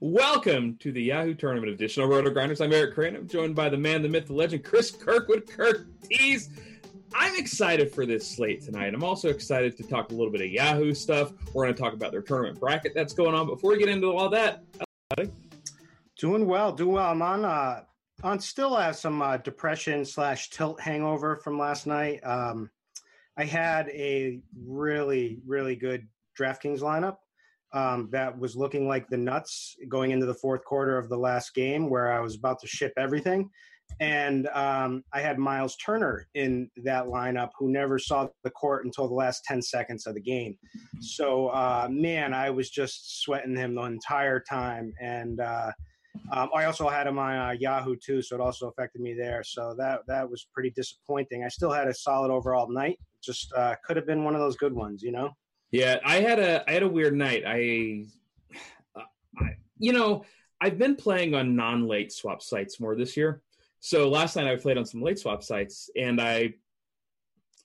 Welcome to the Yahoo Tournament Edition of Roto Grinders. I'm Eric Crane. I'm joined by the man, the myth, the legend, Chris Kirkwood. Kirk Tees. I'm excited for this slate tonight. I'm also excited to talk a little bit of Yahoo stuff. We're going to talk about their tournament bracket that's going on. Before we get into all that, doing well, doing well. I'm on uh on still have some uh, depression slash tilt hangover from last night. Um, I had a really really good DraftKings lineup um, that was looking like the nuts going into the fourth quarter of the last game, where I was about to ship everything. And um, I had Miles Turner in that lineup, who never saw the court until the last 10 seconds of the game. So, uh, man, I was just sweating him the entire time. And uh, um, I also had him on uh, Yahoo too, so it also affected me there. So that that was pretty disappointing. I still had a solid overall night. Just uh, could have been one of those good ones, you know. Yeah, I had a I had a weird night. I, I you know, I've been playing on non-late swap sites more this year. So last night I played on some late swap sites and I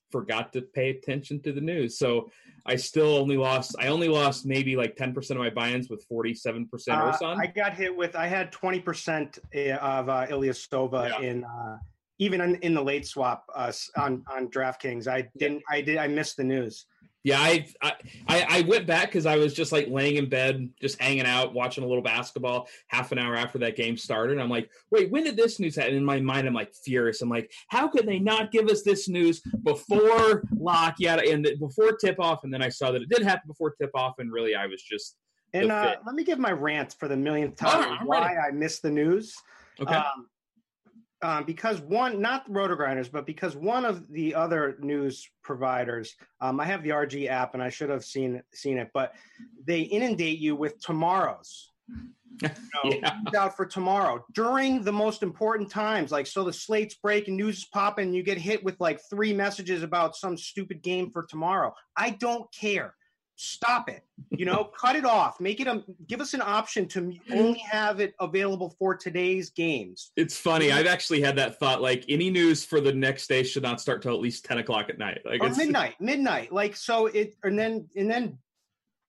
forgot to pay attention to the news. So I still only lost I only lost maybe like 10% of my buy-ins with 47% uh, I got hit with I had 20% eh, of uh, Ilyasova yeah. in uh, even in, in, the late swap uh, on on DraftKings. I didn't I did I missed the news. Yeah, I I, I went back because I was just like laying in bed, just hanging out, watching a little basketball. Half an hour after that game started, I'm like, "Wait, when did this news happen?" In my mind, I'm like furious. I'm like, "How could they not give us this news before lock? Yeah, and before tip off?" And then I saw that it did happen before tip off, and really, I was just. And uh, let me give my rant for the millionth time why I missed the news. Okay. Um, um, because one, not Roto Grinders, but because one of the other news providers, um, I have the RG app and I should have seen seen it, but they inundate you with tomorrows. You know, yeah. out for tomorrow during the most important times. Like, so the slates break and news is popping, you get hit with like three messages about some stupid game for tomorrow. I don't care stop it you know cut it off make it a give us an option to mm-hmm. only have it available for today's games it's funny i've actually had that thought like any news for the next day should not start till at least 10 o'clock at night like or midnight midnight like so it and then and then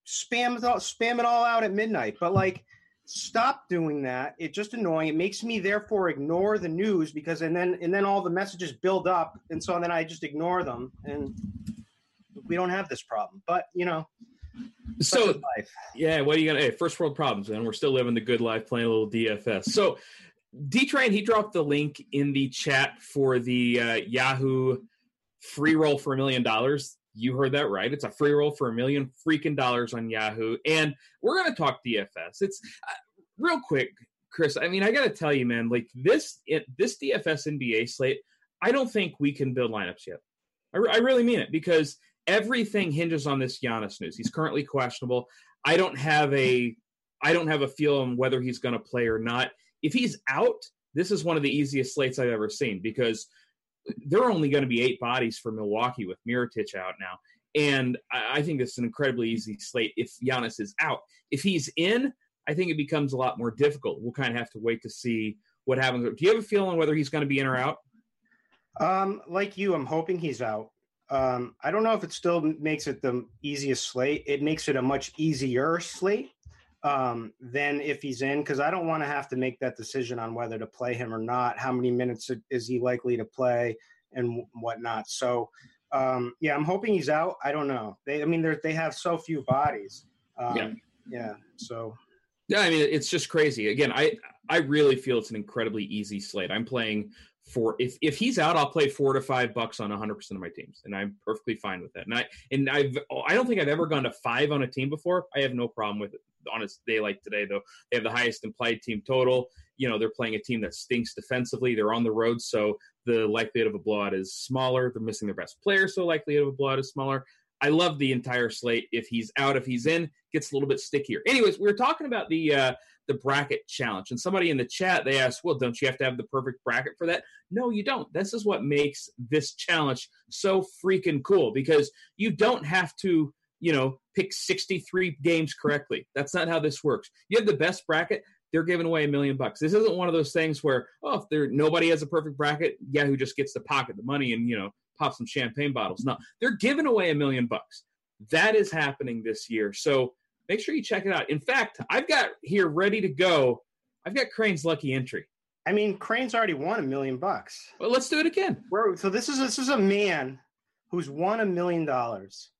spam it all spam it all out at midnight but like stop doing that. It's just annoying. It makes me therefore ignore the news because and then and then all the messages build up, and so then I just ignore them, and we don't have this problem. But you know, so yeah, what are you gonna? Hey, first world problems, man. We're still living the good life, playing a little DFS. So D Train, he dropped the link in the chat for the uh, Yahoo free roll for a million dollars. You heard that right. It's a free roll for a million freaking dollars on Yahoo, and we're gonna talk DFS. It's uh, real quick, Chris. I mean, I gotta tell you, man. Like this, it, this DFS NBA slate. I don't think we can build lineups yet. I, I really mean it because everything hinges on this Giannis news. He's currently questionable. I don't have a I don't have a feel on whether he's going to play or not. If he's out, this is one of the easiest slates I've ever seen because there are only going to be eight bodies for Milwaukee with Mirotic out now. And I think it's an incredibly easy slate if Giannis is out. If he's in, I think it becomes a lot more difficult. We'll kind of have to wait to see what happens. Do you have a feeling whether he's going to be in or out? Um, like you, I'm hoping he's out. Um, I don't know if it still makes it the easiest slate. It makes it a much easier slate um, than if he's in, because I don't want to have to make that decision on whether to play him or not. How many minutes is he likely to play and whatnot? So, um, yeah, I'm hoping he's out. I don't know. They, I mean, they have so few bodies. Um, yeah. Yeah. So. Yeah, I mean, it's just crazy. Again, I I really feel it's an incredibly easy slate. I'm playing for if if he's out, I'll play four to five bucks on 100 percent of my teams, and I'm perfectly fine with that. And I and I've I don't think I've ever gone to five on a team before. I have no problem with it. On a day like today, though, they have the highest implied team total. You know, they're playing a team that stinks defensively. They're on the road, so the likelihood of a blowout is smaller. They're missing their best player, so likelihood of a blowout is smaller. I love the entire slate. If he's out, if he's in, gets a little bit stickier. Anyways, we were talking about the uh, the bracket challenge. And somebody in the chat they asked, "Well, don't you have to have the perfect bracket for that?" No, you don't. This is what makes this challenge so freaking cool because you don't have to, you know, pick 63 games correctly. That's not how this works. You have the best bracket, they're giving away a million bucks. This isn't one of those things where, oh, if there nobody has a perfect bracket, Yahoo just gets to pocket the money and, you know, pop some champagne bottles. No, they're giving away a million bucks. That is happening this year. So make sure you check it out. In fact, I've got here ready to go. I've got Crane's lucky entry. I mean, Crane's already won a million bucks. Well, let's do it again. We're, so this is this is a man who's won a million dollars,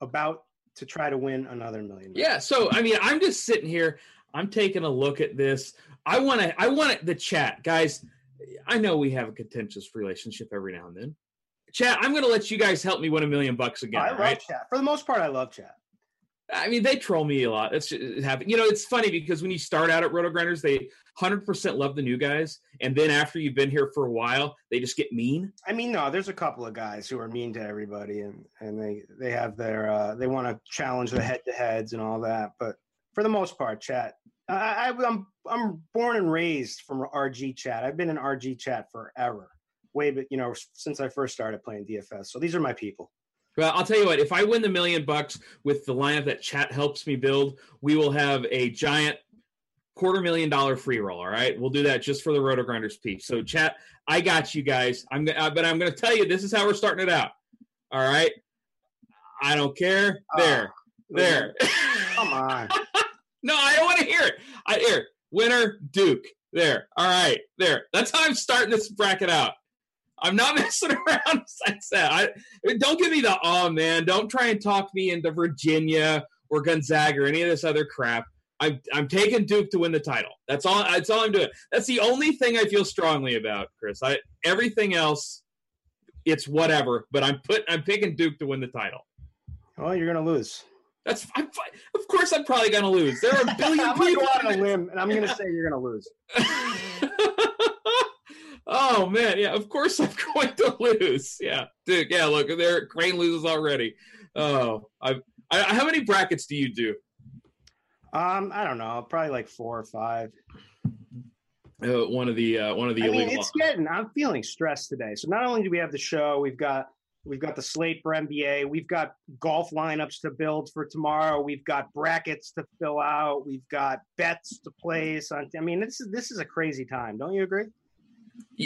about to try to win another million. Yeah. So I mean, I'm just sitting here. I'm taking a look at this. I want to. I want the chat, guys. I know we have a contentious relationship every now and then. Chat, I'm going to let you guys help me win a million bucks again. I love right? chat. For the most part, I love chat. I mean, they troll me a lot. That's happening. You know, it's funny because when you start out at Roto Grinders, they 100% love the new guys, and then after you've been here for a while, they just get mean. I mean, no, there's a couple of guys who are mean to everybody, and and they they have their uh, they want to challenge the head to heads and all that. But for the most part, chat. I, I, I'm I'm born and raised from RG chat. I've been in RG chat forever, way but you know since I first started playing DFS. So these are my people. Well, I'll tell you what, if I win the million bucks with the lineup that chat helps me build, we will have a giant quarter million dollar free roll. All right. We'll do that just for the Roto Grinders piece. So, chat, I got you guys. I'm, uh, but I'm going to tell you, this is how we're starting it out. All right. I don't care. There. Uh, there. Come on. no, I don't want to hear it. I hear winner Duke. There. All right. There. That's how I'm starting this bracket out. I'm not messing around. I said, I, don't give me the oh man. Don't try and talk me into Virginia or Gonzaga or any of this other crap. I'm I'm taking Duke to win the title. That's all. That's all I'm doing. That's the only thing I feel strongly about, Chris. I everything else, it's whatever. But I'm put. I'm picking Duke to win the title. Well, you're gonna lose. That's I'm, of course I'm probably gonna lose. There are a billion I'm people. Go out on a limb, and I'm gonna say you're gonna lose. Oh man, yeah, of course I'm going to lose. Yeah, dude, yeah. Look, there, Crane loses already. Oh, I, I, how many brackets do you do? Um, I don't know, probably like four or five. Uh, one of the uh, one of the. I mean, it's getting. I'm feeling stressed today. So not only do we have the show, we've got we've got the slate for NBA, we've got golf lineups to build for tomorrow, we've got brackets to fill out, we've got bets to place on. I mean, this is this is a crazy time. Don't you agree?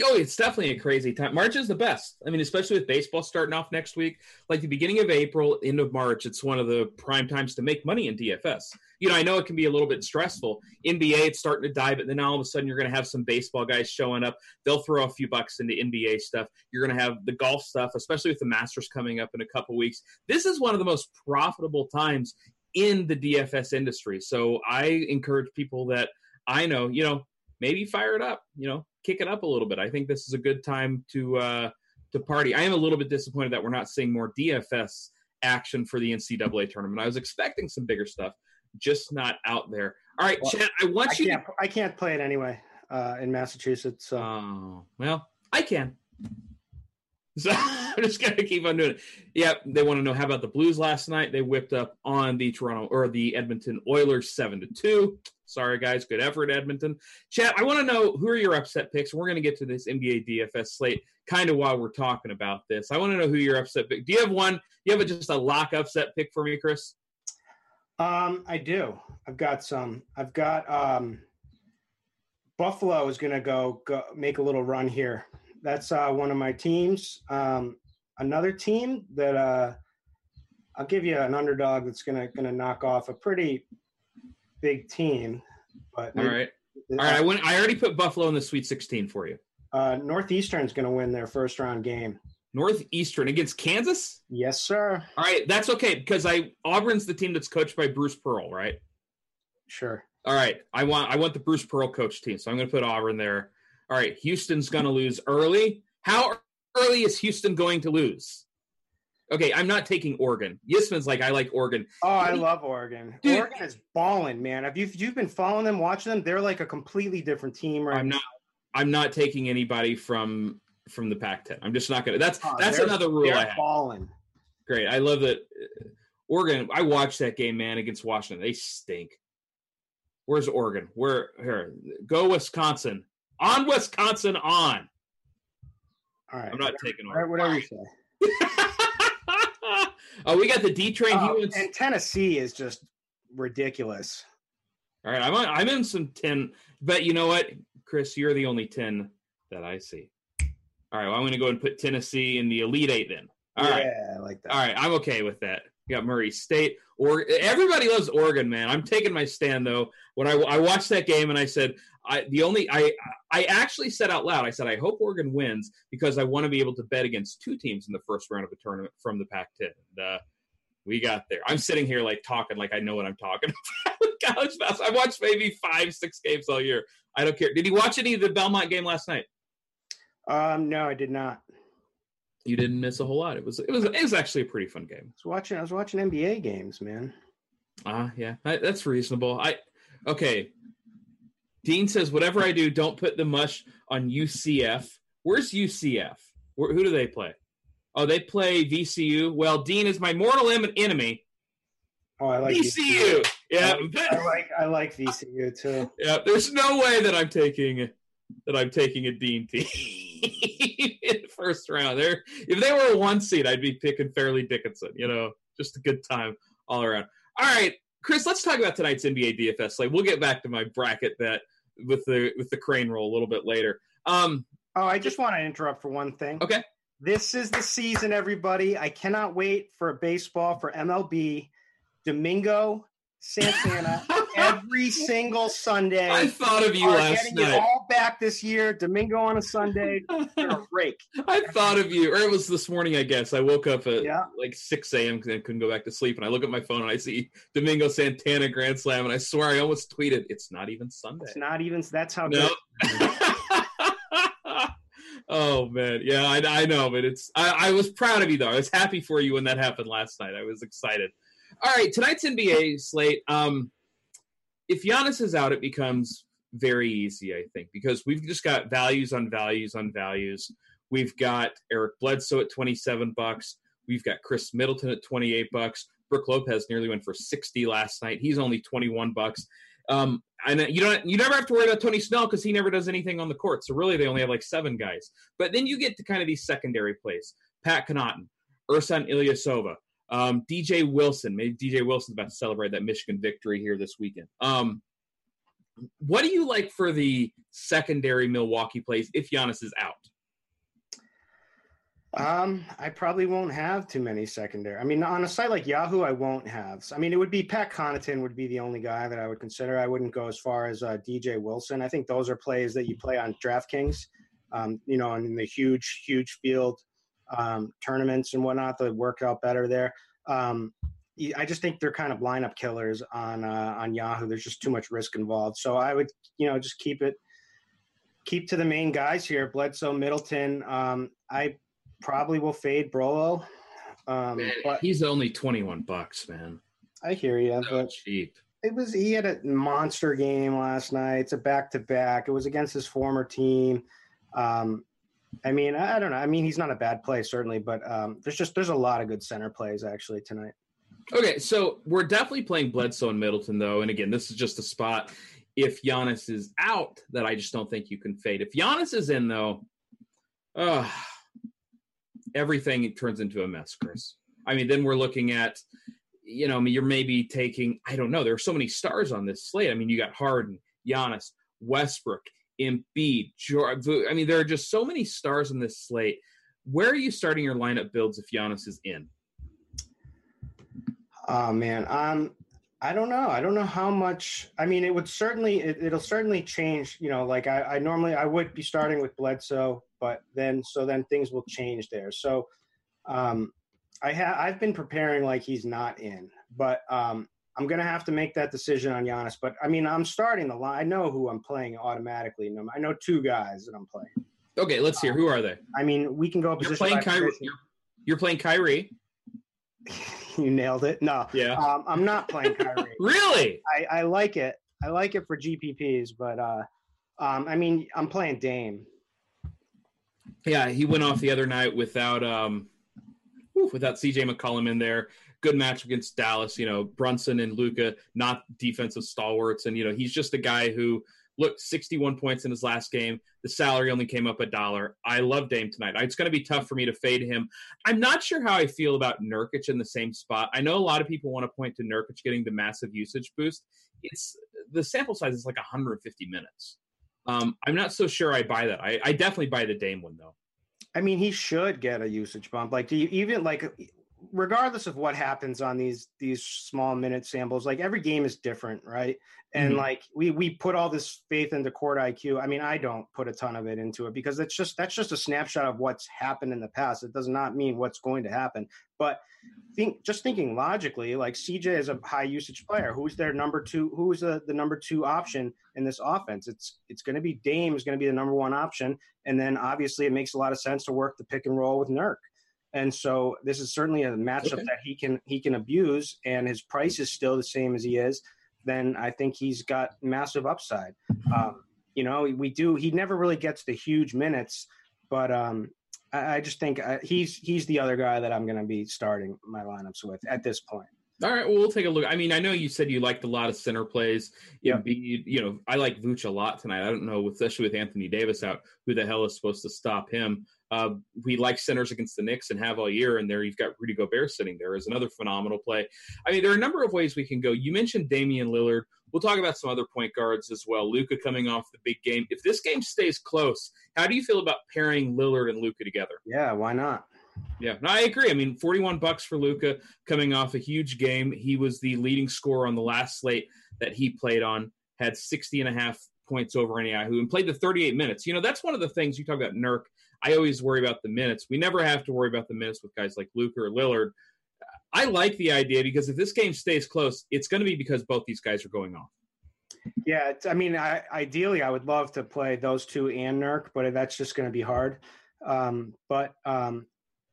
Oh, it's definitely a crazy time. March is the best. I mean, especially with baseball starting off next week, like the beginning of April, end of March, it's one of the prime times to make money in DFS. You know, I know it can be a little bit stressful. NBA, it's starting to die, but then all of a sudden you're going to have some baseball guys showing up. They'll throw a few bucks into NBA stuff. You're going to have the golf stuff, especially with the Masters coming up in a couple weeks. This is one of the most profitable times in the DFS industry. So I encourage people that I know, you know, maybe fire it up, you know, kick it up a little bit. I think this is a good time to uh, to party. I am a little bit disappointed that we're not seeing more DFS action for the NCAA tournament. I was expecting some bigger stuff, just not out there. All right, well, Chad, I want I you. Can't, to... I can't play it anyway uh, in Massachusetts. So. Oh well, I can. So I'm just gonna keep on doing it. Yeah, they want to know how about the Blues last night? They whipped up on the Toronto or the Edmonton Oilers seven to two. Sorry guys, good effort, Edmonton. Chat, I want to know who are your upset picks. We're gonna get to this NBA DFS slate kind of while we're talking about this. I want to know who your upset pick. Do you have one? Do you have a, just a lock upset pick for me, Chris? Um, I do. I've got some. I've got um, Buffalo is gonna go, go make a little run here that's uh, one of my teams. Um, another team that uh, I'll give you an underdog that's gonna gonna knock off a pretty big team. But all right, all right. I went. I already put Buffalo in the Sweet 16 for you. Uh, Northeastern's going to win their first round game. Northeastern against Kansas? Yes, sir. All right, that's okay because I Auburn's the team that's coached by Bruce Pearl, right? Sure. All right, I want I want the Bruce Pearl coach team, so I'm going to put Auburn there all right, Houston's going to lose early. How early is Houston going to lose? Okay, I'm not taking Oregon. Yisman's like, I like Oregon. Oh, I love Oregon. Dude, Oregon is balling, man. Have you you've been following them, watching them? They're like a completely different team right I'm not. I'm not taking anybody from from the Pac-10. I'm just not gonna. That's oh, that's another rule. I balling. Great. I love that. Uh, Oregon. I watched that game, man, against Washington. They stink. Where's Oregon? Where here? Go Wisconsin. On Wisconsin, on. All right. I'm not taking All right, whatever you say. oh, we got the D train. Oh, and Tennessee is just ridiculous. All right, I'm on, I'm in some ten, but you know what, Chris, you're the only ten that I see. All right, well, I'm going to go and put Tennessee in the Elite Eight then. All yeah, right, I like that. All right, I'm okay with that. You got Murray State. Or everybody loves Oregon, man. I'm taking my stand though. When I, I watched that game and I said, I the only I I actually said out loud, I said I hope Oregon wins because I want to be able to bet against two teams in the first round of a tournament from the Pac-10. And, uh, we got there. I'm sitting here like talking like I know what I'm talking about. College basketball. I watched maybe five, six games all year. I don't care. Did you watch any of the Belmont game last night? Um, no, I did not. You didn't miss a whole lot. It was it was it was actually a pretty fun game. I was watching I was watching NBA games, man. Ah, uh, yeah, I, that's reasonable. I okay. Dean says, whatever I do, don't put the mush on UCF. Where's UCF? Where, who do they play? Oh, they play VCU. Well, Dean is my mortal enemy. Oh, I like VCU. VCU. Yeah, I like I like VCU too. Yeah, there's no way that I'm taking that I'm taking a Dean team in the first round. There, if they were a one seed, I'd be picking Fairleigh Dickinson. You know, just a good time all around. All right, Chris, let's talk about tonight's NBA DFS. Like, we'll get back to my bracket that with the with the crane roll a little bit later. Um, oh, I just want to interrupt for one thing. Okay. This is the season, everybody. I cannot wait for baseball for MLB. Domingo Santana every single Sunday. I thought of you last night. Back this year. Domingo on a Sunday. a break. I thought of you, or it was this morning, I guess. I woke up at yeah. like 6 a.m. and couldn't go back to sleep. And I look at my phone and I see Domingo Santana Grand Slam. And I swear I almost tweeted, it's not even Sunday. It's not even, that's how no. oh, man. Yeah, I, I know. But it's, I, I was proud of you, though. I was happy for you when that happened last night. I was excited. All right, tonight's NBA slate. Um, if Giannis is out, it becomes very easy, I think, because we've just got values on values on values. We've got Eric Bledsoe at 27 bucks. We've got Khris Middleton at 28 bucks. Brook Lopez nearly went for 60 last night. He's only 21 bucks. Um, and you don't you never have to worry about Tony Snell because he never does anything on the court. So really, they only have like seven guys. But then you get to kind of these secondary plays: Pat Connaughton, Ersan Ilyasova, um, DJ Wilson, maybe DJ Wilson's about to celebrate that Michigan victory here this weekend. Um, What do you like for the secondary Milwaukee plays if Giannis is out? Um, I probably won't have too many secondary. I mean, on a site like Yahoo, I won't have. I mean, it would be Pat Connaughton would be the only guy that I would consider. I wouldn't go as far as uh, DJ Wilson. I think those are plays that you play on DraftKings. Um, you know, in the huge, huge field um, tournaments and whatnot, that work out better there. Um, I just think they're kind of lineup killers on uh, on Yahoo. There's just too much risk involved. So I would, you know, just keep it, keep to the main guys here: Bledsoe, Middleton. Um, I probably will fade Brolo. Um, man, but he's only twenty one bucks, man. I hear you, so but cheap. It was he had a monster game last night. It's a back to back. It was against his former team. Um, I mean, I, I, don't know. I mean, he's not a bad play certainly, but um, there's just there's a lot of good center plays actually tonight. Okay, so we're definitely playing Bledsoe and Middleton though, and again, this is just a spot. If Giannis is out, that I just don't think you can fade. If Giannis is in though, uh, everything turns into a mess, Chris. I mean, then we're looking at, you know, I mean, you're maybe taking, I don't know, there are so many stars on this slate. I mean, you got Harden, Giannis, Westbrook, Embiid, George. I mean, there are just so many stars on this slate. Where are you starting your lineup builds if Giannis is in? Oh man, um, I don't know. I don't know how much. I mean, it would certainly. It, will certainly change. You know, like I, I normally I would be starting with Bledsoe, but then so then things will change there. So, um, I have I've been preparing like he's not in, but um, I'm gonna have to make that decision on Giannis. But I mean, I'm starting the line. I know who I'm playing automatically. I know two guys that I'm playing. Okay, let's hear. Um, who are they? I mean, we can go up. you're playing Kyrie. You're, you're playing Kyrie. you nailed it. No, yeah, um, I'm not playing Kyrie. really? I, I like it. I like it for GPPs, but uh, um, I mean, I'm playing Dame. Yeah, he went off the other night without um, without CJ McCollum in there. Good match against Dallas. You know, Brunson and Luka, not defensive stalwarts, and you know he's just a guy who look, 61 points in his last game. The salary only came up a dollar. I love Dame tonight. It's going to be tough for me to fade him. I'm not sure how I feel about Nurkic in the same spot. I know a lot of people want to point to Nurkic getting the massive usage boost. It's the sample size is like 150 minutes. Um, I'm not so sure I buy that. I, I definitely buy the Dame one though. I mean, he should get a usage bump. Like, do you even like regardless of what happens on these these small minute samples like every game is different right? And mm-hmm. like we we put all this faith into court iq i mean i don't put a ton of it into it because it's just that's just a snapshot of what's happened in the past. It does not mean what's going to happen. But think just thinking logically like cj is a high usage player. Who's their number two who's the, the number two option in this offense? It's it's going to be dame is going to be the number one option. And then obviously it makes a lot of sense to work the pick and roll with nurk and so this is certainly a matchup okay. that he can he can abuse, and his price is still the same as he is. Then I think he's got massive upside. Um, you know, we do. He never really gets the huge minutes, but um, I, I, just think uh, he's he's the other guy that I'm going to be starting my lineups with at this point. All right, well, we'll take a look. I mean, I know you said you liked a lot of center plays. Yeah, you know, I like Vooch a lot tonight. I don't know, especially with Anthony Davis out, who the hell is supposed to stop him? Uh, we like centers against the Knicks and have all year, and there you've got Rudy Gobert sitting there as another phenomenal play. I mean, there are a number of ways we can go. You mentioned Damian Lillard. We'll talk about some other point guards as well. Luka coming off the big game. If this game stays close, how do you feel about pairing Lillard and Luka together? Yeah, why not? Yeah, no, I agree. I mean, 41 bucks for Luka coming off a huge game. He was the leading scorer on the last slate that he played on, had 60 and a half points over any Yahoo and played the 38 minutes. You know, that's one of the things you talk about Nurk. I always worry about the minutes. We never have to worry about the minutes with guys like Luka or Lillard. I like the idea because if this game stays close, it's going to be because both these guys are going off. Yeah, I mean, I, ideally, I would love to play those two and Nurk, but that's just going to be hard. Um, but um,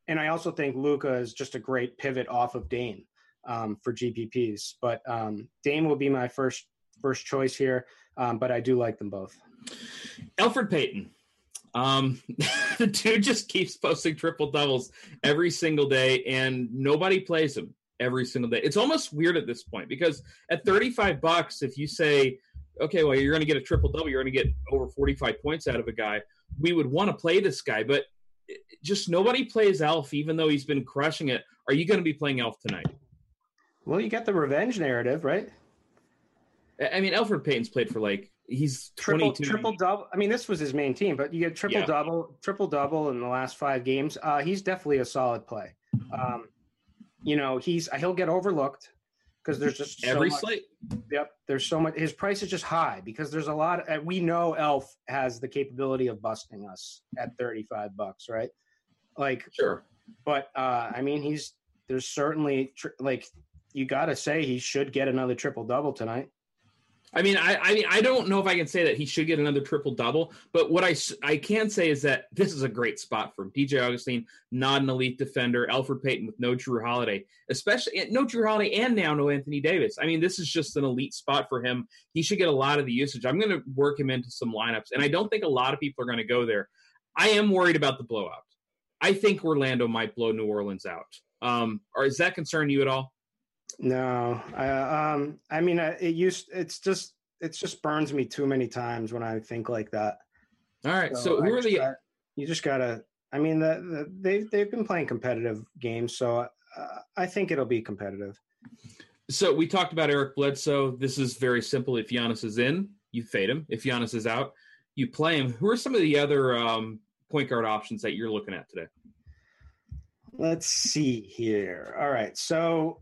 and I also think Luka is just a great pivot off of Dame um, for GPPs. But um, Dame will be my first first choice here, um, but I do like them both. Elfrid Payton. Um, the dude just keeps posting triple doubles every single day, and nobody plays him every single day. It's almost weird at this point because at 35 bucks, if you say, okay, well, you're going to get a triple double, you're going to get over 45 points out of a guy, we would want to play this guy. But just nobody plays Elf, even though he's been crushing it. Are you going to be playing Elf tonight? Well, you got the revenge narrative, right? I mean, Elfrid Payton's played for like He's triple 22. triple double. I mean, this was his main team, but you get triple Yeah. double, triple double in the last five games. Uh, he's definitely a solid play. Um, you know, he's he'll get overlooked because there's just so every much- slate. Yep, there's so much. His price is just high because there's a lot. Of, we know Elf has the capability of busting us at 35 bucks, right? Like, Sure. but uh, I mean, he's there's certainly tr- like you got to say he should get another triple double tonight. I mean, I, I mean, I don't know if I can say that he should get another triple double, but what I I can say is that this is a great spot for him. DJ Augustine, not an elite defender. Elfrid Payton with no Jrue Holiday, especially eh, no Jrue Holiday, and now no Anthony Davis. I mean, this is just an elite spot for him. He should get a lot of the usage. I'm going to work him into some lineups, and I don't think a lot of people are going to go there. I am worried about the blowout. I think Orlando might blow New Orleans out. Um, or is that concern you at all? No, I, um, I mean, it used. It's just, it just burns me too many times when I think like that. All right. So, I who are the got- you just gotta. I mean, the, the, they've they've been playing competitive games, so uh, I think it'll be competitive. So we talked about Eric Bledsoe. This is very simple. If Giannis is in, you fade him. If Giannis is out, you play him. Who are some of the other um, point guard options that you're looking at today? Let's see here. All right, so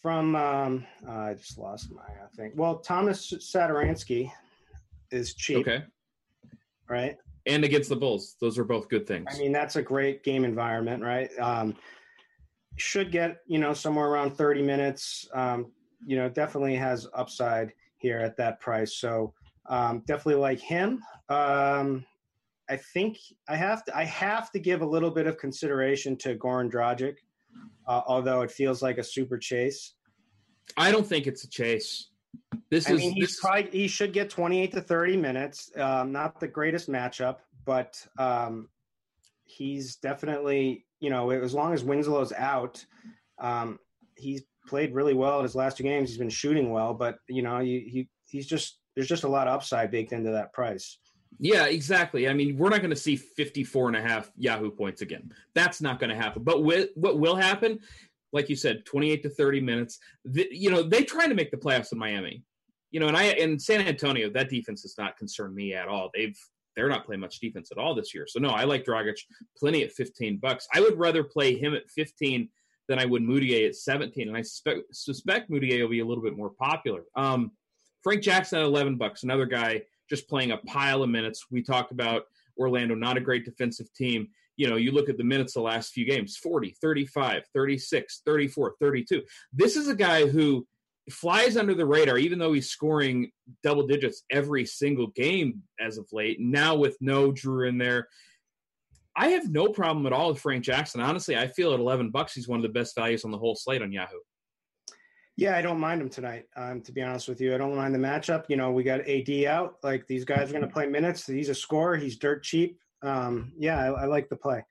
from um, I just lost my uh, thing. Well, Thomas Satoransky is cheap, Okay. right? And against the Bulls, those are both good things. I mean, that's a great game environment, right? Um, should get you know somewhere around 30 minutes. Um, you know, definitely has upside here at that price. So um, definitely like him. Um, I think I have to I have to give a little bit of consideration to Goran Dragic, uh, although it feels like a super chase. I don't think it's a chase. This I is mean, he's probably he should get 28 to 30 minutes. Um, not the greatest matchup, but um, he's definitely you know as long as Winslow's out, um, he's played really well in his last two games. He's been shooting well, but you know he, he he's just there's just a lot of upside baked into that price. Yeah, exactly. I mean, we're not going to see 54 and a half Yahoo points again. That's not going to happen. But wi- what will happen, like you said, 28 to 30 minutes. The, you know, they trying to make the playoffs in Miami. You know, and I in San Antonio, that defense does not concern me at all. They've they're not playing much defense at all this year. So no, I like Dragic plenty at 15 bucks. I would rather play him at 15 than I would Mudiay at 17, and I suspect suspect Mudiay will be a little bit more popular. Um, Frank Jackson at 11 bucks, another guy just playing a pile of minutes. We talked about Orlando, not a great defensive team. You know, you look at the minutes the last few games 40, 35, 36, 34, 32. This is a guy who flies under the radar, even though he's scoring double digits every single game as of late. Now, with no Jrue in there, I have no problem at all with Frank Jackson. Honestly, I feel at 11 bucks, he's one of the best values on the whole slate on Yahoo. Yeah, I don't mind him tonight. Um, to be honest with you, I don't mind the matchup. You know, we got AD out. Like these guys are going to play minutes. He's a scorer. He's dirt cheap. Um, yeah, I, I like the play.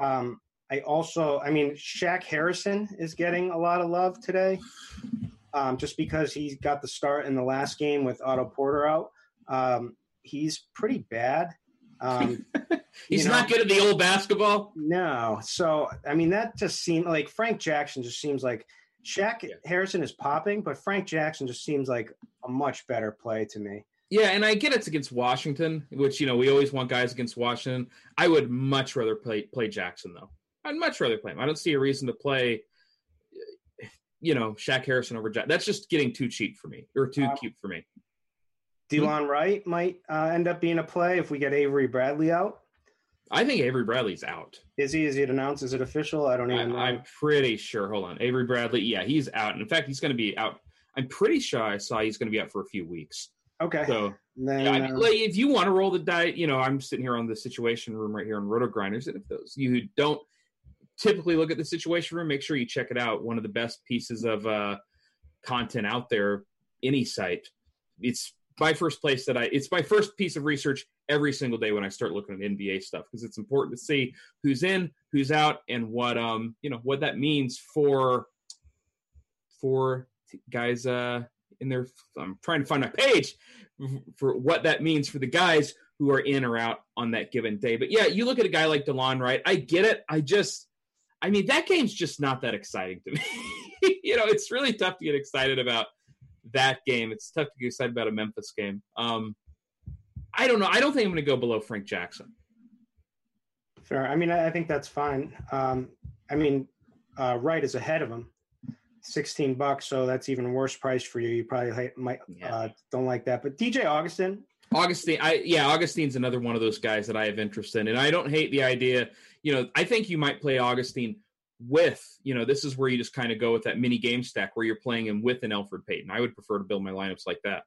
Um, I also, I mean, Shaq Harrison is getting a lot of love today, um, just because he got the start in the last game with Otto Porter out. Um, he's pretty bad. Um, He's you know, not good at the old basketball. no. So, I mean, that just seemed like Frank Jackson just seems like Shaq Yeah. Harrison is popping, but Frank Jackson just seems like a much better play to me. Yeah, and I get it's against Washington, which you know we always want guys against Washington. I would much rather play play Jackson though. I'd much rather play him. I don't see a reason to play, you know, Shaq Harrison over Jack. That's just getting too cheap for me or too Um, cute for me. Delon Wright might uh, end up being a play if we get Avery Bradley out. I think Avery Bradley's out. Is he? Is it announced? Is it official? I don't I, even know. I'm pretty sure. Hold on, Avery Bradley. Yeah, he's out. And in fact, he's going to be out. I'm pretty sure I saw he's going to be out for a few weeks. okay. So then, Yeah, I mean, uh, like, if you want to roll the diet, you know, I'm sitting here on the situation room right here on Roto Grinders, and if those you who don't typically look at the situation room, make sure you check it out. One of the best pieces of uh, content out there, any site. It's my first place that I. It's my first piece of research every single day when I start looking at NBA stuff because it's important to see who's in, who's out, and what um you know what that means for for guys uh in their. I'm trying to find my page for what that means for the guys who are in or out on that given day. But yeah, you look at a guy like DeLon Wright. I get it. I just, I mean, that game's just not that exciting to me. you know, it's really tough to get excited about that game. It's tough to get excited about a Memphis game. Um, I don't know. I don't think I'm going to go below Frank Jackson. Fair. I mean, I think that's fine. Um, I mean, uh, Wright is ahead of him, sixteen bucks. So that's even worse price for you. You probably might yeah. uh, don't like that. But DJ Augustin. Augustine, I yeah, Augustine's another one of those guys that I have interest in, and I don't hate the idea. You know, I think you might play Augustine with, you know, this is where you just kind of go with that mini game stack where you're playing him with an Elfrid Payton. I would prefer to build my lineups like that.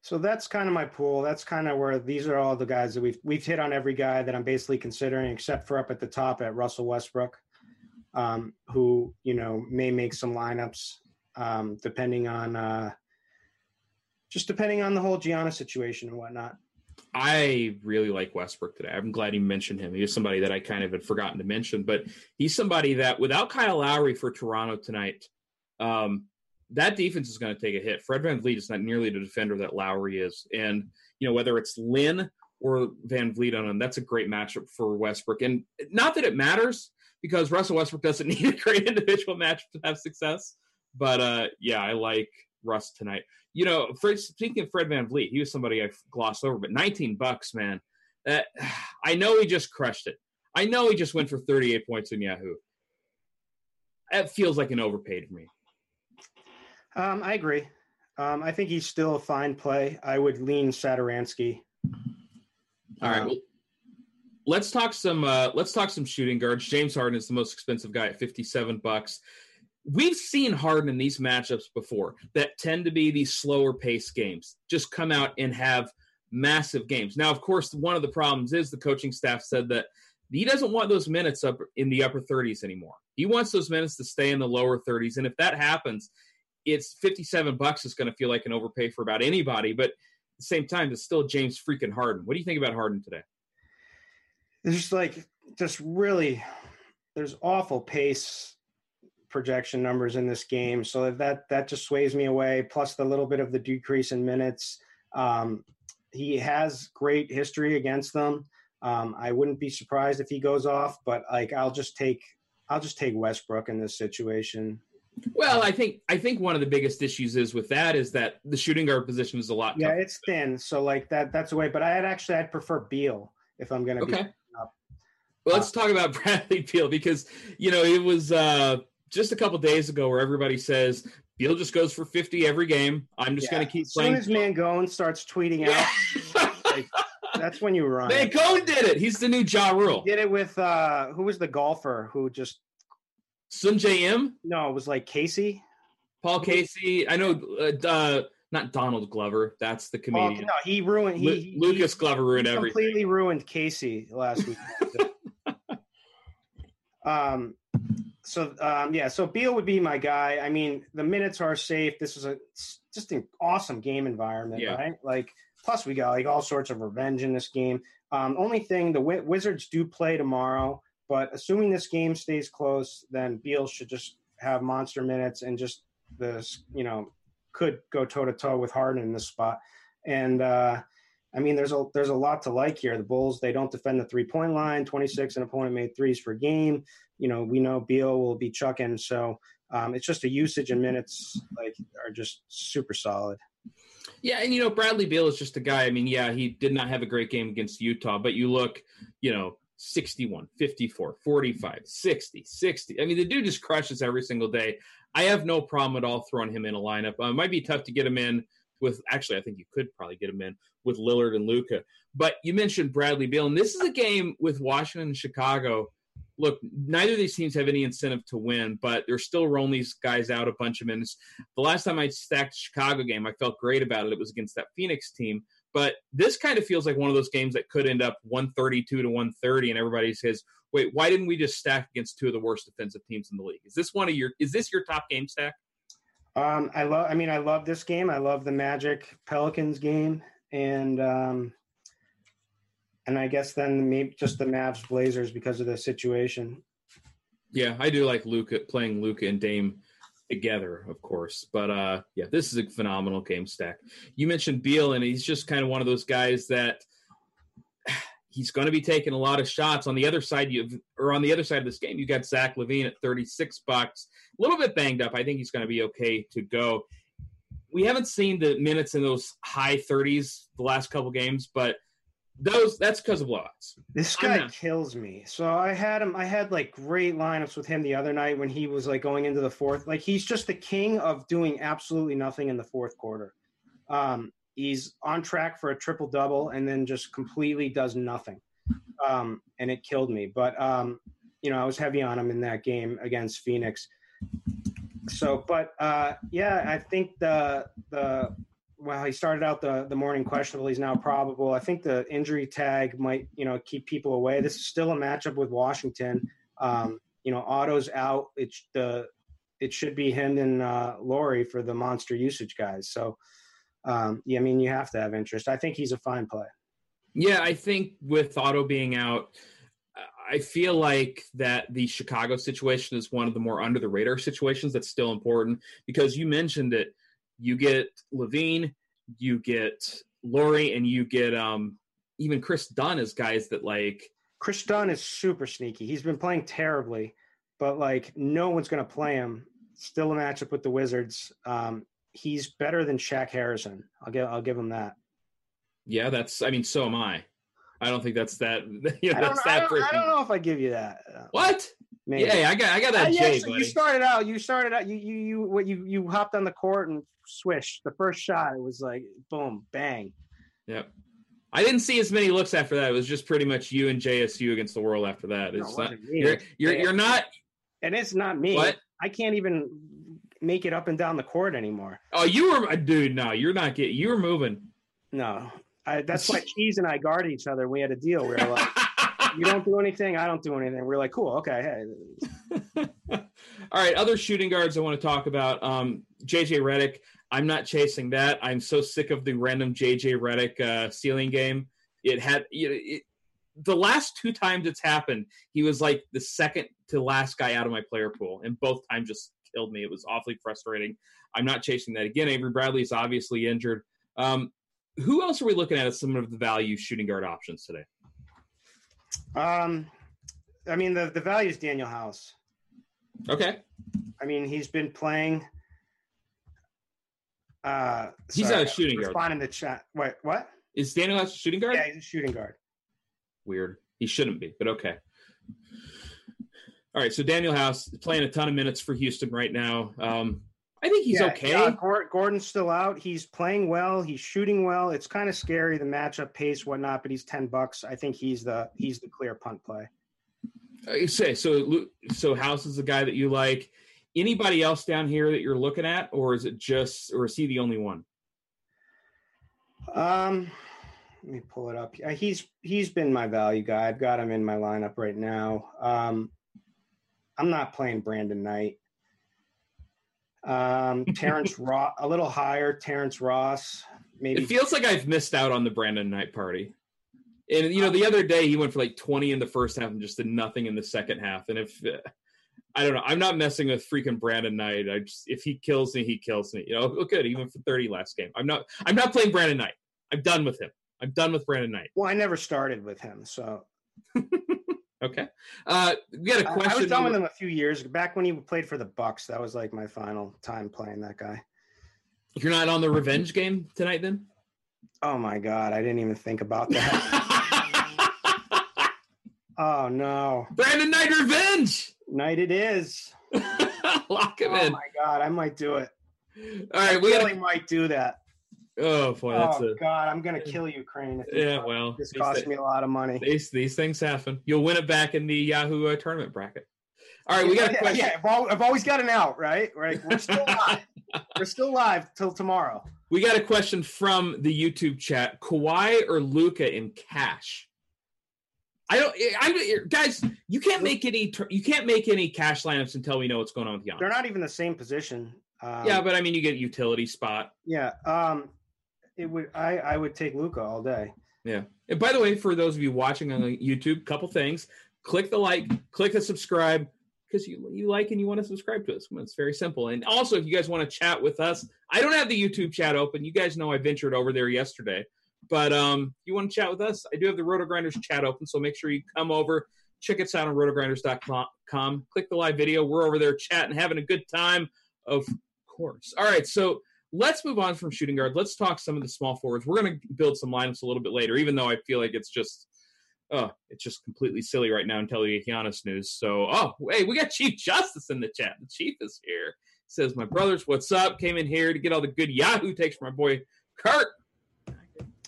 So that's kind of my pool. That's kind of where these are all the guys that we've we've hit on every guy that I'm basically considering, except for up at the top at Russell Westbrook, um, who you know may make some lineups um, depending on uh, just depending on the whole Gianna situation and whatnot. I really like Westbrook today. I'm glad you mentioned him. He was somebody that I kind of had forgotten to mention, but he's somebody that without Kyle Lowry for Toronto tonight, um, that defense is going to take a hit. Fred VanVleet is not nearly the defender that Lowry is. And, you know, whether it's Lin or VanVleet on him, that's a great matchup for Westbrook. And not that it matters because Russell Westbrook doesn't need a great individual match to have success. But uh, yeah, I like Russ tonight. You know, Fred, speaking of Fred VanVleet, he was somebody I glossed over, but 19 bucks, man. That, I know he just crushed it. I know he just went for 38 points in Yahoo. That feels like an overpaid for me. Um, I agree. Um, I think he's still a fine play. I would lean Satoransky. All right. Um, well, let's talk some. Uh, let's talk some shooting guards. James Harden is the most expensive guy at fifty-seven bucks. We've seen Harden in these matchups before that tend to be these slower pace games. Just come out and have massive games. Now, of course, one of the problems is the coaching staff said that he doesn't want those minutes up in the upper 30s anymore. He wants those minutes to stay in the lower 30s, and if that happens, it's 57 bucks is going to feel like an overpay for about anybody, but at the same time, it's still James freaking Harden. What do you think about Harden today? Just like, just really, there's awful pace projection numbers in this game. So that, that just sways me away. Plus the little bit of the decrease in minutes. Um, he has great history against them. Um, I wouldn't be surprised if he goes off, but like, I'll just take, I'll just take Westbrook in this situation. Well, I think I think one of the biggest issues is with that is that the shooting guard position is a lot. Yeah, it's thin, so like that that's a way. But I'd actually I'd prefer Beal if I'm going to okay. be. Well, let's talk about Bradley Beal because you know it was uh, just a couple days ago where everybody says Beal just goes for 50 every game. I'm just yeah. going to keep playing. As soon as Mangone starts tweeting out, like, that's when you run. Mangone did it. He's the new Ja Rule. He did it with uh, who was the golfer who just Sungjae Im? No, it was like Casey. Paul Casey. I know. Uh, uh, not Donald Glover. That's the comedian. Oh, no, he ruined. He, he Lucas Glover ruined he everything. Completely ruined Casey last week. um. So um, yeah, so Beal would be my guy. I mean, the minutes are safe. This is a just an awesome game environment, yeah. right? Like, plus we got like all sorts of revenge in this game. Um, only thing the Wizards do play tomorrow. But assuming this game stays close, then Beal should just have monster minutes and just this, you know, could go toe to toe with Harden in this spot. And uh, I mean, there's a there's a lot to like here. The Bulls they don't defend the three point line. 26 an opponent made threes per game. You know, we know Beal will be chucking. So um, it's just a usage and minutes like are just super solid. Yeah, and you know Bradley Beal is just a guy. I mean, yeah, he did not have a great game against Utah, but you look, you know, 61, 54, 45, 60, 60. I mean, the dude just crushes every single day. I have no problem at all throwing him in a lineup. Uh, it might be tough to get him in with, actually, I think you could probably get him in with Lillard and Luka. But you mentioned Bradley Beal, and this is a game with Washington and Chicago. Look, neither of these teams have any incentive to win, but they're still rolling these guys out a bunch of minutes. The last time I stacked Chicago game, I felt great about it. It was against that Phoenix team but this kind of feels like one of those games that could end up 132 to 130, and everybody says, "Wait, why didn't we just stack against two of the worst defensive teams in the league?" Is this one of your? Is this your top game stack? Um, I love. I mean, I love this game. I love the Magic Pelicans game, and um, and I guess then maybe just the Mavs Blazers because of the situation. Yeah, I do like Luka playing Luka and Dame together, of course. But uh, yeah, this is a phenomenal game stack. You mentioned Beal, and he's just kind of one of those guys that he's going to be taking a lot of shots. On the other side, you or on the other side of this game, you got Zach LaVine at thirty six bucks, a little bit banged up. I think he's going to be okay to go. we haven't seen the minutes in those high 30s the last couple games, but those that's because of blowouts. This guy kills me. So I had him. I had like great lineups with him the other night when he was like going into the fourth. Like he's just the king of doing absolutely nothing in the fourth quarter. Um, he's on track for a triple double and then just completely does nothing. Um, and it killed me. But um, you know, I was heavy on him in that game against Phoenix. So, but uh, yeah, I think the the well, he started out the the morning questionable. He's now probable. I think the injury tag might you know keep people away. This is still a matchup with Washington. Um, you know, Otto's out. It's the it should be him and uh, Lauri for the monster usage guys. So, um, yeah, I mean, you have to have interest. I think he's a fine play. Yeah, I think with Otto being out, I feel like that the Chicago situation is one of the more under the radar situations that's still important because you mentioned it. You get LaVine, you get Lauri, and you get um, even Kris Dunn as guys that like. Kris Dunn is super sneaky. He's been playing terribly, but like no one's going to play him. Still a matchup with the Wizards. Um, he's better than Shaq Harrison. I'll give I'll give him that. Yeah, that's. I mean, so am I. I don't think that's that. You know, I, don't, that's I, don't, I don't know if I give you that. What? Maybe. Yeah, I got I got that Uh, J, yes, buddy. you started out. You started out. You you you what you you hopped on the court and swish. The first shot, it was like boom, bang. Yep. I didn't see as many looks after that. It was just pretty much you and JSU against the world after that. No, It's it not, you're you're Yeah. you're not And it's not me. what? I can't even make it up and down the court anymore. Oh, you were dude. No, you're not getting. You were moving. No, I, that's why Cheese and I guarded each other. We had a deal. We were like, you don't do anything, I don't do anything. We're like, cool, okay, hey. All right, other shooting guards I want to talk about. Um, JJ Redick. I'm not chasing that. I'm so sick of the random JJ Redick uh, stealing game. It had you know, it, the last two times it's happened. He was like the second to last guy out of my player pool, and both times just killed me. It was awfully frustrating. I'm not chasing that again. Avery Bradley is obviously injured. Um, who else are we looking at as some of the value shooting guard options today? Um, I mean, the the value is Danuel House. Okay, I mean, he's been playing. Uh, He's sorry, not a shooting guard. Respond in the chat. Wait, what? is Danuel House a shooting guard? Yeah, he's a shooting guard. weird. He shouldn't be, but okay. All right, so Danuel House is playing a ton of minutes for Houston right now. Um, I think he's Yeah, okay. yeah, Gordon's still out. He's playing well. He's shooting well. It's kind of scary the matchup pace, whatnot. But he's ten bucks. I think he's the he's the clear punt play. Uh, you say so. So House is the guy that you like. Anybody else down here that you're looking at, or is it just, or is he the only one? Um, let me pull it up. Uh, He's he's been my value guy. I've got him in my lineup right now. Um, I'm not playing Brandon Knight. Um, Terrence Ross, a little higher. Terrence Ross, maybe. It feels like I've missed out on the Brandon Knight party. And you know, the other day he went for like 20 in the first half and just did nothing in the second half. And if uh, I don't know, I'm not messing with freaking Brandon Knight. I just if he kills me, he kills me. You know, oh, good. He went for 30 last game. I'm not. I'm not playing Brandon Knight. I'm done with him. I'm done with Brandon Knight. well, I never started with him, so Okay. Uh, we got a I- question. I was done with him a few years back when he played for the Bucks. That was like my final time playing that guy. You're not on the revenge game tonight, then? Oh my god, I didn't even think about that. oh no, Brandon Knight revenge. night it is. Lock him Oh in. Oh my god, I might do it. All right, I we really might do that. Oh boy, that's oh a. god, I'm gonna kill Ukraine. If Yeah, well, this cost me a lot of money. These these things happen. You'll win it back in the Yahoo uh, tournament bracket. All right, we got a question. Yeah, I've, al- I've always got an out, right? Right. We're still live. We're still live till tomorrow. We got a question from the YouTube chat: Kawhi or Luka in cash? I don't. I guys, you can't make any. You can't make any cash lineups until we know what's going on with Giannis. They're not even the same position. Um, yeah, but I mean, you get utility spot. yeah. Um, it would. I I would take Luka all day. Yeah. And by the way, for those of you watching on YouTube, couple things: click the like, click the subscribe because you you like and you want to subscribe to us. It's very simple. And also, if you guys want to chat with us, I don't have the YouTube chat open. You guys know I ventured over there yesterday, but um, if you want to chat with us, I do have the Roto Grinders chat open. So make sure you come over, check us out on rotogrinders.com. Click the live video. We're over there chatting, having a good time. Of course. All right. So let's move on from shooting guard. Let's talk some of the small forwards. We're going to build some lineups a little bit later, even though I feel like it's just, oh, it's just completely silly right now until get Giannis news. So, oh, hey, we got Chief Justice in the chat. The Chief is here. Says, my brothers, what's up? Came in here to get all the good Yahoo takes from my boy Kurt.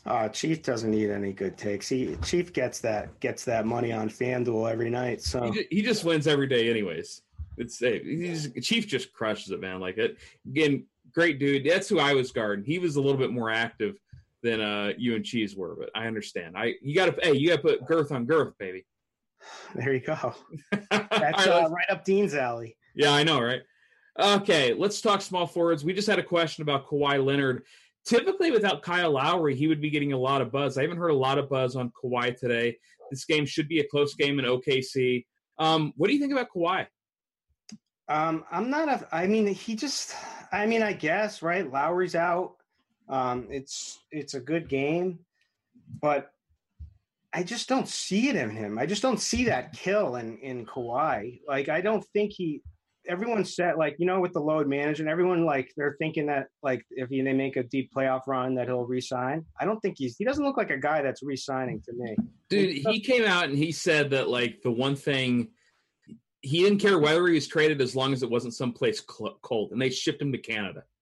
Uh, Chief doesn't need any good takes. He Chief gets that gets that money on FanDuel every night. So he just, he just wins every day, anyways. It's he's, Chief just crushes it, man. Like it again, great dude. That's who I was guarding. He was a little bit more active than uh, you and Cheese were, but I understand. I you got to hey, you got to put girth on girth, baby. There you go. That's uh, right up Dean's alley. Yeah, I know, right? Okay, let's talk small forwards. We just had a question about Kawhi Leonard. Typically, without Kyle Lowry, he would be getting a lot of buzz. I haven't heard a lot of buzz on Kawhi today. This game should be a close game in OKC. Um, what do you think about Kawhi? Um, I'm not a. I mean, he just. I mean, I guess right. Lowry's out. Um, it's it's a good game, but I just don't see it in him. I just don't see that kill in in Kawhi. Like, I don't think he. Everyone said like you know with the load management, everyone like they're thinking that like if he, they make a deep playoff run that he'll resign. I don't think he's. He doesn't look like a guy that's resigning to me. Dude, he came out and he said that like the one thing he didn't care whether he was traded as long as it wasn't someplace cold, and they shipped him to Canada.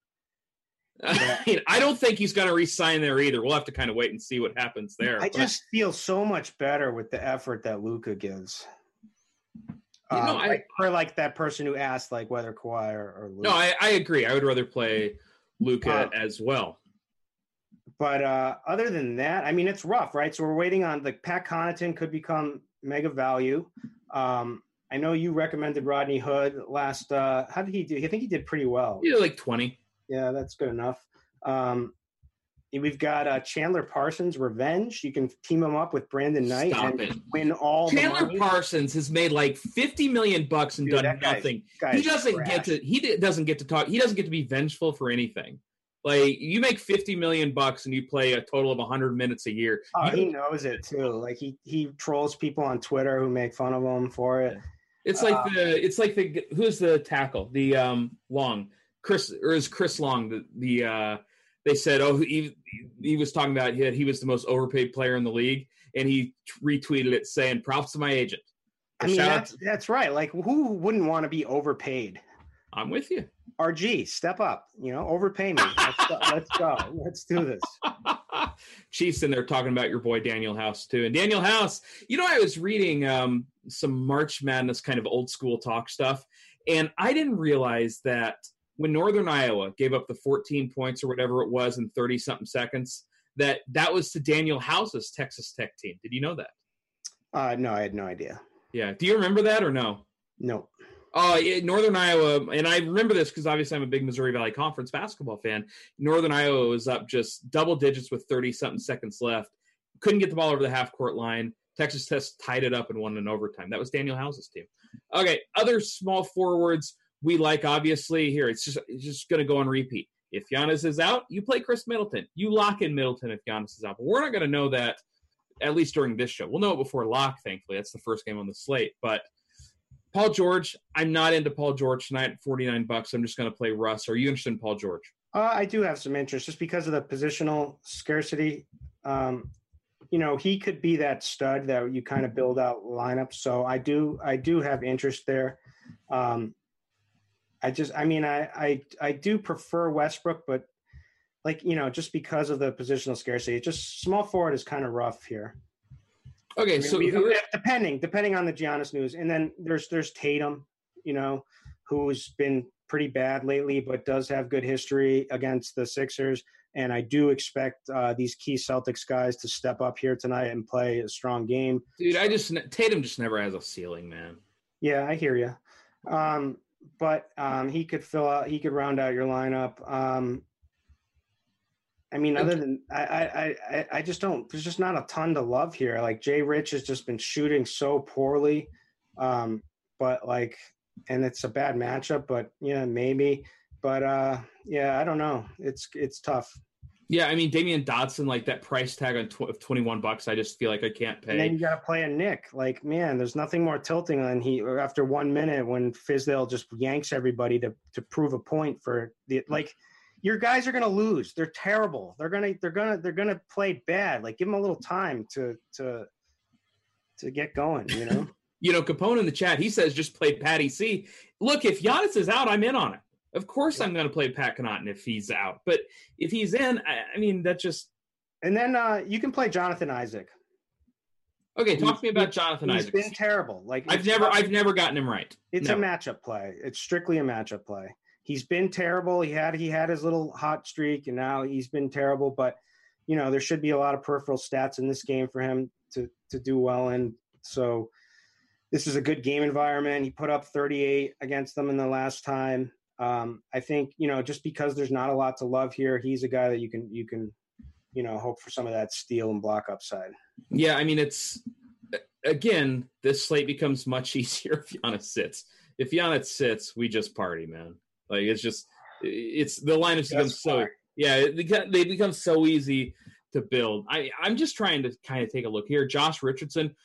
Yeah. I, mean, I don't think he's going to resign there either. We'll have to kind of wait and see what happens there. I but, just feel so much better with the effort that Luka gives. You know, um, I, like, for like that person who asked like whether Kawhi or, or Luka. No, I, I, agree. I would rather play Luka uh, as well. But uh, other than that, I mean, it's rough, right? So we're waiting on the Pat Connaughton could become mega value. Um, I know you recommended Rodney Hood last. Uh, how did he do? I think he did pretty well. Yeah, like twenty. Yeah, that's good enough. Um, we've got uh, Chandler Parsons Revenge. You can team him up with Brandon Knight Stop and it. win all. Chandler Parsons has made like fifty million bucks and Dude, done nothing. he doesn't trash. get to. He doesn't get to talk. He doesn't get to be vengeful for anything. Like you make fifty million bucks and you play a total of hundred minutes a year. Oh, you, he knows it too. Like he he trolls people on Twitter who make fun of him for it. It's like uh, the it's like the who's the tackle the um Long Chris or is Chris Long the the uh they said oh he he was talking about he, he was the most overpaid player in the league and he retweeted it saying props to my agent. I mean that's that's right. Like who wouldn't want to be overpaid? I'm with you. RG, step up. You know, overpay me. Let's go. let's go. Let's do this. Chiefs in there talking about your boy Danuel House too. And Danuel House, you know, I was reading um, some March Madness kind of old school talk stuff, and I didn't realize that when Northern Iowa gave up the 14 points or whatever it was in 30 something seconds, that that was to Danuel House's Texas Tech team. Did you know that? Uh, no, I had no idea. Yeah. Do you remember that or no? No. Oh, uh, Northern Iowa, and I remember this because obviously I'm a big Missouri Valley Conference basketball fan. Northern Iowa was up just double digits with 30 something seconds left. Couldn't get the ball over the half court line. Texas Tech tied it up and won in overtime. That was Danuel House's team. Okay, other small forwards we like, obviously, here it's just it's just going to go on repeat. If Giannis is out, you play Khris Middleton. You lock in Middleton if Giannis is out. But we're not going to know that at least during this show. We'll know it before lock, thankfully. That's the first game on the slate. But Paul George, I'm not into Paul George tonight. 49 bucks. I'm just going to play Russ. Are you interested in Paul George? Uh, I do have some interest just because of the positional scarcity. Um, you know, he could be that stud that you kind of build out lineup. So I do, I do have interest there. Um, I just, I mean, I, I, I do prefer Westbrook, but like you know, just because of the positional scarcity, just small forward is kind of rough here. Okay, I mean, so we, depending depending on the Giannis news, and then there's there's Tatum, you know, who's been pretty bad lately, but does have good history against the Sixers. And I do expect uh, these key Celtics guys to step up here tonight and play a strong game. Dude, I just Tatum just never has a ceiling, man. Yeah, I hear you. Um, but um, he could fill out. He could round out your lineup. Um, I mean, other than I, I, I, I just don't. There's just not a ton to love here. Like Jay Rich has just been shooting so poorly, um, but like, and it's a bad matchup. But yeah, maybe. But uh, yeah, I don't know. It's it's tough. Yeah, I mean Damyean Dotson, like that price tag on tw- twenty one bucks, I just feel like I can't pay. And then you got to play a Knick. Like man, there's nothing more tilting than he after one minute when Fizdale just yanks everybody to to prove a point for the like your guys are going to lose. They're terrible. They're going to they're to they're to play bad. Like give them a little time to to to get going, you know. you know, Capone in the chat, he says just play Patty C. Look, if Giannis is out, I'm in on it. Of course, I'm going to play Pat Connaughton if he's out. But if he's in, I, I mean, that just. And then uh, you can play Jonathan Isaac. Okay, talk to me about Jonathan he's Isaac. He's been terrible. Like I've never, I've never gotten him right. It's a matchup play. It's strictly a matchup play. He's been terrible. He had, he had his little hot streak, and now he's been terrible. But you know, there should be a lot of peripheral stats in this game for him to to do well in. So this is a good game environment. He put up 38 against them in the last time. Um, I think you know just because there's not a lot to love here, he's a guy that you can you can you know hope for some of that steal and block upside. Yeah, I mean it's again this slate becomes much easier if Giannis sits. If Giannis sits, we just party, man. Like it's just it's the lineups become so yeah they become so easy to build. I I'm just trying to kind of take a look here. Josh Richardson.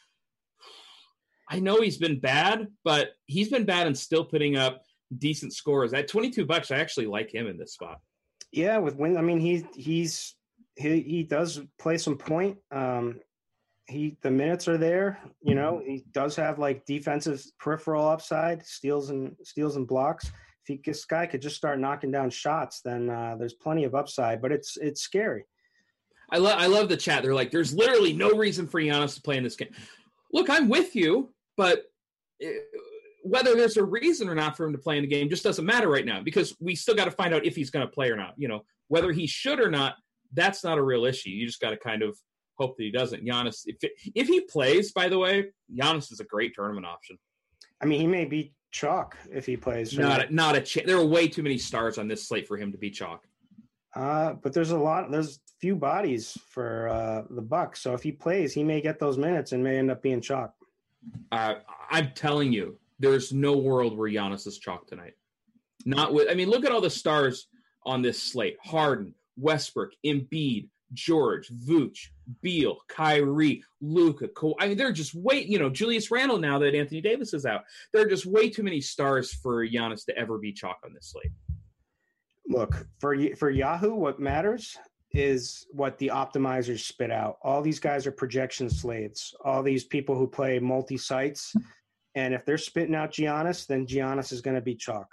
I know he's been bad, but he's been bad and still putting up decent scores. At 22 bucks, I actually like him in this spot. Yeah, with win, I mean he he's he he does play some point. Um, he the minutes are there. You know, he does have like defensive peripheral upside, steals and steals and blocks. If he, this guy could just start knocking down shots, then uh, there's plenty of upside. But it's it's scary. I love I love the chat. They're like, "There's literally no reason for Giannis to play in this game." Look, I'm with you, but whether there's a reason or not for him to play in the game just doesn't matter right now because we still got to find out if he's going to play or not. You know, whether he should or not, that's not a real issue. You just got to kind of hope that he doesn't. Giannis, if it, if he plays, by the way, Giannis is a great tournament option. I mean, he may be chalk if he plays. Not a, not a ch- there are way too many stars on this slate for him to be chalk. Uh, but there's a lot. There's few bodies for uh, the Bucks. So if he plays, he may get those minutes and may end up being chalk. Uh, I'm telling you, there's no world where Giannis is chalk tonight. Not with. I mean, look at all the stars on this slate: Harden, Westbrook, Embiid, George, Vooch, Beal, Kyrie, Luka. I mean, they're just way. You know, Julius Randle. Now that Anthony Davis is out, there are just way too many stars for Giannis to ever be chalk on this slate. Look for for Yahoo. What matters is what the optimizers spit out. All these guys are projection slaves. All these people who play multi sites and if they're spitting out Giannis, then Giannis is going to be chalk.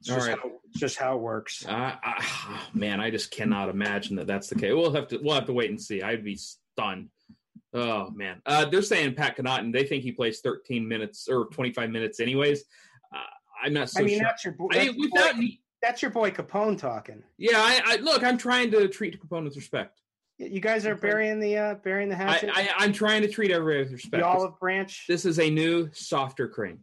It's just, how, it's just how it works. Uh, I, man, I just cannot imagine that that's the case. We'll have to we'll have to wait and see. I'd be stunned. Oh man, uh, they're saying Pat Connaughton. They think he plays 13 minutes or 25 minutes, anyways. Uh, I'm not so. I mean, sure. that's your. That's, I mean, without, boy, that's your boy Capone talking. Yeah, I, I look. I'm trying to treat Capone with respect. You guys are burying the uh, burying the hatchet. I, I, am trying to treat everybody with respect. The olive branch. This is a new, softer cream.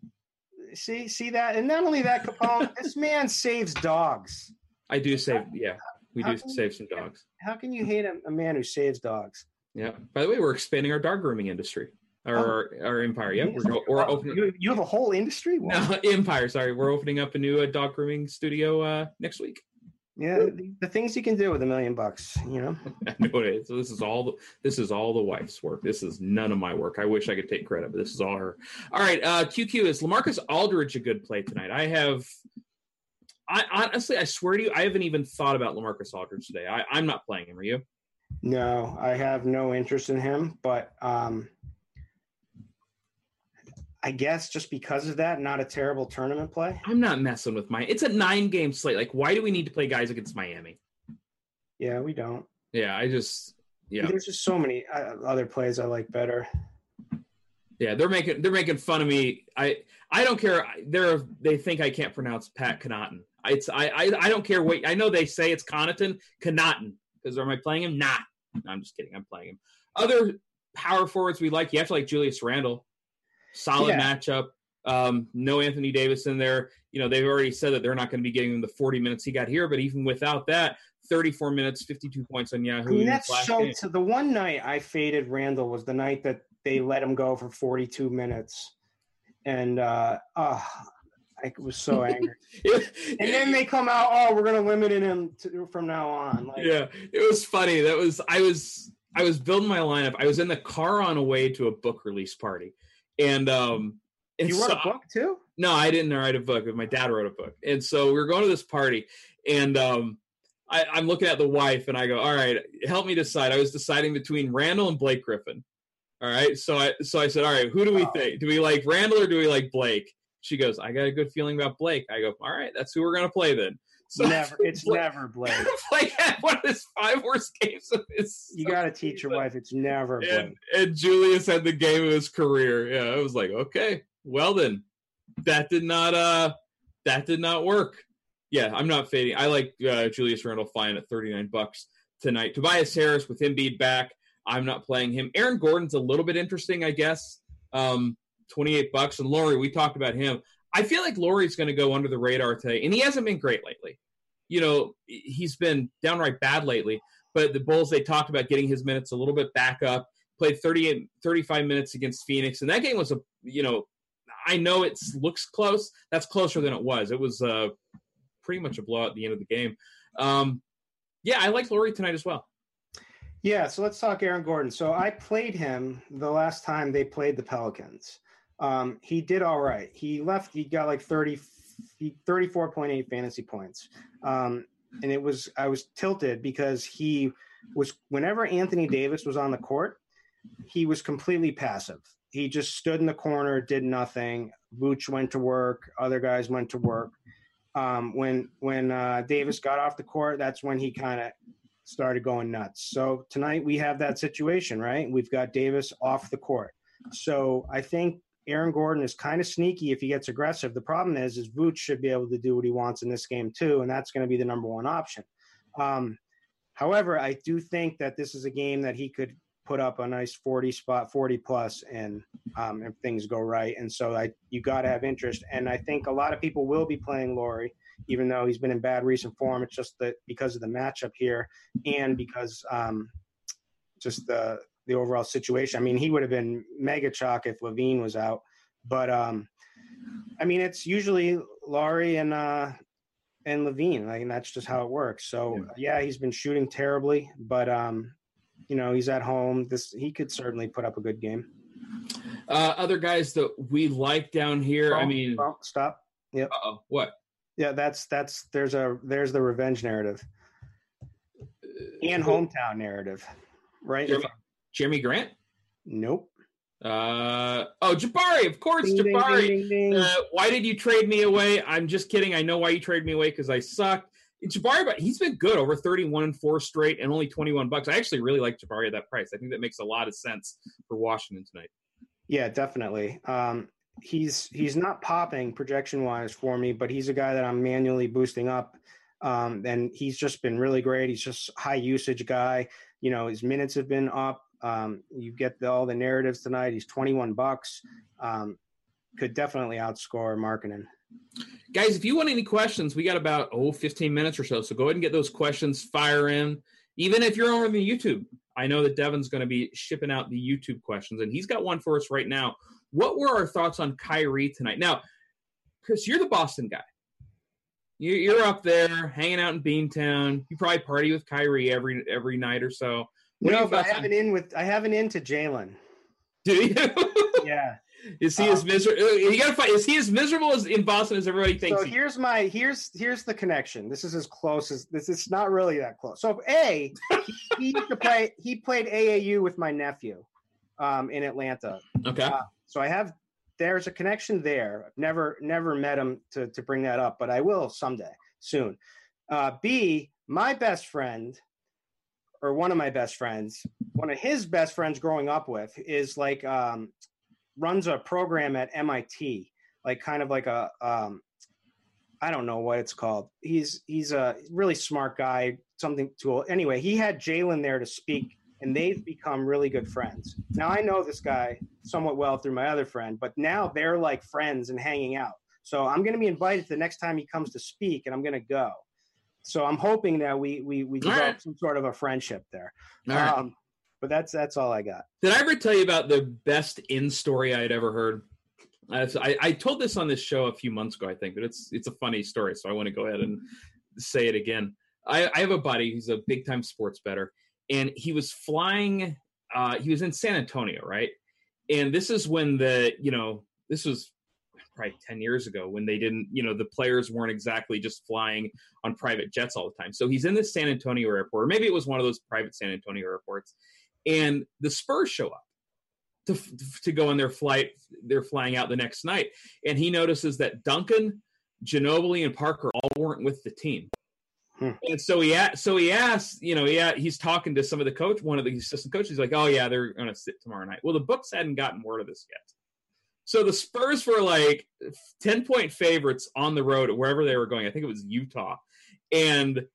See, see that, and not only that, Capone. this man saves dogs. I do save. Yeah, we do save some dogs. How can you hate a, a, man who saves dogs? Yeah. By the way, we're expanding our dog grooming industry. Our, oh. our, our empire. Yeah, we're, we're opening. You, you, have a whole industry. Wow. No, empire. Sorry, we're opening up a new uh, dog grooming studio uh, next week. Yeah, the, the, things you can do with a million bucks, you know. I know it is. So this is all the this is all the wife's work. This is none of my work. I wish I could take credit, but this is all her. All right, uh QQ is Lamarcus Aldridge a good play tonight? I have I honestly I swear to you, I haven't even thought about Lamarcus Aldridge today. I, I'm not playing him, are you? No, I have no interest in him, but um I guess just because of that, not a terrible tournament play. I'm not messing with my. It's a nine game slate. Like, why do we need to play guys against Miami? Yeah, we don't. Yeah, I just yeah. There's just so many uh, other plays I like better. Yeah, they're making they're making fun of me. I I don't care. They're they think I can't pronounce Pat Connaughton. It's I I, I don't care. Wait, I know they say it's Connaughton Connaughton because am I playing him? Nah, no, I'm just kidding. I'm playing him. Other power forwards we like. You have to like Julius Randle solid yeah. matchup. Um, no Anthony Davis in there. You know, they've already said that they're not going to be getting him the 40 minutes he got here, but even without that, 34 minutes, 52 points on Yahoo. I mean, that's so. To the one night I faded Randle was the night that they let him go for 42 minutes, and uh, uh I was so angry. and then they come out, oh, we're going to limit him to, from now on. Like, yeah, it was funny. That was I was I was building my lineup. I was in the car on a way to a book release party and um, and you wrote so, a book too? No, I didn't write a book. My dad wrote a book, and so we were going to this party, and um, I, I'm looking at the wife and I go, all right, help me decide. I was deciding between Randle and Blake Griffin. All right. So I so I said, all right, who do we think? Do we like Randle or do we like Blake? She goes, I got a good feeling about Blake. I go, all right, that's who we're gonna play then. So never, it's never Blake. Blake had one of his five worst games of his. You got to teach your wife it's never Blake. And, and Julius had the game of his career. Yeah, I was like, okay, well then, that did not uh that did not work. Yeah, I'm not fading. I like uh, Julius Randle fine at 39 bucks tonight. Tobias Harris with Embiid back. I'm not playing him. Aaron Gordon's a little bit interesting, I guess. Um, 28 bucks. And Lauri, we talked about him. I feel like Lauri's going to go under the radar today, and he hasn't been great lately. You know, he's been downright bad lately. But the Bulls, they talked about getting his minutes a little bit back up. Played 38, 35 minutes against Phoenix, and that game was a, you know, I know it looks close. That's closer than it was. It was uh, pretty much a blowout at the end of the game. Um, yeah, I like Lauri tonight as well. Yeah, so let's talk Aaron Gordon. So I played him the last time they played the Pelicans. Um, he did all right. He left. He got like 30, 34.8 fantasy points. Um, and it was I was tilted because he was whenever Anthony Davis was on the court, he was completely passive. He just stood in the corner, did nothing. Vooch went to work. Other guys went to work. Um, when when uh, Davis got off the court, that's when he kind of started going nuts. So tonight we have that situation, right? We've got Davis off the court. So I think Aaron Gordon is kind of sneaky if he gets aggressive. The problem is, is Vooch should be able to do what he wants in this game too, and that's going to be the number one option. Um, however, I do think that this is a game that he could put up a nice 40 spot, 40 plus, and um, if things go right. And so I, you got to have interest. And I think a lot of people will be playing Lauri, even though he's been in bad recent form. It's just that because of the matchup here, and because um, just the the overall situation. I mean, he would have been mega chalk if LaVine was out, but um, I mean, it's usually Lauri and uh, and LaVine. Like, and that's just how it works. So yeah, yeah he's been shooting terribly, but um, you know, he's at home. This he could certainly put up a good game. Uh, other guys that we like down here. Oh, I mean, oh, stop. Yep. Uh-oh. What? Yeah, that's that's there's a there's the revenge narrative and hometown narrative, right? Jeremy, Jerami Grant? Nope. Uh oh, Jabari, of course, ding, Jabari. Ding, ding, uh, why did you trade me away? I'm just kidding. I know why you traded me away because I sucked. Jabari, but he's been good over 31 and four straight and only 21 bucks. I actually really like Jabari at that price. I think that makes a lot of sense for Washington tonight. Yeah, definitely. Um, he's he's not popping projection wise for me, but he's a guy that I'm manually boosting up. Um, and he's just been really great. He's just high usage guy. You know, his minutes have been up. Um, you get the, all the narratives tonight. He's 21 bucks. Um, could definitely outscore Markkanen. Guys, if you want any questions, we got about oh 15 minutes or so. So go ahead and get those questions fire in. Even if you're over the YouTube, I know that Devin's going to be shipping out the YouTube questions, and he's got one for us right now. What were our thoughts on Kyrie tonight? Now, Chris, you're the Boston guy. You're up there hanging out in Beantown. You probably party with Kyrie every every night or so. No, but I have an in with I have an in to Jaylen. Do you? yeah. Is he um, as miserable? Uh, you gotta find. Is he as miserable as in Boston as everybody thinks? So here's my here's here's the connection. This is as close as this. is not really that close. So a he, he used to play. He played AAU with my nephew, um, in Atlanta. Okay. Uh, so I have there's a connection there. I've never never met him to to bring that up, but I will someday soon. Uh, B my best friend or one of my best friends, one of his best friends growing up with is like um, runs a program at MIT, like kind of like a um, I don't know what it's called. He's he's a really smart guy. Something to anyway. He had Jaylen there to speak, and they've become really good friends. Now I know this guy somewhat well through my other friend, but now they're like friends and hanging out. So I'm going to be invited the next time he comes to speak, and I'm going to go. So I'm hoping that we we we develop right. some sort of a friendship there. Um, but that's that's all I got. Did I ever tell you about the best in story I had ever heard? I, I told this on this show a few months ago, I think, but it's it's a funny story, so I want to go ahead and say it again. I, I have a buddy who's a big time sports bettor, and he was flying. Uh, he was in San Antonio, right? And this is when the you know this was probably 10 years ago when they didn't, you know, the players weren't exactly just flying on private jets all the time. So he's in the San Antonio airport, or maybe it was one of those private San Antonio airports, and the Spurs show up to to go on their flight. They're flying out the next night, and he notices that Duncan, Ginobili, and Parker all weren't with the team. Hmm. And so he so he asked, you know, yeah, he's talking to some of the coach, one of the assistant coaches, like, oh yeah, they're going to sit tomorrow night. Well, the books hadn't gotten word of this yet. So the Spurs were like 10 point favorites on the road wherever they were going. I think it was Utah. And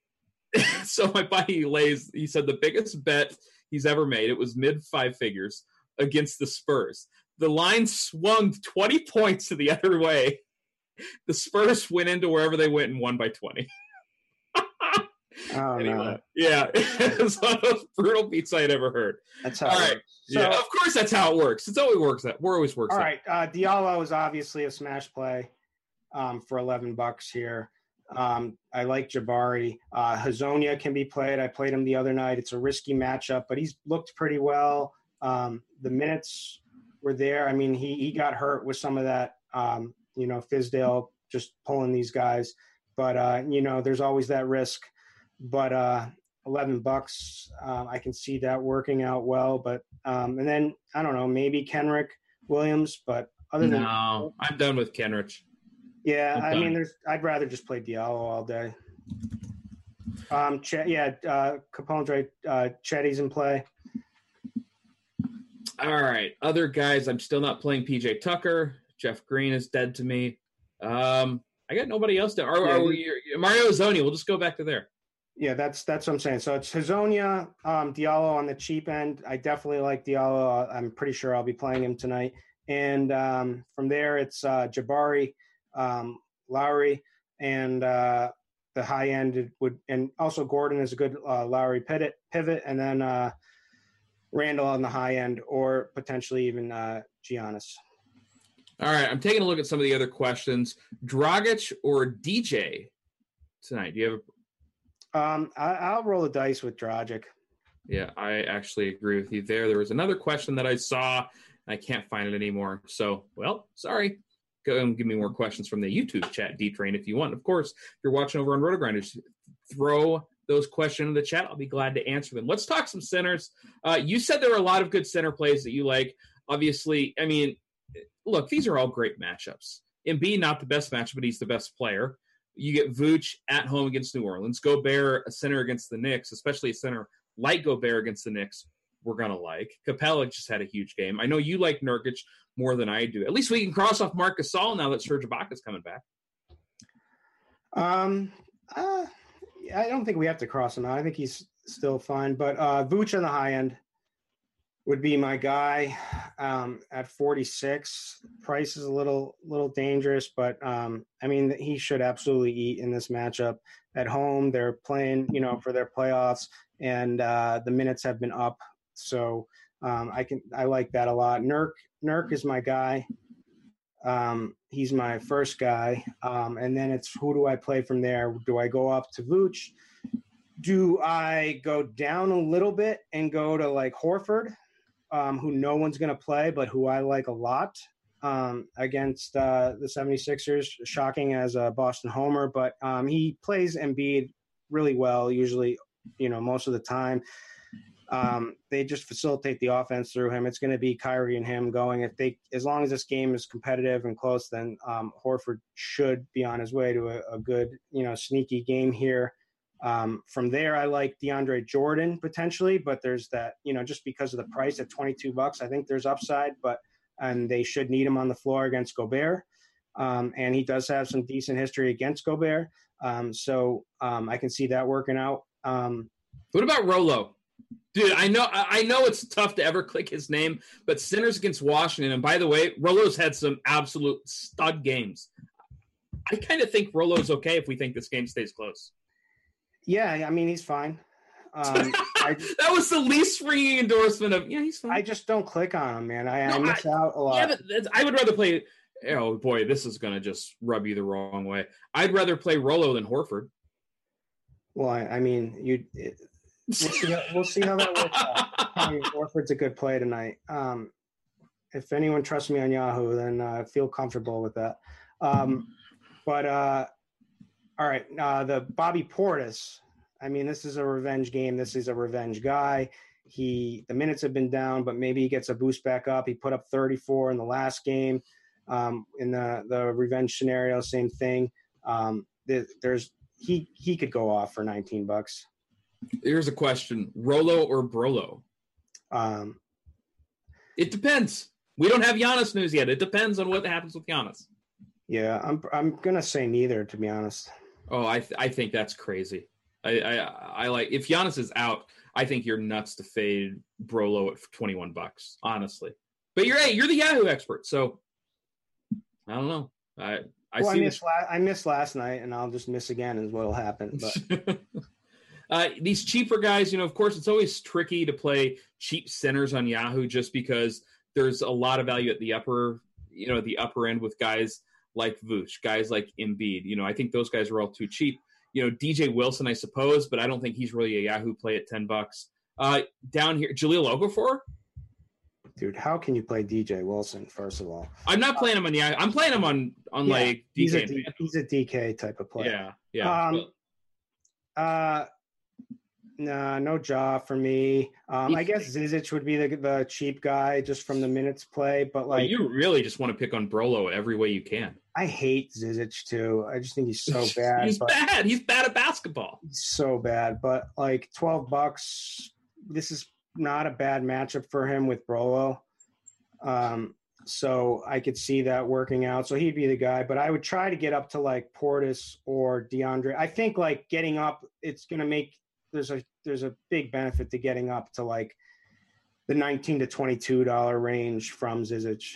so my buddy lays, he said the biggest bet he's ever made, it was mid five figures against the Spurs. The line swung 20 points to the other way. The Spurs went into wherever they went and won by 20. Oh, anyway, no. yeah, it's one of those brutal beats I had ever heard. That's how. All right, so, yeah, of course that's how it works. It's always works that. We're always works. All right, uh, Diallo is obviously a smash play um, for eleven bucks here. Um, I like Jabari. Uh, Hezonja can be played. I played him the other night. It's a risky matchup, but he's looked pretty well. Um, the minutes were there. I mean, he he got hurt with some of that. Um, you know, Fizdale just pulling these guys, but uh, you know, there's always that risk but uh, 11 bucks, uh, I can see that working out well. But um, and then I don't know, maybe Kenrich Williams, but other than no, I'm done with Kenrich. Yeah, I mean, there's I'd rather just play Diallo all day. Um, Ch- yeah, uh, Capone, uh, Chetty's in play. All right, other guys, I'm still not playing PJ Tucker. Jeff Green is dead to me. Um, I got nobody else to. Are, are we, Mario Hezonja? We'll just go back to there. Yeah, that's that's what I'm saying. So it's Hezonja, um, Diallo on the cheap end. I definitely like Diallo. I'm pretty sure I'll be playing him tonight. And um, from there, it's uh, Jabari, um, Lauri, and uh, the high end would, and also Gordon is a good uh, Lauri pivot, pivot, and then uh, Randle on the high end, or potentially even uh, Giannis. All right, I'm taking a look at some of the other questions. Dragic or DJ tonight? Do you have um, I, will roll the dice with Dragic. Yeah, I actually agree with you there. There was another question that I saw. I can't find it anymore. So, well, sorry. Go and give me more questions from the YouTube chat, D Train, if you want. Of course, if you're watching over on RotoGrinders, throw those questions in the chat. I'll be glad to answer them. Let's talk some centers. Uh, you said there were a lot of good center plays that you like. Obviously, I mean, look, these are all great matchups. Embiid, not the best matchup, but he's the best player you get Vooch at home against New Orleans. Gobert, a center against the Knicks, especially a center like Gobert against the Knicks, we're gonna like. Capela just had a huge game. I know you like Nurkic more than I do. At least we can cross off Marc Gasol now that Serge Ibaka's coming back. Um, uh, I don't think we have to cross him out. I think he's still fine. But uh, Vooch on the high end would be my guy um, at 46. Price is a little little dangerous, but um, I mean he should absolutely eat in this matchup at home. They're playing, you know, for their playoffs, and uh, the minutes have been up, so um, I can I like that a lot. Nurk Nurk is my guy. Um, he's my first guy, um, and then it's who do I play from there? Do I go up to Vooch? Do I go down a little bit and go to like Horford? Um, who no one's going to play, but who I like a lot um, against uh, the 76ers. Shocking as a Boston homer, but um, he plays Embiid really well, usually, you know, most of the time. Um, they just facilitate the offense through him. It's going to be Kyrie and him going. If they, as long as this game is competitive and close, then um, Horford should be on his way to a, a good, you know, sneaky game here. Um, from there, I like DeAndre Jordan potentially, but there's that, you know, just because of the price at 22 bucks, I think there's upside, but, and they should need him on the floor against Gobert. Um, and he does have some decent history against Gobert. Um, so um, I can see that working out. Um, what about Rolo? Dude, I know I know it's tough to ever click his name, but Sinners against Washington, and by the way, Rolo's had some absolute stud games. I kind of think Rolo's okay if we think this game stays close. Yeah, I mean he's fine. Um, I, that was the least ringing endorsement of yeah he's fine. I just don't click on him, man. I, no, I miss I, out a lot. Yeah, but I would rather play. Oh boy, this is gonna just rub you the wrong way. I'd rather play Rolo than Horford. Well, I, I mean, you. It, we'll, see how, we'll see how that works out. I mean, Horford's a good play tonight. Um, if anyone trusts me on Yahoo, then uh, feel comfortable with that. Um, but uh, all right, uh, the Bobby Portis. I mean, this is a revenge game. This is a revenge guy. He the minutes have been down, but maybe he gets a boost back up. He put up 34 in the last game. Um, in the the revenge scenario, same thing. Um, there's he he could go off for 19 bucks. Here's a question: Rolo or Brolo? Um, it depends. We don't have Giannis news yet. It depends on what happens with Giannis. Yeah, I'm I'm gonna say neither, to be honest. Oh, I th- I think that's crazy. I, I I like if Giannis is out, I think you're nuts to fade Brolo at 21 bucks, honestly. But you're hey, you're the Yahoo expert, so I don't know. I I well, see I missed, la- I missed last night, and I'll just miss again, is what'll happen. But uh, these cheaper guys, you know, of course, it's always tricky to play cheap centers on Yahoo just because there's a lot of value at the upper, you know, the upper end with guys like Vooch, guys like Embiid. You know, I think those guys are all too cheap. You know, DJ Wilson, I suppose, but I don't think he's really a Yahoo play at ten bucks. Uh, down here, Jahlil Okafor. Dude, how can you play DJ Wilson? First of all, I'm not playing him on the. I'm playing him on on yeah, like DK. He's a, D, he's a DK type of player. Yeah, yeah. Um, uh, Nah, no jaw for me. Um, I guess Zizic would be the the cheap guy just from the minutes play, but like you really just want to pick on Brolo every way you can. I hate Zizic too. I just think he's so bad. he's bad. He's bad at basketball. So bad. But like twelve bucks, this is not a bad matchup for him with Brolo. Um, so I could see that working out. So he'd be the guy. But I would try to get up to like Portis or DeAndre. I think like getting up, it's going to make there's a there's a big benefit to getting up to like the 19 to 22 dollar range from Zizic.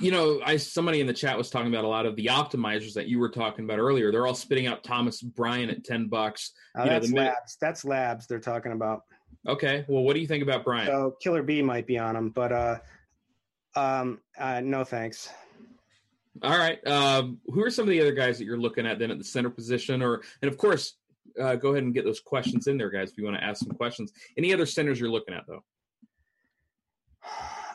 You know, I somebody in the chat was talking about a lot of the optimizers that you were talking about earlier. They're all spitting out Thomas Bryant at 10 bucks. Uh, that's know, labs. That's labs they're talking about. Okay. Well, what do you think about Bryant? So Killer B might be on him, but uh um uh no thanks. All right. Um, who are some of the other guys that you're looking at then at the center position, or and of course uh, go ahead and get those questions in there, guys. If you want to ask some questions, any other centers you're looking at though?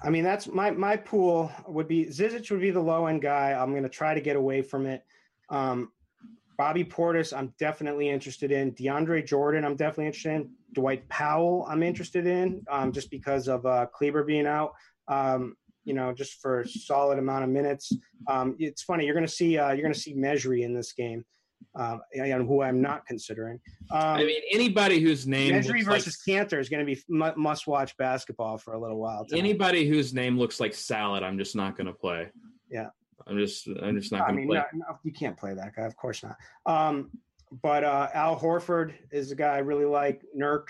I mean, that's my my pool would be Zizic would be the low end guy. I'm going to try to get away from it. Um, Bobby Portis, I'm definitely interested in. DeAndre Jordan, I'm definitely interested in. Dwight Powell, I'm interested in, um, just because of uh, Kleber being out. Um, you know, just for a solid amount of minutes. Um, it's funny. You're going to see uh, you're going to see Mejri in this game um, and who I'm not considering. Um, I mean, anybody whose name Mejri versus like, Kanter is going to be must-watch basketball for a little while. Tonight. Anybody whose name looks like salad, I'm just not going to play. Yeah, I'm just, I'm just not going to play. No, no, you can't play that guy, of course not. Um, but uh, Al Horford is a guy I really like. Nurk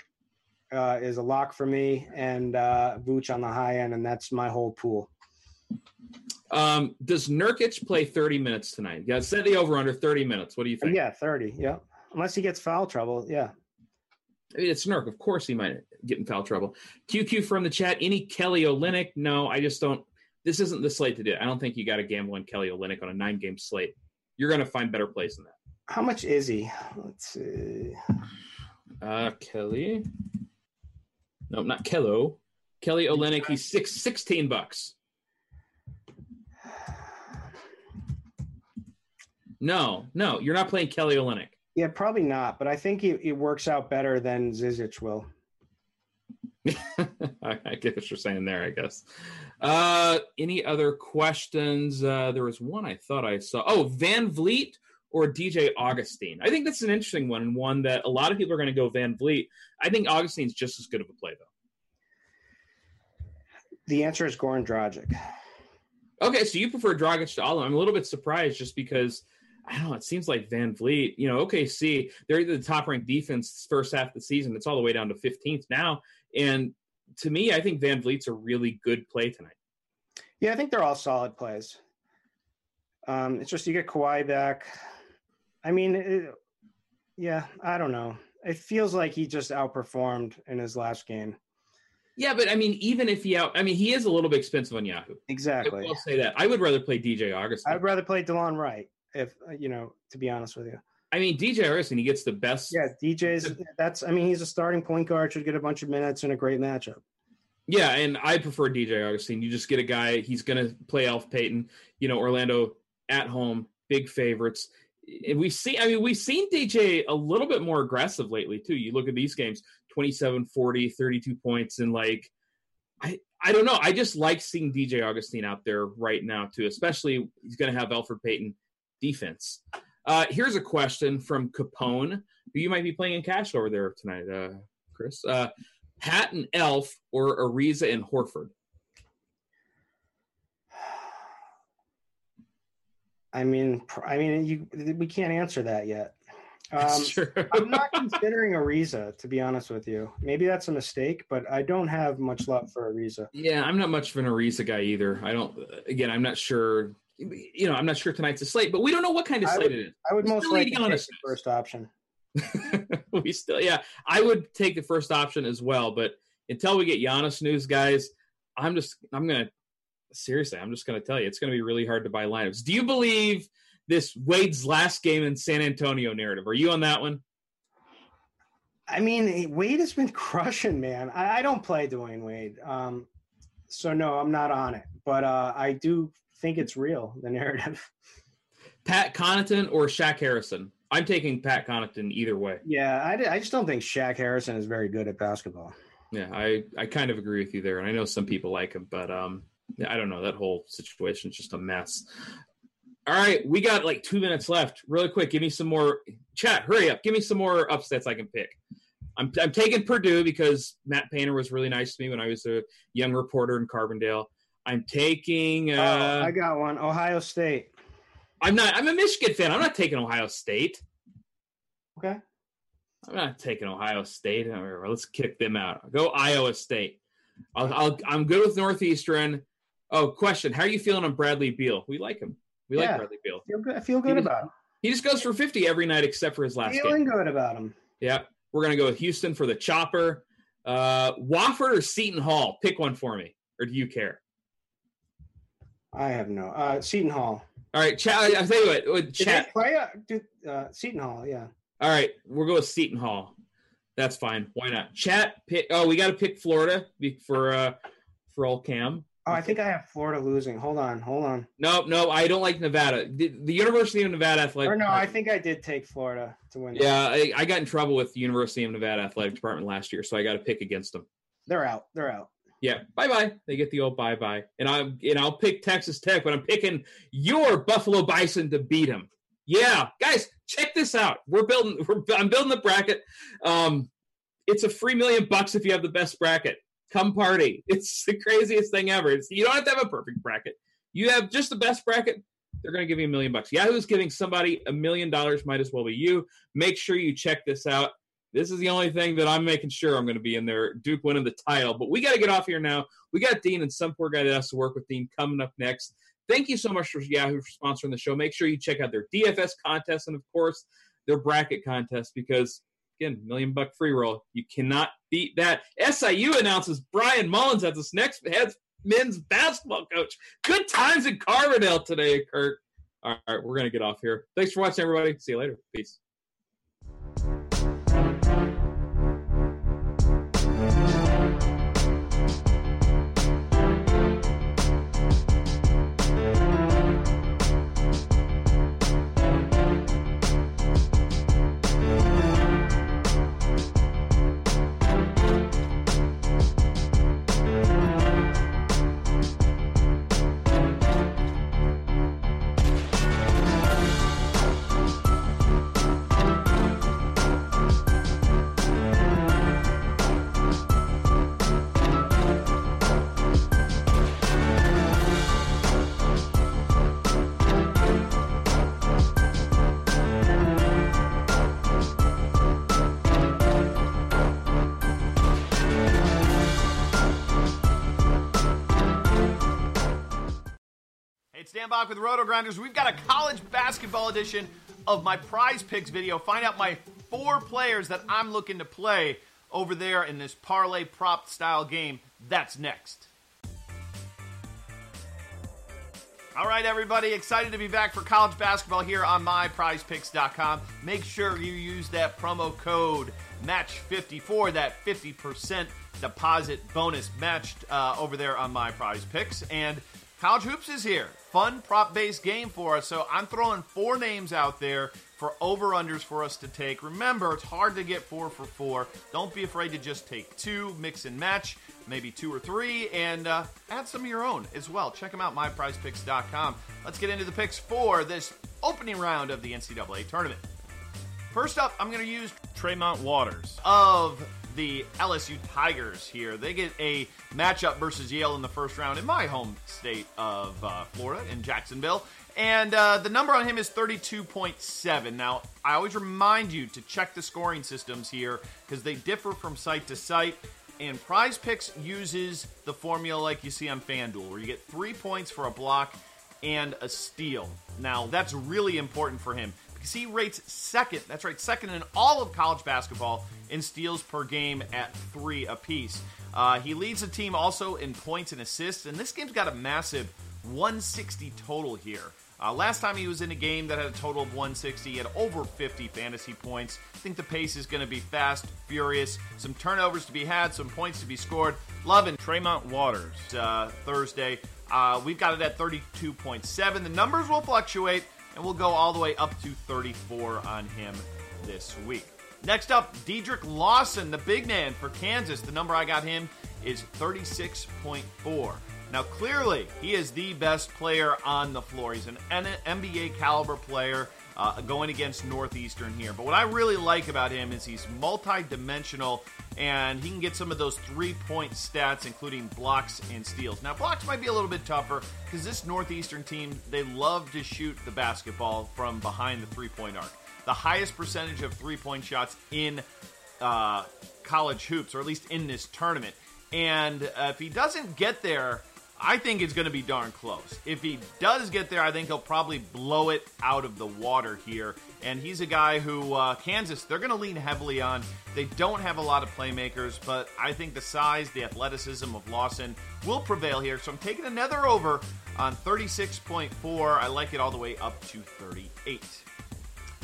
uh, is a lock for me, and uh, Vooch on the high end, and that's my whole pool. Um, does Nurkic play 30 minutes tonight? Yeah, set the over under 30 minutes. What do you think? Yeah, 30. Yeah. Unless he gets foul trouble. Yeah. I mean, it's Nurk. Of course he might get in foul trouble. QQ from the chat. Any Kelly Olynyk? No, I just don't. This isn't the slate to do. I don't think you got to gamble on Kelly Olynyk on a nine game slate. You're going to find better plays than that. How much is he? Let's see. Uh, Kelly. No, not Kello. Kelly Olynyk. He's six, 16 bucks. No, no, you're not playing Kelly Olynyk. Yeah, probably not. But I think it, it works out better than Zizic will. I get what you're saying there. I guess. Uh, any other questions? Uh, there was one I thought I saw. Oh, VanVleet or DJ Augustin. I think that's an interesting one, and one that a lot of people are going to go VanVleet. I think Augustin's just as good of a play, though. The answer is Goran Dragic. Okay, so you prefer Dragic to Allen. I'm a little bit surprised just because I don't know. It seems like VanVleet, you know, OKC, they're the top ranked defense first half of the season. It's all the way down to 15th now. And to me, I think VanVleet's a really good play tonight. Yeah, I think they're all solid plays. Um, it's just you get Kawhi back. I mean, it, yeah, I don't know. It feels like he just outperformed in his last game. Yeah, but I mean, even if he out, I mean, he is a little bit expensive on Yahoo. Exactly. I'll say that. I would rather play DJ August. I'd rather play Delon Wright if uh, you know, to be honest with you. I mean, DJ Harrison, he gets the best. Yeah, DJ's. That's. I mean, he's a starting point guard. Should get a bunch of minutes and a great matchup. Yeah, and I prefer DJ Augustin. You just get a guy, he's going to play Elf Payton. You know, Orlando at home, big favorites. And we've seen, I mean, we've seen DJ a little bit more aggressive lately, too. You look at these games 27, 40, 32 points, and like, I, I don't know. I just like seeing DJ Augustin out there right now, too, especially he's going to have Elfrid Payton defense. Uh, here's a question from Capone, who you might be playing in cash over there tonight, uh, Chris. Uh, Pat and Elf or Ariza and Horford? I mean, I mean, you we can't answer that yet. Um, I'm not considering Ariza, to be honest with you. Maybe that's a mistake, but I don't have much love for Ariza. Yeah, I'm not much of an Ariza guy either. I don't. Again, I'm not sure. You know, I'm not sure tonight's a slate, but we don't know what kind of slate would, it is. I would most likely take the first option. we still, yeah, I would take the first option as well. But until we get Giannis news, guys, I'm just, I'm gonna seriously, I'm just gonna tell you, it's gonna be really hard to buy lineups. Do you believe this Wade's last game in San Antonio narrative? Are you on that one? I mean, Wade has been crushing, man. I, I don't play Dwyane Wade, um, so no, I'm not on it. But uh, I do think it's real, the narrative. Pat Connaughton or Shaq Harrison? I'm taking Pat Connaughton either way. Yeah, I, I just don't think Shaq Harrison is very good at basketball. Yeah, I, I kind of agree with you there, and I know some people like him, but um, I don't know. That whole situation is just a mess. All right, we got like two minutes left. Really quick, give me some more chat. Hurry up, give me some more upsets I can pick. I'm I'm taking Purdue because Matt Painter was really nice to me when I was a young reporter in Carbondale. I'm taking. Uh, oh, I got one. Ohio State. I'm not. I'm a Michigan fan. I'm not taking Ohio State. Okay. I'm not taking Ohio State. Let's kick them out. Go Iowa State. I'll, I'll, I'm good with Northeastern. Oh, question: How are you feeling on Bradley Beal? We like him. We yeah, like Bradley Beal. Feel good, I feel good he about him. He just goes for 50 every night except for his last Feeling game. good about him. Yeah, we're gonna go with Houston for the chopper. Uh, Wofford or Seton Hall? Pick one for me, or do you care? I have no. Uh, Seton Hall. All right, chat. I'll tell you what. Chat. play uh, uh, Seton Hall, yeah. All right, we'll go with Seton Hall. That's fine. Why not? Chat. Pick. Oh, we got to pick Florida for uh for all Cam. Oh, I think I have Florida losing. Hold on, hold on. No, no, I don't like Nevada. The, the University of Nevada Athletic. Or no, I think I did take Florida to win. Yeah, I, I, got in trouble with the University of Nevada Athletic Department last year, so I got to pick against them. They're out. They're out. Yeah, bye bye. They get the old bye bye, and I and I'll pick Texas Tech, but I'm picking your Buffalo Bison to beat them. Yeah, guys, check this out. We're building. We're, I'm building the bracket. Um, it's a free million bucks if you have the best bracket. Come party. It's the craziest thing ever. It's, you don't have to have a perfect bracket. You have just the best bracket. They're going to give you a million bucks. Yahoo's giving somebody a million dollars. Might as well be you. Make sure you check this out. This is the only thing that I'm making sure I'm going to be in there. Duke winning the title. But we got to get off here now. We got Dean and some poor guy that has to work with Dean coming up next. Thank you so much for Yahoo for sponsoring the show. Make sure you check out their DFS contest and, of course, their bracket contest because, again, million buck free roll. You cannot beat that. SIU announces Bryan Mullins as its next men's basketball coach. Good times in Carbondale today, Kurt. All right, we're going to get off here. Thanks for watching, everybody. See you later. Peace. Bach with Roto Grinders. We've got a college basketball edition of my prize picks video. Find out my four players that I'm looking to play over there in this parlay prop style game. That's next. All right, everybody, excited to be back for college basketball here on myprizepicks.com. Make sure you use that promo code MATCH50 for that 50% deposit bonus matched uh, over there on my prize picks. And College Hoops is here. Fun prop based game for us. So I'm throwing four names out there for over unders for us to take. Remember, it's hard to get four for four. Don't be afraid to just take two, mix and match, maybe two or three, and uh, add some of your own as well. Check them out, myprizepicks.com. Let's get into the picks for this opening round of the NCAA tournament. First up, I'm going to use Tremont Waters of the LSU Tigers here. They get a matchup versus Yale in the first round in my home state of uh, Florida, in Jacksonville. And uh, the number on him is 32.7. Now, I always remind you to check the scoring systems here because they differ from site to site. And Prize Picks uses the formula like you see on FanDuel, where you get three points for a block and a steal. Now, that's really important for him because he rates second, that's right, second in all of college basketball in steals per game at three apiece. Uh, he leads the team also in points and assists, and this game's got a massive 160 total here. Uh, last time he was in a game that had a total of 160, he had over 50 fantasy points. I think the pace is going to be fast, furious, some turnovers to be had, some points to be scored. Loving Tremont Waters uh, Thursday. Uh, we've got it at 32.7. The numbers will fluctuate, and we'll go all the way up to 34 on him this week. Next up, Dedric Lawson, the big man for Kansas. The number I got him is 36.4. Now, clearly, he is the best player on the floor. He's an NBA caliber player uh, going against Northeastern here. But what I really like about him is he's multi-dimensional and he can get some of those three-point stats, including blocks and steals. Now, blocks might be a little bit tougher because this Northeastern team they love to shoot the basketball from behind the three-point arc. The highest percentage of three-point shots in uh, college hoops, or at least in this tournament. And uh, if he doesn't get there I think it's going to be darn close. If he does get there, I think he'll probably blow it out of the water here. And he's a guy who, uh, Kansas, they're going to lean heavily on. They don't have a lot of playmakers, but I think the size, the athleticism of Lawson will prevail here. So I'm taking another over on 36.4. I like it all the way up to 38.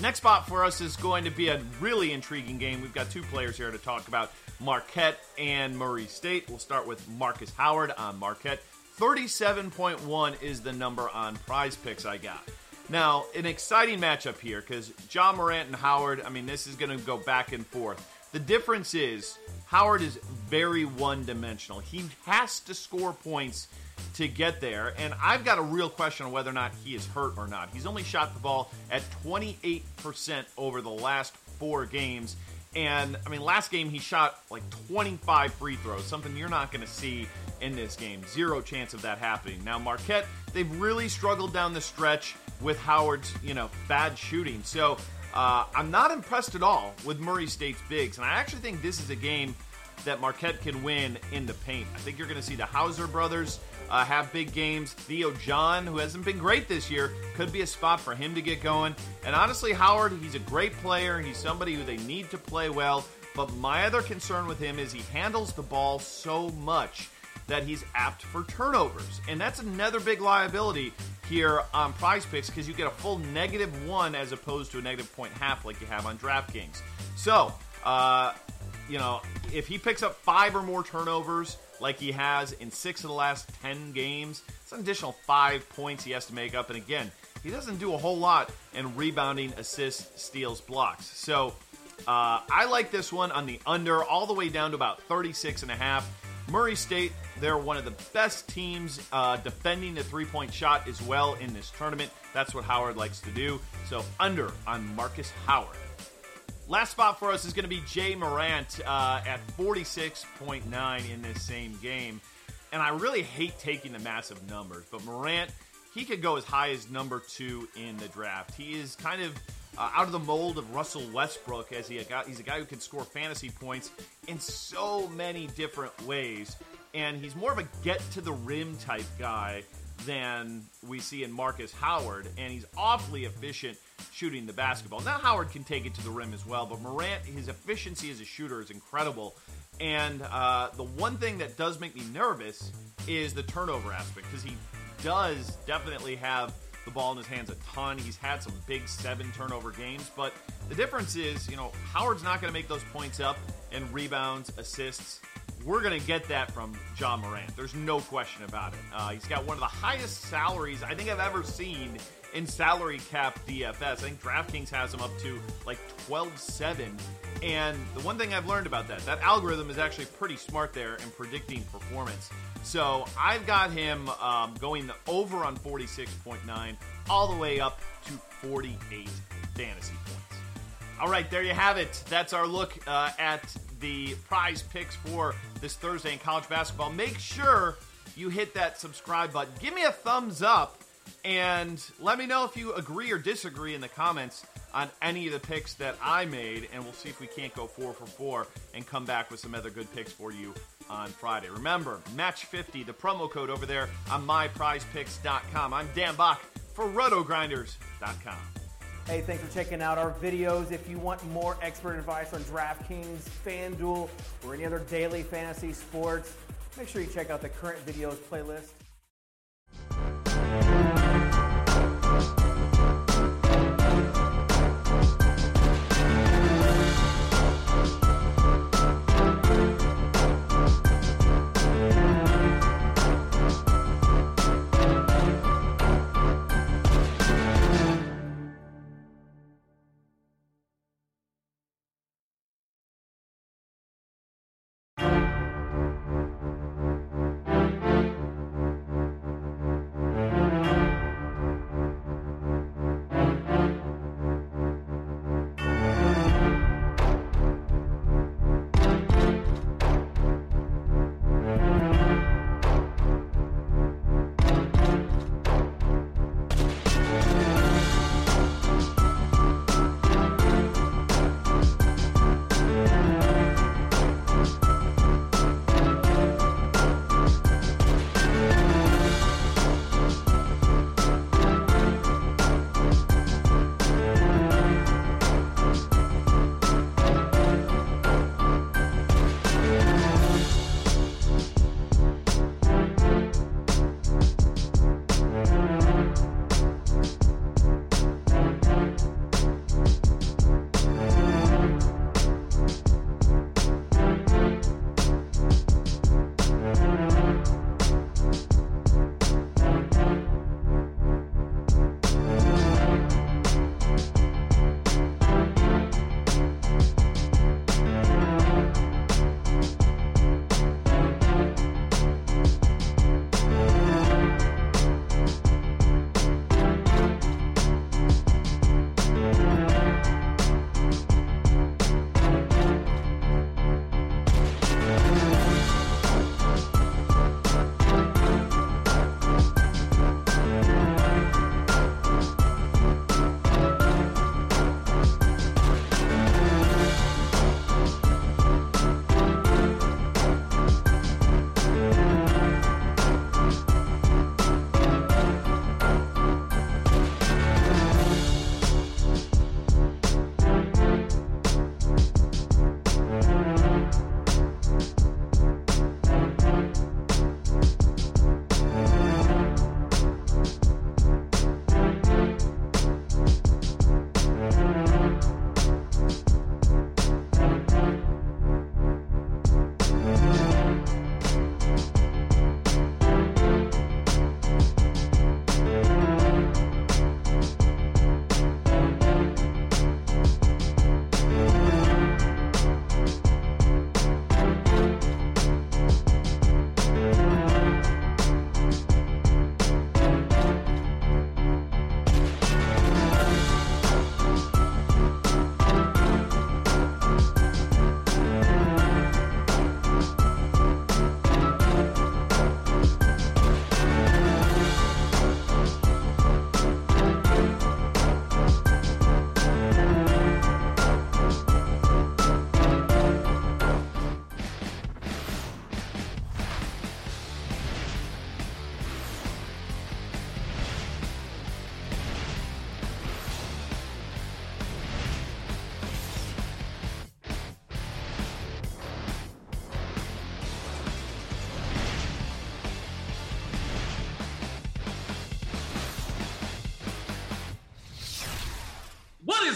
Next spot for us is going to be a really intriguing game. We've got two players here to talk about Marquette and Murray State. We'll start with Marcus Howard on Marquette. 37.1 is the number on prize picks I got. Now, an exciting matchup here because Ja Morant and Howard, I mean, this is going to go back and forth. The difference is Howard is very one dimensional. He has to score points to get there, and I've got a real question on whether or not he is hurt or not. He's only shot the ball at 28% over the last four games. And I mean, last game he shot like 25 free throws, something you're not going to see in this game. Zero chance of that happening. Now, Marquette, they've really struggled down the stretch with Howard's, you know, bad shooting. So uh, I'm not impressed at all with Murray State's bigs, and I actually think this is a game that Marquette can win in the paint. I think you're going to see the Hauser brothers uh, have big games. Theo John, who hasn't been great this year, could be a spot for him to get going. And honestly, Howard, he's a great player. He's somebody who they need to play well. But my other concern with him is he handles the ball so much that he's apt for turnovers. And that's another big liability here on prize picks because you get a full negative one as opposed to a negative point half like you have on DraftKings. So, uh, you know, if he picks up five or more turnovers like he has in six of the last 10 games, it's an additional five points he has to make up. And again, he doesn't do a whole lot in rebounding, assists, steals, blocks. So uh, I like this one on the under all the way down to about 36 and a half. Murray State, they're one of the best teams uh, defending the three point shot as well in this tournament. That's what Howard likes to do. So, under on Marcus Howard. Last spot for us is going to be Ja Morant uh, at 46.9 in this same game. And I really hate taking the massive numbers, but Morant, he could go as high as number two in the draft. He is kind of uh, out of the mold of Russell Westbrook, as he got, he's a guy who can score fantasy points in so many different ways. And he's more of a get to the rim type guy than we see in Marcus Howard, and he's awfully efficient shooting the basketball. Now, Howard can take it to the rim as well, but Morant, his efficiency as a shooter is incredible. And uh, the one thing that does make me nervous is the turnover aspect, because he does definitely have the ball in his hands a ton. He's had some big seven turnover games, but the difference is, you know, Howard's not going to make those points up and rebounds, assists we're going to get that from Ja Morant. There's no question about it. Uh, he's got one of the highest salaries I think I've ever seen in salary cap DFS. I think DraftKings has him up to like 12-7. And the one thing I've learned about that, that algorithm is actually pretty smart there in predicting performance. So I've got him um, going over on 46.9 all the way up to 48 fantasy points. All right, there you have it. That's our look uh, at the prize picks for this Thursday in college basketball. Make sure you hit that subscribe button. Give me a thumbs up and let me know if you agree or disagree in the comments on any of the picks that I made, and we'll see if we can't go four for four and come back with some other good picks for you on Friday. Remember, match50, the promo code over there on myprizepicks.com. I'm Dan Bach for rotogrinders.com. Hey, thanks for checking out our videos. If you want more expert advice on DraftKings, FanDuel, or any other daily fantasy sports, make sure you check out the current videos playlist.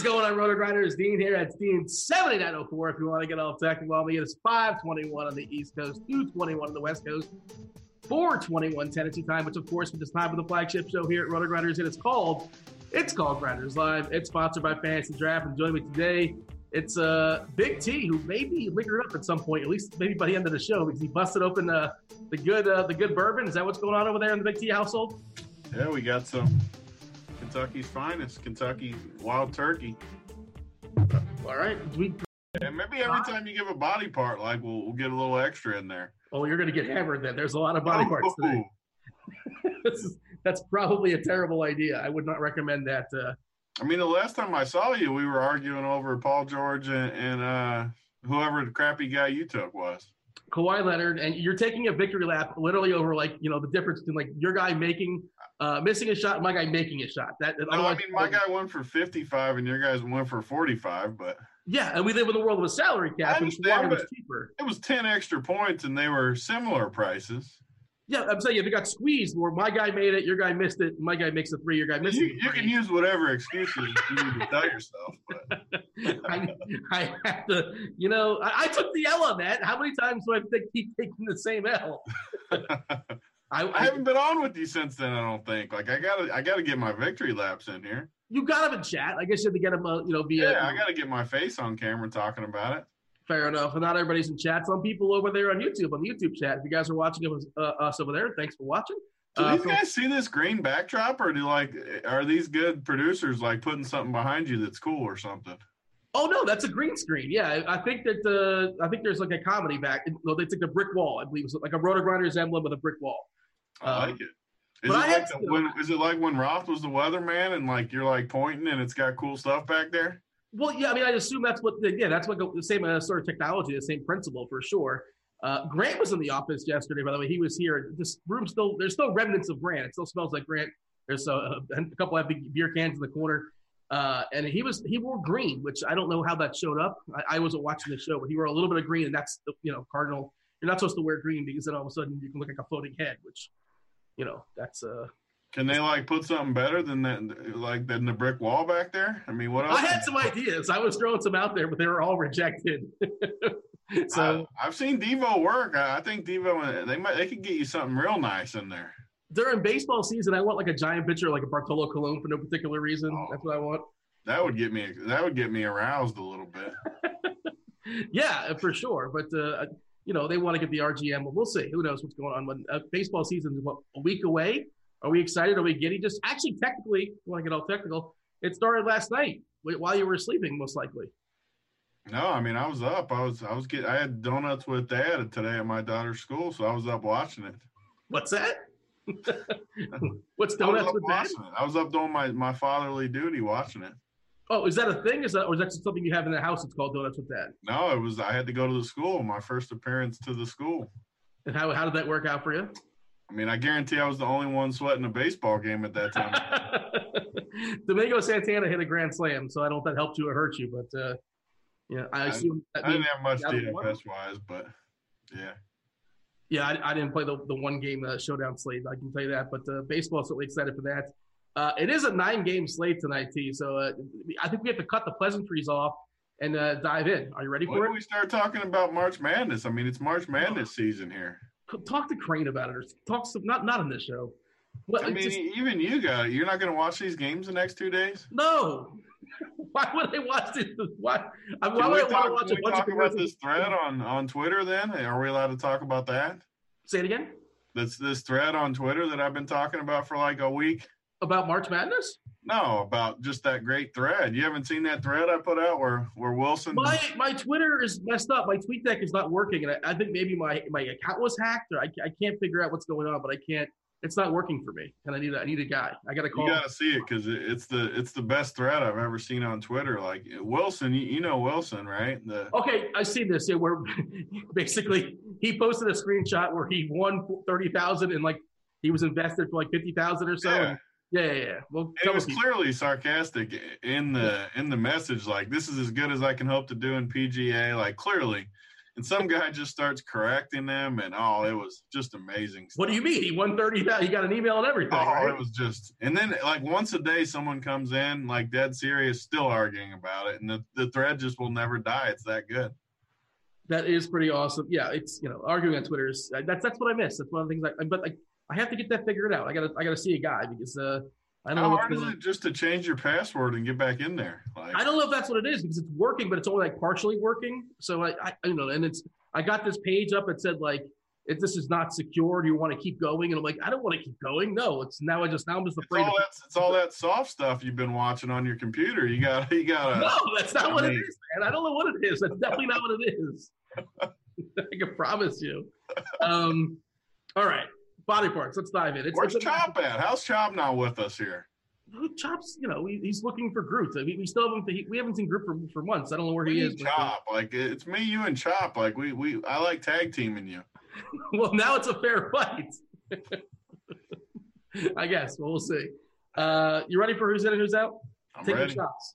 Going on, Roto Grinders? Dean here at Dean 7904. If you want to get all technical on me, it is 521 on the East Coast, 221 on the West Coast, 421 Tennessee time, which of course is time for the flagship show here at Roto Grinders. And it's called it's called Grinders Live. It's sponsored by Fantasy Draft. And joining me today, it's uh, Big T, who may be liquored up at some point, at least maybe by the end of the show, because he busted open uh, the good uh, the good bourbon. Is that what's going on over there in the Big T household? Yeah, we got some Kentucky's finest, Kentucky wild turkey. All right. We, And maybe every time you give a body part, like we'll, we'll get a little extra in there. oh, you're going to get hammered then. There's a lot of body parts today. Ooh. is, that's probably a terrible idea. I would not recommend that. Uh, I mean, the last time I saw you, we were arguing over Paul George and, and uh, whoever the crappy guy you took was. Kawhi Leonard, and you're taking a victory lap literally over like you know the difference between like your guy making uh, missing a shot, my guy making a shot. That No, I mean, my guy went for 55 and your guys went for 45, but yeah, and we live in the world of a salary cap, and understand, was cheaper. it was 10 extra points and they were similar prices. Yeah, I'm saying if it got squeezed, where my guy made it, your guy missed it, my guy makes a three, your guy misses. You, a you can use whatever excuses you need to tell yourself, but I, I have to, you know, I, I took the L on that. How many times do I have to keep taking the same L? I, I I, haven't been on with you since then. I don't think. Like I gotta, I gotta get my victory laps in here. you got him in chat. I guess you have to get him, uh, you know, via. Yeah, I gotta get my face on camera talking about it. Fair enough. And not everybody's in chat. Some people over there on YouTube, on the YouTube chat. If you guys are watching us, uh, us over there, thanks for watching. Do Uh, these feel- guys see this green backdrop, or do like are these good producers like putting something behind you that's cool or something? oh no, that's a green screen. Yeah, I think that uh, I think there's like a comedy back. No, they took a brick wall. I believe it's like a Roto Grinders emblem with a brick wall. I Um, like it. Is it, like the- when, is it like when Roth was the weatherman and like you're like pointing and it's got cool stuff back there? Well, yeah, I mean, I assume that's what. The, yeah, that's what the same uh, sort of technology, the same principle for sure. Uh, Grant was in the office yesterday. By the way, he was here. This room still there's still remnants of Grant. It still smells like Grant. There's a, a couple of big beer cans in the corner, uh, and he was he wore green, which I don't know how that showed up. I, I wasn't watching the show, but he wore a little bit of green, and that's the you know cardinal. You're not supposed to wear green because then all of a sudden you can look like a floating head, which you know that's uh Can they like put something better than that, like than the brick wall back there? I mean, what else? I had some ideas. I was throwing some out there, but they were all rejected. so I, have seen Devo work. I, think Devo they might they could get you something real nice in there. during baseball season, I want like a giant picture, like a Bartolo Colon for no particular reason. Oh. That's what I want. That would get me. That would get me aroused a little bit. Yeah, for sure. But uh, you know, they want to get the RGM. But we'll see. Who knows what's going on? When uh, baseball season is what a week away. Are we excited? Are we giddy? Just actually, technically, want to get all technical. It started last night while you were sleeping, most likely. No, I mean I was up. I was I was getting. I had donuts with dad today at my daughter's school, so I was up watching it. What's that? What's donuts with watching it. I was up doing my my fatherly duty watching it. Oh, is that a thing? Is that or is that something you have in the house? It's called donuts with that. No, it was. I had to go to the school. My first appearance to the school. And how how did that work out for you? I mean, I guarantee I was the only one sweating a baseball game at that time. Domingo Santana hit a grand slam, so I don't know if that helped you or hurt you, but uh, yeah, I I- assume that I didn't have much DFS wise, but yeah. yeah, I, I didn't play the, the one game uh, showdown slate. I can tell you that, but uh, baseball certainly excited for that. Uh, it is a nine game slate tonight, T. So uh, I think we have to cut the pleasantries off and uh, dive in. Are you ready for do it? we start talking about March Madness? I mean, it's March Madness season here. Talk to Crane about it, or talk some not not on this show. Well, I mean, just- even you got it. You're not going to watch these games the next two days. no. Why would I watch this? Why? I- Why would we I want to watch a bunch of talk about this thread on, on Twitter then? Are we allowed to talk about that? Say it again That's this thread on Twitter that I've been talking about for like a week. About March Madness. No, about just that great thread. You haven't seen that thread I put out where where Wilson. My my Twitter is messed up. My tweet deck is not working, and I, I think maybe my my account was hacked, or I, I can't figure out what's going on. But I can't. It's not working for me, and I need a, I need a guy. I got to call. you got to see it because it, it's the it's the best thread I've ever seen on Twitter. Like Wilson, you, you know Wilson, right? The Okay, I see this. Yeah, where basically he posted a screenshot where he won thirty thousand and like he was invested for like fifty thousand or so. Yeah. Yeah, yeah, yeah. Well, it was us- clearly sarcastic in the in the message. Like this is as good as I can hope to do in PGA. Like clearly, and some guy just starts correcting them, and oh, it was just amazing. What do you mean? He won thirty thousand. He got an email and everything. Oh, right? it was just, and then like once a day, someone comes in like dead serious, still arguing about it, and the, the thread just will never die. It's that good. That is pretty awesome. Yeah, it's you know arguing on Twitter is that's that's what I miss. That's one of the things. I, but like I have to get that figured out. I gotta I gotta see a guy because uh I don't How know. hard is it just to change your password and get back in there? Like, I don't know if that's what it is because it's working, but it's only like partially working. So I, I, don't know. And it's I got this page up that said like if this is not secure, do you want to keep going? And I'm like, I don't want to keep going. No, it's now I just now I'm just it's afraid. all Of, that it's all that soft stuff you've been watching on your computer. You got you got no, that's not I what it mean- is, man. I don't know what it is. That's definitely not what it is. I can promise you. Um, all right, body parts. Let's dive in. It's, Where's it's Chop at? How's Chop not with us here? Chop's, you know, he, he's looking for Groot. We, we still haven't he, we haven't seen Groot for, for months. I don't know where he Me is. and Chop, like it's me, you, and Chop. Like we we I like tag teaming you. well, now it's a fair fight. I guess. Well, we'll see. Uh, you ready for who's in and who's out? I'm Take ready. your shots.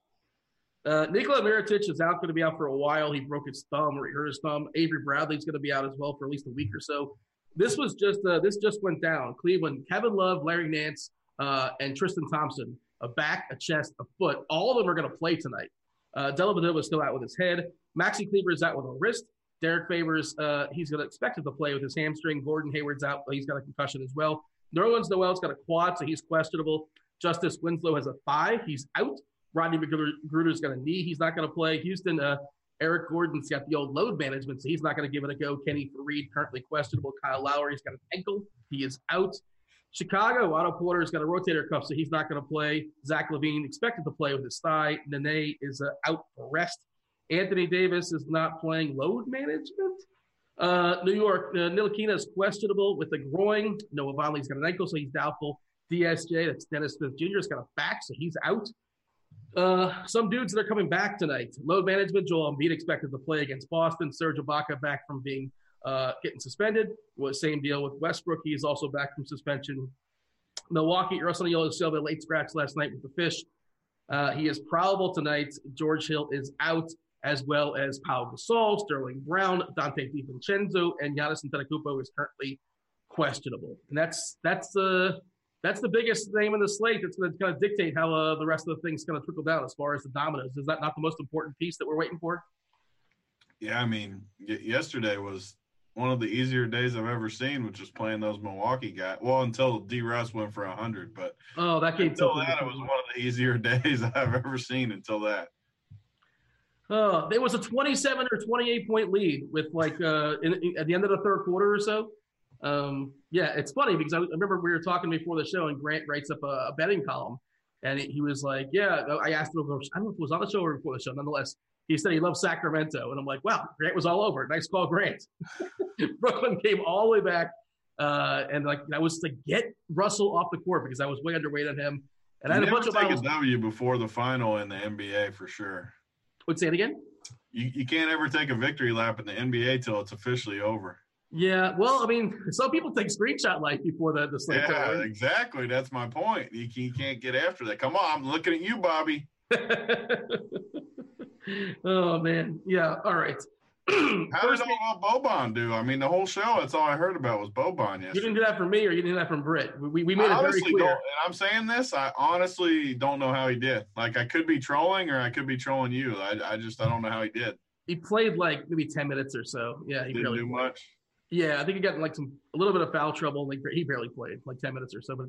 Uh, Nikola Mirotic is out, going to be out for a while. He broke his thumb or he hurt his thumb. Avery Bradley's going to be out as well for at least a week or so. This was just uh, this just went down. Cleveland, Kevin Love, Larry Nance, uh, and Tristan Thompson, a back, a chest, a foot. All of them are going to play tonight. Uh, Dellavedova is still out with his head. Maxi Kleber is out with a wrist. Derrick Favors, uh, he's going to expect to play with his hamstring. Gordon Hayward's out, but he's got a concussion as well. Nerlens Noel's got a quad, so he's questionable. Justice Winslow has a thigh. He's out. Rodney McGruder's got a knee. He's not going to play. Houston, uh, Eric Gordon's got the old load management, so he's not going to give it a go. Kenny Faried, currently questionable. Kyle Lowry's got an ankle. He is out. Chicago, Otto Porter's got a rotator cuff, so he's not going to play. Zach LaVine expected to play with his thigh. Nene is uh, out for rest. Anthony Davis is not playing load management. Uh, New York, uh, Ntilikina is questionable with the groin. Noah Vonleh's got an ankle, so he's doubtful. DSJ, that's Dennis Smith Jr., has got a back, so he's out. Uh, some dudes that are coming back tonight. Load management, Joel Embiid expected to play against Boston. Serge Ibaka back from being uh, getting suspended. Was same deal with Westbrook. He's also back from suspension. Milwaukee, Russell Silva late scratch last night with the fish. Uh, he is probable tonight. George Hill is out, as well as Paul Gasol, Sterling Brown, Donte DiVincenzo, and Giannis Antetokounmpo is currently questionable. And that's that's the that's the biggest name in the slate that's going to kind of dictate how uh, the rest of the thing's going to trickle down as far as the dominoes. Is that not the most important piece that we're waiting for? Yeah, I mean, y- yesterday was one of the easier days I've ever seen, which was playing those Milwaukee guys. Well, until D. Russ went for hundred, but Oh, that game until that, it was one of the easier days I've ever seen. Until that, Oh, there was a 27 or 28 point lead with like uh, in, in- at the end of the third quarter or so. Um, yeah, it's funny because I, I remember we were talking before the show and Grant writes up a, a betting column and he was like, "Yeah." I asked him, I don't know if it was on the show or before the show. Nonetheless, he said he loves Sacramento, and I'm like, "Wow, Grant was all over. Nice call, Grant." Brooklyn came all the way back, uh, and like I was to get Russell off the court because I was way underweight on him, and I had a bunch of take a W before the final in the NBA for sure. Would say it again. You, you can't ever take a victory lap in the NBA till it's officially over. Yeah, well, I mean, some people take screenshot life before the the. Yeah, exactly. That's my point. You, you can't get after that. Come on, I'm looking at you, Bobby. oh man, yeah. All right. How did all Boban do? I mean, the whole show. That's all I heard about was Boban you didn't do that from me, or you didn't do that from Britt. We, we made I it very clear. And I'm saying this. I honestly don't know how he did. Like, I could be trolling, or I could be trolling you. I, I just I don't know how he did. He played like maybe ten minutes or so. Yeah, he Didn't barely do played. much. Yeah, I think he got in like some a little bit of foul trouble. Like he barely played, like ten minutes or so. But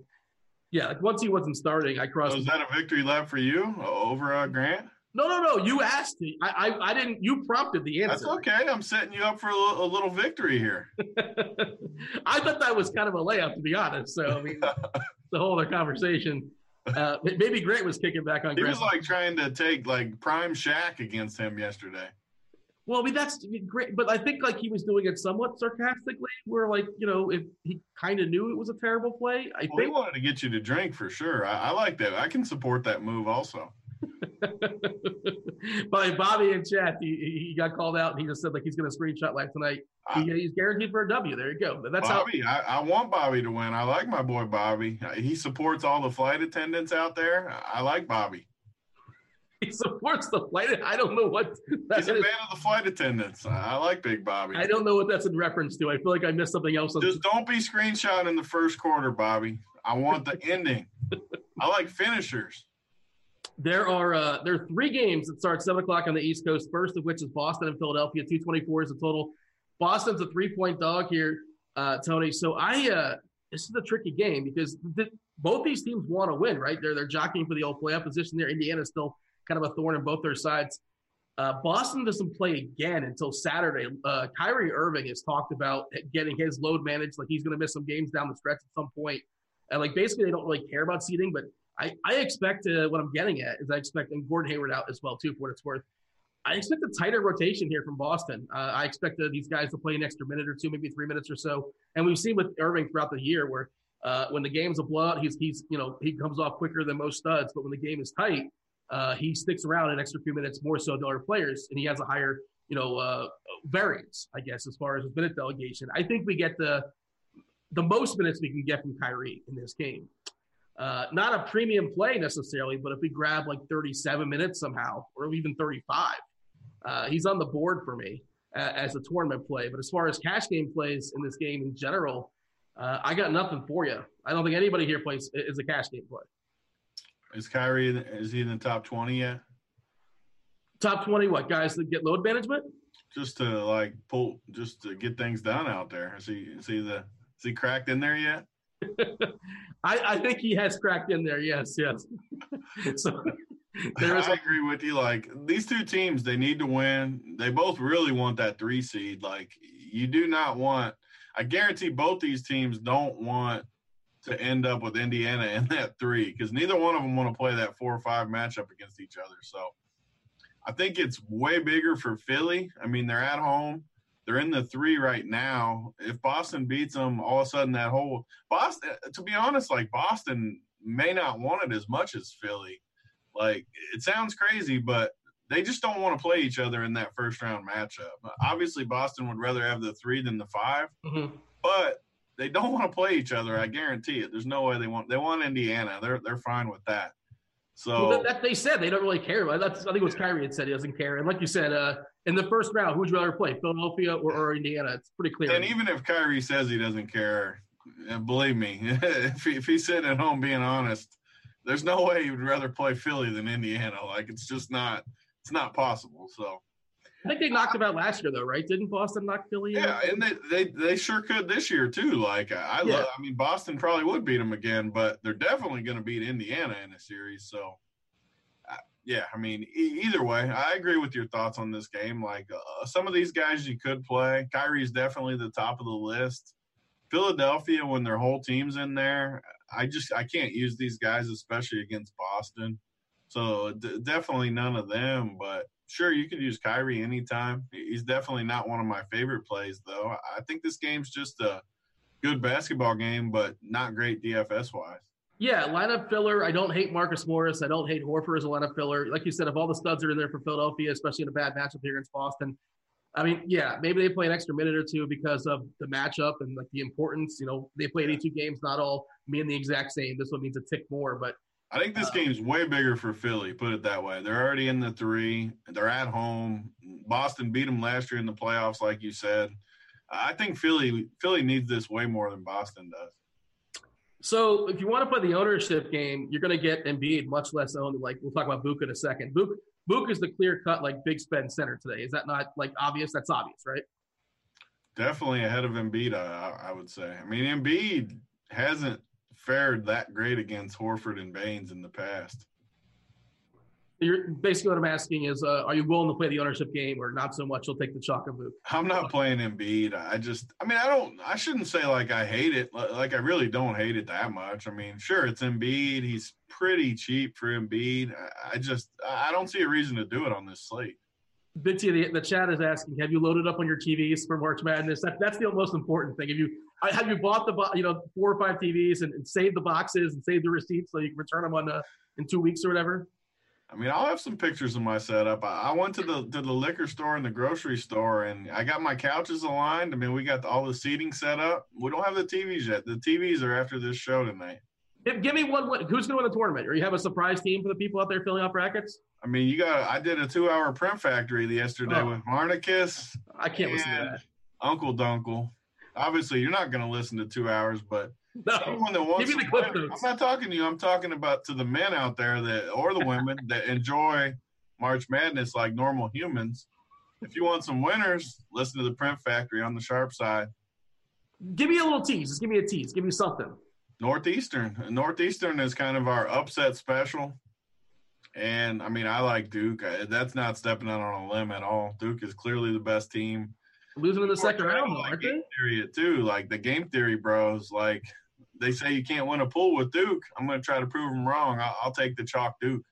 yeah, like once he wasn't starting, I crossed. Is that a victory lap for you over uh, Grant? no, no, no. You asked me. I, I, I didn't. You prompted the answer. That's okay. I'm setting you up for a little, a little victory here. I thought that was kind of a layup, to be honest. So I mean, the whole other conversation. Uh, maybe Grant was kicking back on He Grant. was like trying to take like prime Shaq against him yesterday. Well, I mean that's great, but I think like he was doing it somewhat sarcastically, where like you know if he kind of knew it was a terrible play. I Well, he wanted to get you to drink for sure. I, I like that. I can support that move also. by Bobby in chat, he, he got called out and he just said like he's going to screenshot like tonight. He, he's guaranteed for a W. There you go. But that's Bobby, I, I want Bobby to win. I like my boy Bobby. He supports all the flight attendants out there. I like Bobby. He supports the flight. I don't know what He's a fan of the flight attendants. I like Big Bobby. I don't know what that's in reference to. I feel like I missed something else. Just don't be screenshot in the first quarter, Bobby. I want the ending. I like finishers. There are uh, there are three games that start seven o'clock on the East Coast. First of which is Boston and Philadelphia. Two twenty four is the total. Boston's a three point dog here, uh, Tony. So I uh, this is a tricky game because both these teams want to win, right? They're they're jockeying for the old playoff position there. Indiana's still kind of a thorn in both their sides. Uh, Boston doesn't play again until Saturday. Uh, Kyrie Irving has talked about getting his load managed, like he's going to miss some games down the stretch at some point. And like basically, they don't really care about seeding, but I, I expect uh, what I'm getting at is I expect and Gordon Hayward out as well too for what it's worth. I expect a tighter rotation here from Boston. Uh, I expect uh, these guys to play an extra minute or two, maybe three minutes or so. And we've seen with Irving throughout the year where uh, when the game's a blowout, he's he's you know he comes off quicker than most studs. But when the game is tight, uh, he sticks around an extra few minutes more so than other players, and he has a higher you know uh, variance, I guess, as far as minute delegation. I think we get the the most minutes we can get from Kyrie in this game. Uh, not a premium play necessarily, but if we grab like 37 minutes somehow, or even 35, uh, he's on the board for me as a tournament play. But as far as cash game plays in this game in general, uh, I got nothing for you. I don't think anybody here plays is a cash game play. Is Kyrie is he in the top 20 yet? Top 20 what guys that get load management? Just to like pull, just to get things done out there. Is he is he the is he cracked in there yet? I, I think he has cracked in there. Yes, yes. so there is. I agree with you. Like these two teams, they need to win. They both really want that three seed. Like you do not want. I guarantee both these teams don't want to end up with Indiana in that three because neither one of them want to play that four or five matchup against each other. So I think it's way bigger for Philly. I mean, they're at home. They're in the three right now. If Boston beats them, all of a sudden that whole Boston. To be honest, like Boston may not want it as much as Philly. Like it sounds crazy, but they just don't want to play each other in that first round matchup. Obviously, Boston would rather have the three than the 5 mm-hmm. but they don't want to play each other. I guarantee it. There's no way they want. They want Indiana. They're they're fine with that. So well, that, that, they said they don't really care. About That's I think it was Kyrie had said he doesn't care. And like you said, uh, in the first round, who would you rather play, Philadelphia or, or Indiana? It's pretty clear. And even if Kyrie says he doesn't care, believe me, if, he, if he's sitting at home being honest, there's no way he would rather play Philly than Indiana. Like it's just not it's not possible. So I think they knocked him out last year, though, right? Didn't Boston knock Philly? Out? Yeah, and they, they they sure could this year too. Like I, yeah. love, I mean, Boston probably would beat them again, but they're definitely going to beat Indiana in a series. So, uh, yeah, I mean, e- either way, I agree with your thoughts on this game. Like uh, some of these guys you could play. Kyrie's definitely the top of the list. Philadelphia, when their whole team's in there, I just I can't use these guys, especially against Boston. So d- definitely none of them, but sure you could use Kyrie anytime. He's definitely not one of my favorite plays though. I think this game's just a good basketball game, but not great DFS wise. Yeah, lineup filler. I don't hate Marcus Morris. I don't hate Horford as a lineup filler. Like you said, if all the studs are in there for Philadelphia, especially in a bad matchup here against Boston, I mean, yeah, maybe they play an extra minute or two because of the matchup and like the importance. You know, they play 82 games, not all mean the exact same. This one needs a tick more, but I think this uh, game's way bigger for Philly. Put it that way. They're already in the three. They're at home. Boston beat them last year in the playoffs, like you said. I think Philly Philly needs this way more than Boston does. So if you want to play the ownership game, you're going to get Embiid much less owned. Like we'll talk about Book in a second. Book Book is the clear cut like big spend center today. Is that not like obvious? That's obvious, right? Definitely ahead of Embiid, I, I would say. I mean, Embiid hasn't fared that great against Horford and Baynes in the past. You're basically what I'm asking is, uh, are you willing to play the ownership game, or not so much? You'll take the boot. I'm not playing Embiid. I just, I mean, I don't, I shouldn't say like I hate it. Like I really don't hate it that much. I mean, sure, it's Embiid. He's pretty cheap for Embiid. I just, I don't see a reason to do it on this slate. Bitsy, the, the chat is asking, have you loaded up on your TVs for March Madness? That, that's the most important thing. Have you have you bought the you know four or five TVs and, and saved the boxes and saved the receipts so you can return them on uh, in two weeks or whatever? I mean, I'll have some pictures of my setup. I, I went to the to the liquor store and the grocery store, and I got my couches aligned. I mean, we got the, all the seating set up. We don't have the TVs yet. The TVs are after this show tonight. Give, give me one. Who's going to win the tournament? Or you have a surprise team for the people out there filling out brackets? I mean, you got. I did a two-hour print factory yesterday Oh. with Marnicus, I can't listen to that. Uncle Dunkle. Obviously, you're not going to listen to two hours, but No. Anyone that wants Give me the clip win-. I'm not talking to you. I'm talking about to the men out there that, or the women that enjoy March Madness like normal humans. If you want some winners, listen to the Print Factory on the sharp side. Give me a little tease. Just give me a tease. Give me something. Northeastern. Northeastern is kind of our upset special. And I mean, I like Duke. That's not stepping out on a limb at all. Duke is clearly the best team. Losing in the second round, like aren't they? theory too. Like the game theory bros, like they say you can't win a pool with Duke. I'm going to try to prove them wrong. I'll, I'll take the chalk Duke.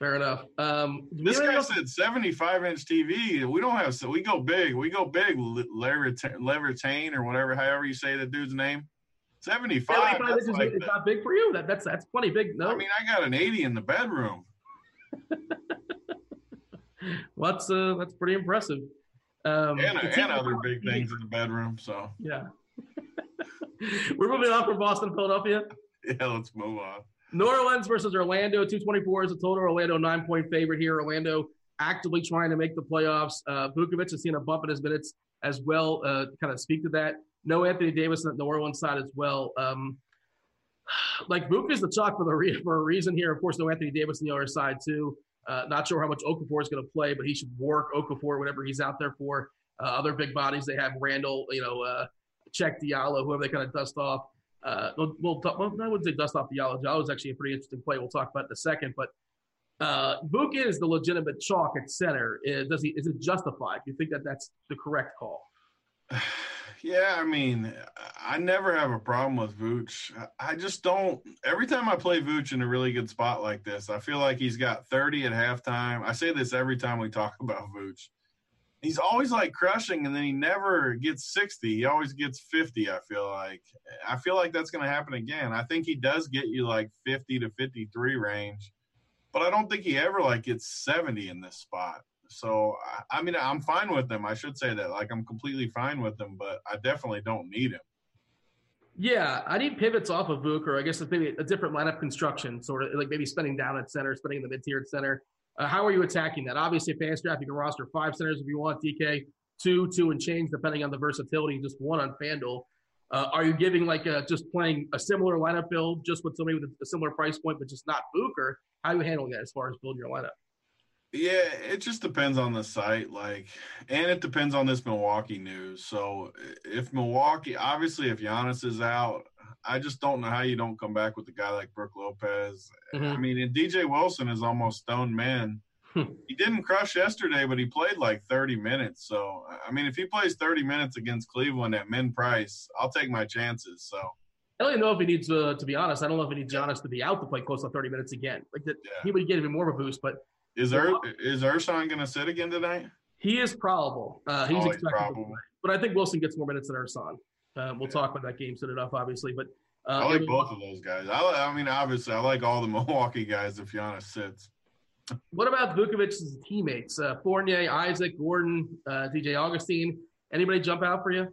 Fair enough. Um, This guy else- said 75 inch TV. We don't have so we go big. We go big. Levertane or whatever, however you say the dude's name. 75. 75 that's inches, like it's the- not big for you. That, that's that's plenty big. No, I mean, I got an 80 in the bedroom. well, that's uh, that's pretty impressive. Um, and, and other big things in the bedroom. So Yeah. We're moving on from Boston, Philadelphia. yeah, let's move on. New Orleans versus Orlando. 224 is a total. Orlando nine point favorite here. Orlando actively trying to make the playoffs. Uh, Vucevic has seen a bump in his minutes as well. Uh, kind of speak to that. No Anthony Davis on the New Orleans side as well. Um, like Vuk is the chalk for the re- for a reason here. Of course, no Anthony Davis on the other side too. Uh, not sure how much Okafor is going to play, but he should work Okafor whatever he's out there for. Uh, other big bodies they have Randle, you know, uh, Cheick Diallo, whoever they kind of dust off. Uh, we'll, we'll, well, I wouldn't say dust off Diallo. Diallo is actually a pretty interesting play. We'll talk about in a second. But uh, is the legitimate chalk at center. Is, does he? Is it justified? Do you think that that's the correct call? Yeah, I mean, I never have a problem with Vooch. I just don't. Every time I play Vooch in a really good spot like this, I feel like he's got 30 at halftime. I say this every time we talk about Vooch. He's always like crushing, and then he never gets 60. He always gets 50. I feel like. I feel like that's going to happen again. I think he does get you like 50 to 53 range, but I don't think he ever like gets 70 in this spot. So I- I mean, I'm fine with them. I should say that. Like I'm completely fine with them, but I definitely don't need him. Yeah, I need pivots off of Vuk, or I guess it's maybe a different lineup construction, sort of like maybe spending down at center, spending in the mid tier at center. Uh, how are you attacking that? Obviously, fans draft, you can roster five centers if you want. DK two, two and change, depending on the versatility. Just one on Fanduel. Uh, are you giving like a, just playing a similar lineup build, just with somebody with a, similar price point, but just not Vuk, or how are you handling that as far as building your lineup? Yeah, it just depends on the site, like, and it depends on this Milwaukee news. So if Milwaukee, obviously, if Giannis is out, I just don't know how you don't come back with a guy like Brook Lopez. I mean, and DJ Wilson is almost stone man. Hmm. he didn't crush yesterday, but he played like 30 minutes. So I mean, if he plays 30 minutes against Cleveland at min price, I'll take my chances. So I don't even know if he needs to, to be honest. I don't know if he needs Giannis to be out to play close to 30 minutes again. Like that, Yeah. he would get even more of a boost, but is Ur- is Ersan going to sit again tonight? He is probable. Uh, he's Oh, he's expected, probable. but I think Wilson gets more minutes than Ersan. Uh, we'll Yeah. talk about that game soon enough, obviously. But uh, I like both of those guys. I, I mean, obviously, I like all the Milwaukee guys. If Giannis sits, What about Vucevic's teammates? Uh, Fournier, Isaac, Gordon, uh, DJ Augustin. Anybody jump out for you?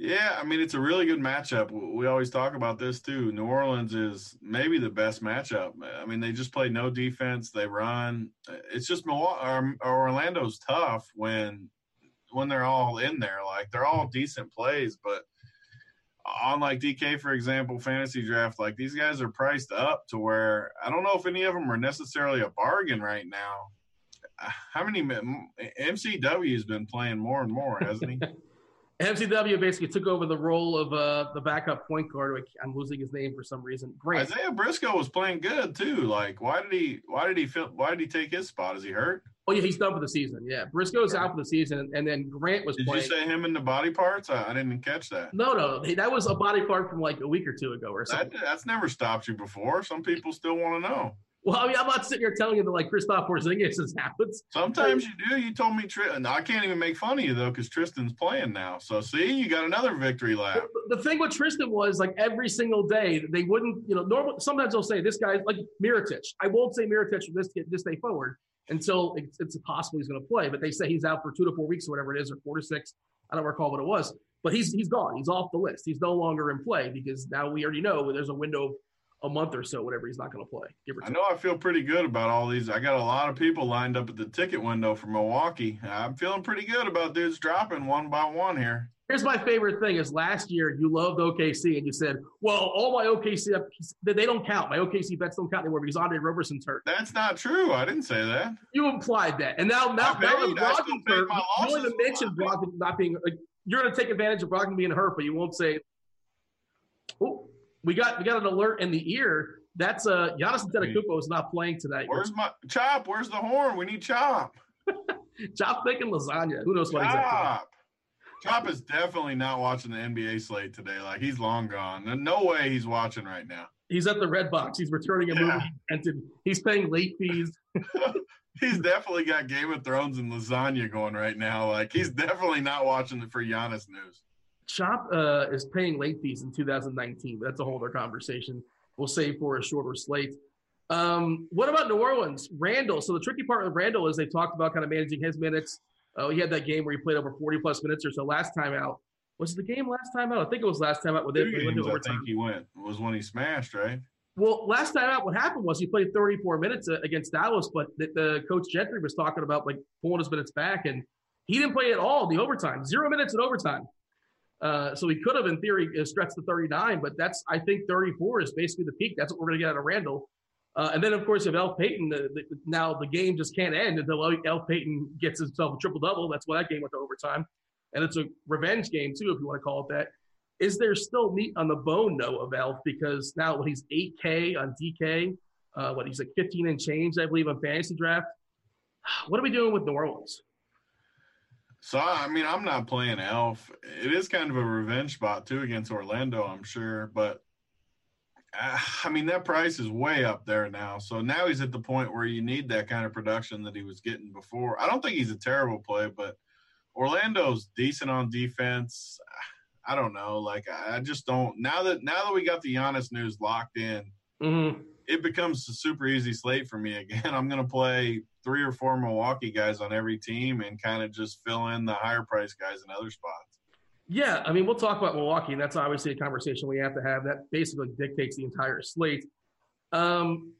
Yeah, I mean, it's a really good matchup. We always talk about this too. New Orleans is maybe the best matchup. I mean, they just play no defense. They run. It's just Milwaukee. Um, or, Orlando's tough when when they're all in there. Like they're all decent plays, but on like DK for example, fantasy draft, like these guys are priced up to where I don't know if any of them are necessarily a bargain right now. How many MCW has been playing more and more, hasn't he? MCW basically took over the role of uh, the backup point guard. I'm losing his name for some reason. Great. Isaiah Briscoe was playing good too. Like, why did he? Why did he feel? Why did he take his spot? Is he hurt? Oh yeah, he's done for the season. Yeah, Briscoe's out for the season, and, then Grant was Did playing. you say him in the body parts? I, I didn't catch that. no, no, that was a body part from like a week or two ago or that. That's never stopped you before. Some people still want to know. Well, I mean, I'm not sitting here telling you that like Kristaps Porzingis has happened. Sometimes you do. You told me, Tristan. I can't even make fun of you though, because Tristan's playing now. So see, you got another victory lap. The thing with Tristan was like every single day they wouldn't, you know, normal. Sometimes they'll say this guy like Mirotic. I won't say Mirotic from this this day forward until it's, it's possible he's going to play. But they say he's out for two to four weeks or whatever it is, or four to six. I don't recall what it was. But he's he's gone. He's off the list. He's no longer in play because now we already know there's a window a month or so, whatever he's not going to play. I know I feel pretty good about all these. I got a lot of people lined up at the ticket window for Milwaukee. I'm feeling pretty good about dudes dropping one by one here. Here's my favorite thing: is last year you loved OKC and you said, "Well, all my OKC they don't count. My OKC bets don't count anymore because Andre Roberson's hurt." That's not true. I didn't say that. You implied that, and now now now that Brogdon's hurt, you're going to mention Brogdon not being. Like, you're going to take advantage of Brogdon being hurt, but you won't say, "Oh, we got we got an alert in the ear." That's uh Giannis Antetokounmpo is not playing tonight. Where's my Chop? Where's the horn? We need Chop. Chop thinking lasagna. Who knows what Chop. exactly? Chop is definitely not watching the NBA slate today. Like he's long gone. No way he's watching right now. He's at the red box. He's returning a yeah. movie rented. He's paying late fees. he's definitely got Game of Thrones and lasagna going right now. Like he's definitely not watching it for Giannis news. Chop uh, is paying late fees in 2019, that's a whole other conversation. We'll save for a shorter slate. Um, what about New Orleans? Randle. So the tricky part with Randle is they talked about kind of managing his minutes. Oh, he had that game where he played over 40 plus minutes or so last time out. Was the game last time out? I think it was last time out. With it, games, I think he went. It was when he smashed, right? Well, last time out, what happened was he played 34 minutes uh, against Dallas, but the, the coach Gentry was talking about like pulling his minutes back, and he didn't play at all the overtime. Zero minutes in overtime. Uh, so he could have, in theory, uh, stretched to 39, but that's I think 34 is basically the peak. That's what we're going to get out of Randle. Uh, and then, of course, if Elf Payton, the, the, now the game just can't end until Elf Payton gets himself a triple double. That's why that game went to overtime. And it's a revenge game, too, if you want to call it that. Is there still meat on the bone, though, of Elf? Because now when he's 8K on DK, uh, what he's like 15 and change, I believe, on fantasy draft. What are we doing with New Orleans? So, I mean, I'm not playing Elf. It is kind of a revenge spot, too, against Orlando, I'm sure. But ah, I mean, that price is way up there now. So now he's at the point where you need that kind of production that he was getting before. I don't think he's a terrible play, but Orlando's decent on defense. I don't know. Like I just don't. Now that now that we got the Giannis news locked in, mm-hmm. it becomes a super easy slate for me again. I'm going to play three or four Milwaukee guys on every team and kind of just fill in the higher price guys in other spots. Yeah, I mean, we'll talk about Milwaukee, and that's obviously a conversation we have to have. That basically dictates the entire slate. Um,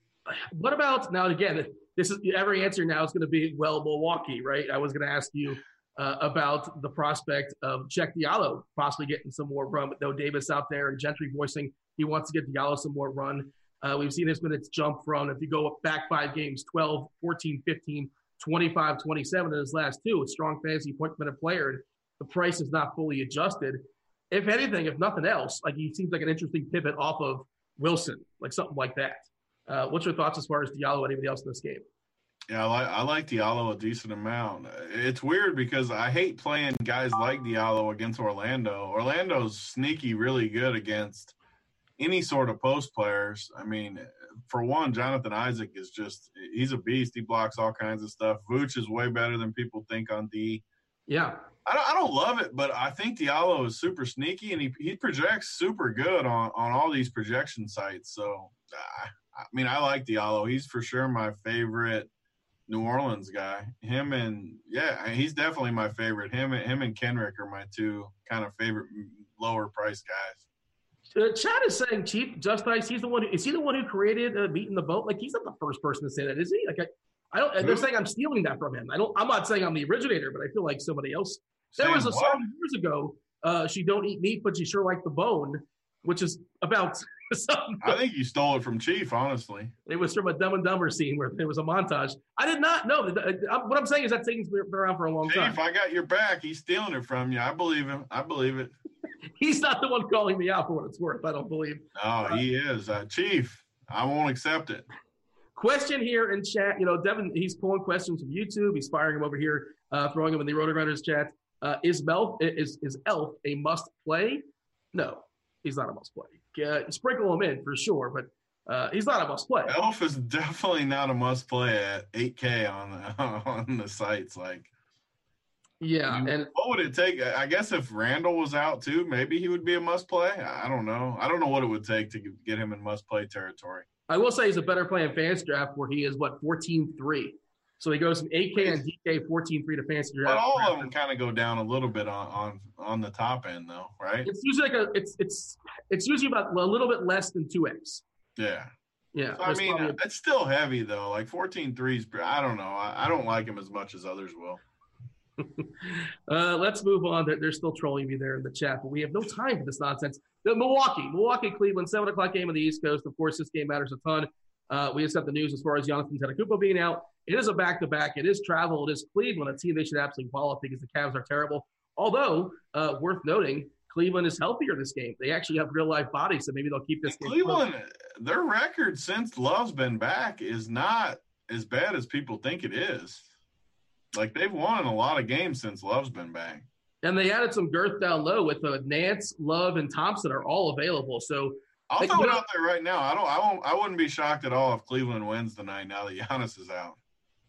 what about now? Again, this is every answer now is going to be well, Milwaukee, right? I was going to ask you uh, about the prospect of Cheick Diallo possibly getting some more run, with no Davis out there and Gentry voicing he wants to get Diallo some more run. Uh, we've seen his minutes jump from, if you go back five games, 12, 14, 15, 25, 27 in his last two. A strong fantasy point minute player the price is not fully adjusted. If anything, if nothing else, like he seems like an interesting pivot off of Wilson, like something like that. Uh, what's your thoughts as far as Diallo? Anybody else in this game? Yeah, I like, I like Diallo a decent amount. It's weird because I hate playing guys like Diallo against Orlando. Orlando's sneaky, really good against any sort of post players. I mean, for one, Jonathan Isaac is just he's a beast. He blocks all kinds of stuff. Vooch is way better than people think on D. Yeah. I don't, I don't love it, but I think Diallo is super sneaky and he, he projects super good on, on all these projection sites. So, I mean, I like Diallo. He's for sure my favorite New Orleans guy. Him and yeah, he's definitely my favorite. Him and him and Kenrich are my two kind of favorite lower price guys. Uh, Chad is saying cheap, just nice. He's the one. Who, is he the one who created uh, beating the boat? Like he's not the first person to say that, is he? Like I, I don't. They're saying I'm stealing that from him. I don't. I'm not saying I'm the originator, but I feel like somebody else there was a what? song years ago. Uh, she don't eat meat, but she sure liked the bone, which is about something. I think you stole it from Chief. Honestly, it was from a Dumb and Dumber scene where it was a montage. I did not know. What I'm saying is that thing's been around for a long Chief, time. Chief, I got your back. He's stealing it from you. I believe him. I believe it. He's not the one calling me out for what it's worth. I don't believe. Oh, uh, he is. Uh, Chief, I won't accept it. Question here in chat. You know, Devin, he's pulling questions from YouTube. He's firing them over here, uh, throwing them in the RotoGrinders chat. Uh, is Melf is is Elf a must play? No, he's not a must play. Uh, sprinkle him in for sure, but uh, he's not a must play. Elf is definitely not a must play at 8K on the, on the sites. Like, yeah, and what would it take? I guess if Randle was out too, maybe he would be a must play. I don't know. I don't know what it would take to get him in must play territory. I will say he's a better play in fans draft where he is what 14 3. So he goes from 8K and DK 14 3 to fancy draft. But all of them kind of go down a little bit on, on on the top end, though, right? It's usually like a it's it's it's usually about a little bit less than 2X. Yeah. Yeah, So, I mean, probably- it's still heavy though. Like 14 threes. I don't know. I, I don't like him as much as others will. Uh, let's move on. They're, they're still trolling me there in the chat, but we have no time for this nonsense. The Milwaukee, Milwaukee, Cleveland, seven o'clock game on the East Coast. Of course, this game matters a ton. Uh, we just got the news as far as Giannis Antetokounmpo being out. It is a back-to-back. It is travel. It is Cleveland, a team they should absolutely follow because the Cavs are terrible. Although, uh, worth noting, Cleveland is healthier this game. They actually have real-life bodies, so maybe they'll keep this game. close. Cleveland, their record since Love's been back is not as bad as people think it is. Like they've won a lot of games since Love's been back. And they added some girth down low with uh, Nance, Love, and Thompson are all available. So I'll Like, throw it out there right now. I don't. I won't. I wouldn't be shocked at all if Cleveland wins tonight. Now that Giannis is out.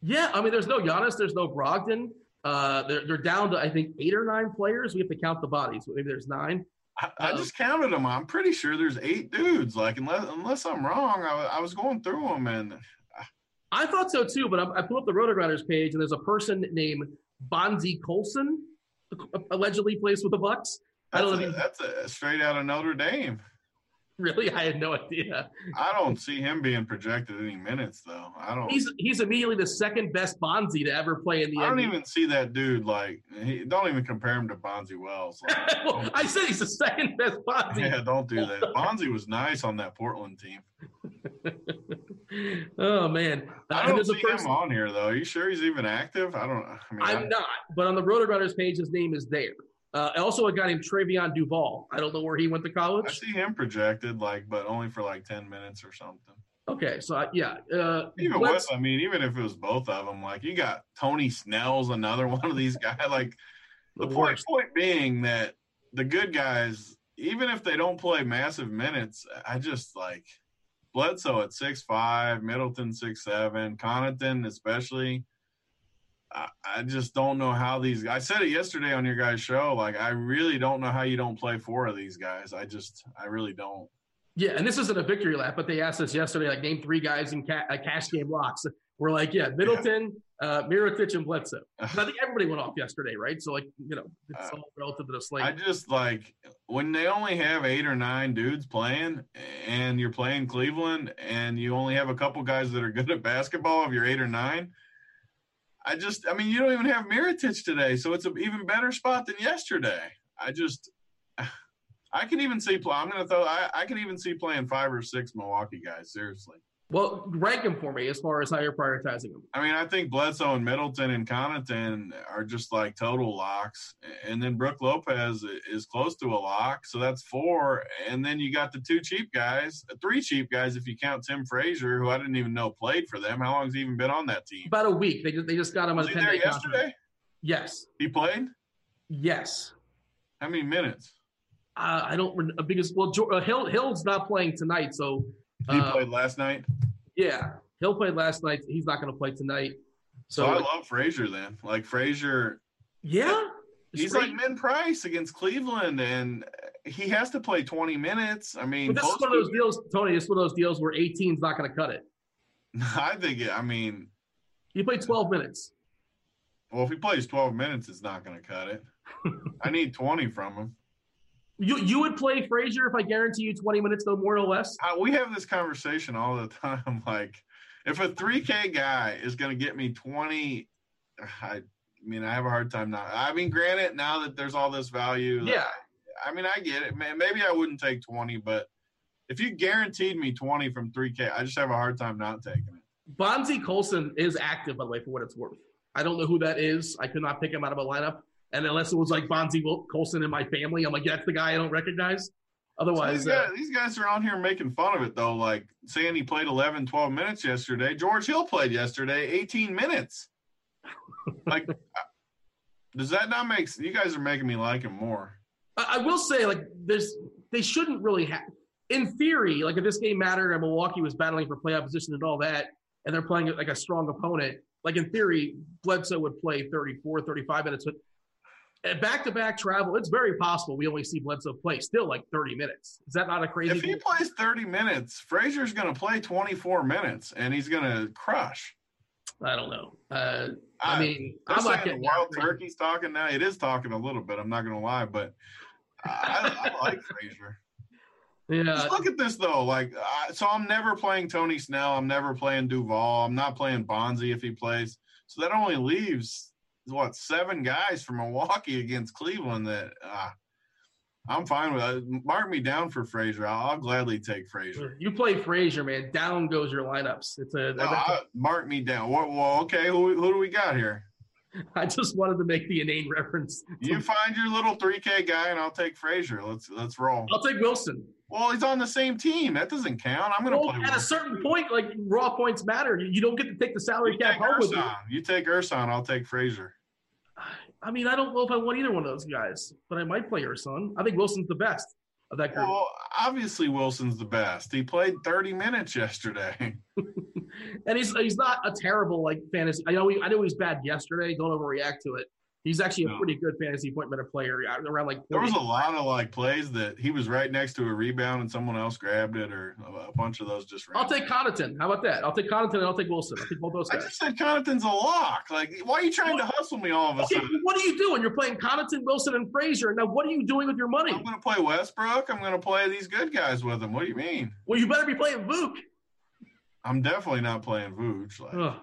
Yeah, I mean, there's no Giannis, there's no Brogdon. Uh, they're, they're down to I think eight or nine players. We have to count the bodies. Maybe there's nine. I, I Uh-oh. just counted them. I'm pretty sure there's eight dudes. Like unless unless I'm wrong, I, I was going through them and I thought so too, but I, I pulled up the Rotogrinders page and there's a person named Bonzie Colson, allegedly plays with the Bucks. I don't a, know. If that's a straight out of Notre Dame. Really, I had no idea. I don't see him being projected any minutes though. I don't. He's he's immediately the second best Bonzi to ever play in the I don't NBA. even see that dude like. He, don't even compare him to Bonzi Wells. Like, well, I said he's the second best Bonzi. yeah, don't do that. Bonzi was nice on that Portland team. oh man, I don't see person- him on here though. Are you sure he's even active? I don't. I mean, I- I'm not, but on the Rotogrinders page, his name is there. Uh, also, a guy named Trevon Duval. I don't know where he went to college. I see him projected like, but only for like ten minutes or something. Okay, so I, yeah, uh, Even with, I mean, even if it was both of them, like you got Tony Snell's another one of these guys. Like the, The point, point being that the good guys, even if they don't play massive minutes, I just like Bledsoe at six five, Middleton six seven, Connaughton especially. I, I just don't know how these. I said it yesterday on your guys' show. Like I really don't know how you don't play four of these guys. I just, I really don't. yeah, and this isn't a victory lap, but they asked us yesterday, like, name three guys in ca- uh, cash game locks. We're like, yeah, Middleton, uh, Mirotic, and Bledsoe. I think everybody went off yesterday, right? So, like, you know, it's Uh, all relative to the slate. I just like when they only have eight or nine dudes playing, and you're playing Cleveland, and you only have a couple guys that are good at basketball of your eight or nine. I just, I mean, you don't even have Mirotic today, so it's an even better spot than yesterday. I just, I can even see. I'm going to throw. I, I can even see playing five or six Milwaukee guys. Seriously. Well, rank them for me as far as how you're prioritizing them. I mean, I think Bledsoe and Middleton and Connaughton are just like total locks. And then Brook Lopez is close to a lock. So that's four. And then you got the two cheap guys, three cheap guys if you count Tim Frazier, who I didn't even know played for them. How long has he even been on that team? About a week. They just, they just got him on Was a he 10 there day contract. yesterday? Yes. He played? Yes. How many minutes? Uh, I don't because well, uh, Hill Hill's not playing tonight, so He uh, played last night. yeah, Hill played last night. He's not going to play tonight. So, So I love Frazier then. Like Frazier, yeah, he's Straight- like Min Price against Cleveland, and he has to play 20 minutes. I mean, But this is one of those deals, Tony. This is one of those deals where 18's not going to cut it. I think, it, I mean, He played 12 minutes. Well, if he plays 12 minutes, it's not going to cut it. I need 20 from him. You you would play Frazier if I guarantee you 20 minutes, no more, or less. I, we have this conversation all the time. Like, if a 3K guy is going to get me 20, I mean, I have a hard time not. I mean, granted, now that there's all this value, Yeah. I mean, I get it. Man, maybe I wouldn't take 20, but if you guaranteed me 20 from 3K, I just have a hard time not taking it. Bonzie Colson is active, by the way, for what it's worth. I don't know who that is. I could not pick him out of a lineup. And unless it was like Bonzie Colson in my family, I'm like, that's the guy I don't recognize. So Otherwise, these, uh, guys, these guys are on here making fun of it, though. Like saying he played 11, 12 minutes yesterday. George Hill played yesterday 18 minutes. Like, does that not make You guys are making me like him more. I, I will say, like, there's they shouldn't really have. In theory, like if this game mattered and Milwaukee was battling for playoff position and all that, and they're playing like a strong opponent, like in theory, Bledsoe would play 34, 35 minutes. But at back-to-back travel, it's very possible we only see Bledsoe play still like 30 minutes. Is that not a crazy? If he plays 30 minutes, Frazier's going to play 24 minutes, and he's going to crush. I don't know. Uh, I I- mean, I'm not getting the wild turkey's talking now. It is talking a little bit. I'm not going to lie, but I, I like Frazier. Yeah. Just look at this though. Like, uh, so I'm never playing Tony Snell. I'm never playing Duval. I'm not playing Bonzi if he plays. So that only leaves what seven guys from Milwaukee against Cleveland. That uh, I'm fine with. Uh, mark me down for Frazier. I'll, I'll gladly take Frazier. You play Frazier, man. Down goes your lineups. It's a. No, I, mark me down. Well, well, okay. Who, who do we got here? I just wanted to make the inane reference. You find your little 3K guy, and I'll take Frazier. Let's let's roll. I'll take Wilson. Well, he's on the same team. That doesn't count. I'm going to Well, play. at a certain point, like raw points matter. You don't get to take the salary You cap home with you. You take Ersan. I'll take Frazier. I mean, I don't know if I want either one of those guys, but I might play Ersan. I think Wilson's the best of that group. Well, obviously Wilson's the best. He played 30 minutes yesterday. and he's he's not a terrible like fantasy. I know he, I know he was bad yesterday. Don't overreact to it. He's actually a pretty good fantasy point minute player around like. There was a lot of like plays that he was right next to a rebound and someone else grabbed it, or a bunch of those just. I'll take Connaughton. How about that? I'll take Connaughton and I'll take Wilson. I'll take both those Guys. I just said Connaughton's a lock. Like, why are you trying to hustle me all of a Okay, sudden? what are you doing? You're playing Connaughton, Wilson, and Frazier. Now, what are you doing with your money? I'm going to play Westbrook. I'm going to play these good guys with him. What do you mean? Well, you better be playing Vuk. I'm definitely not playing Vooch. Like.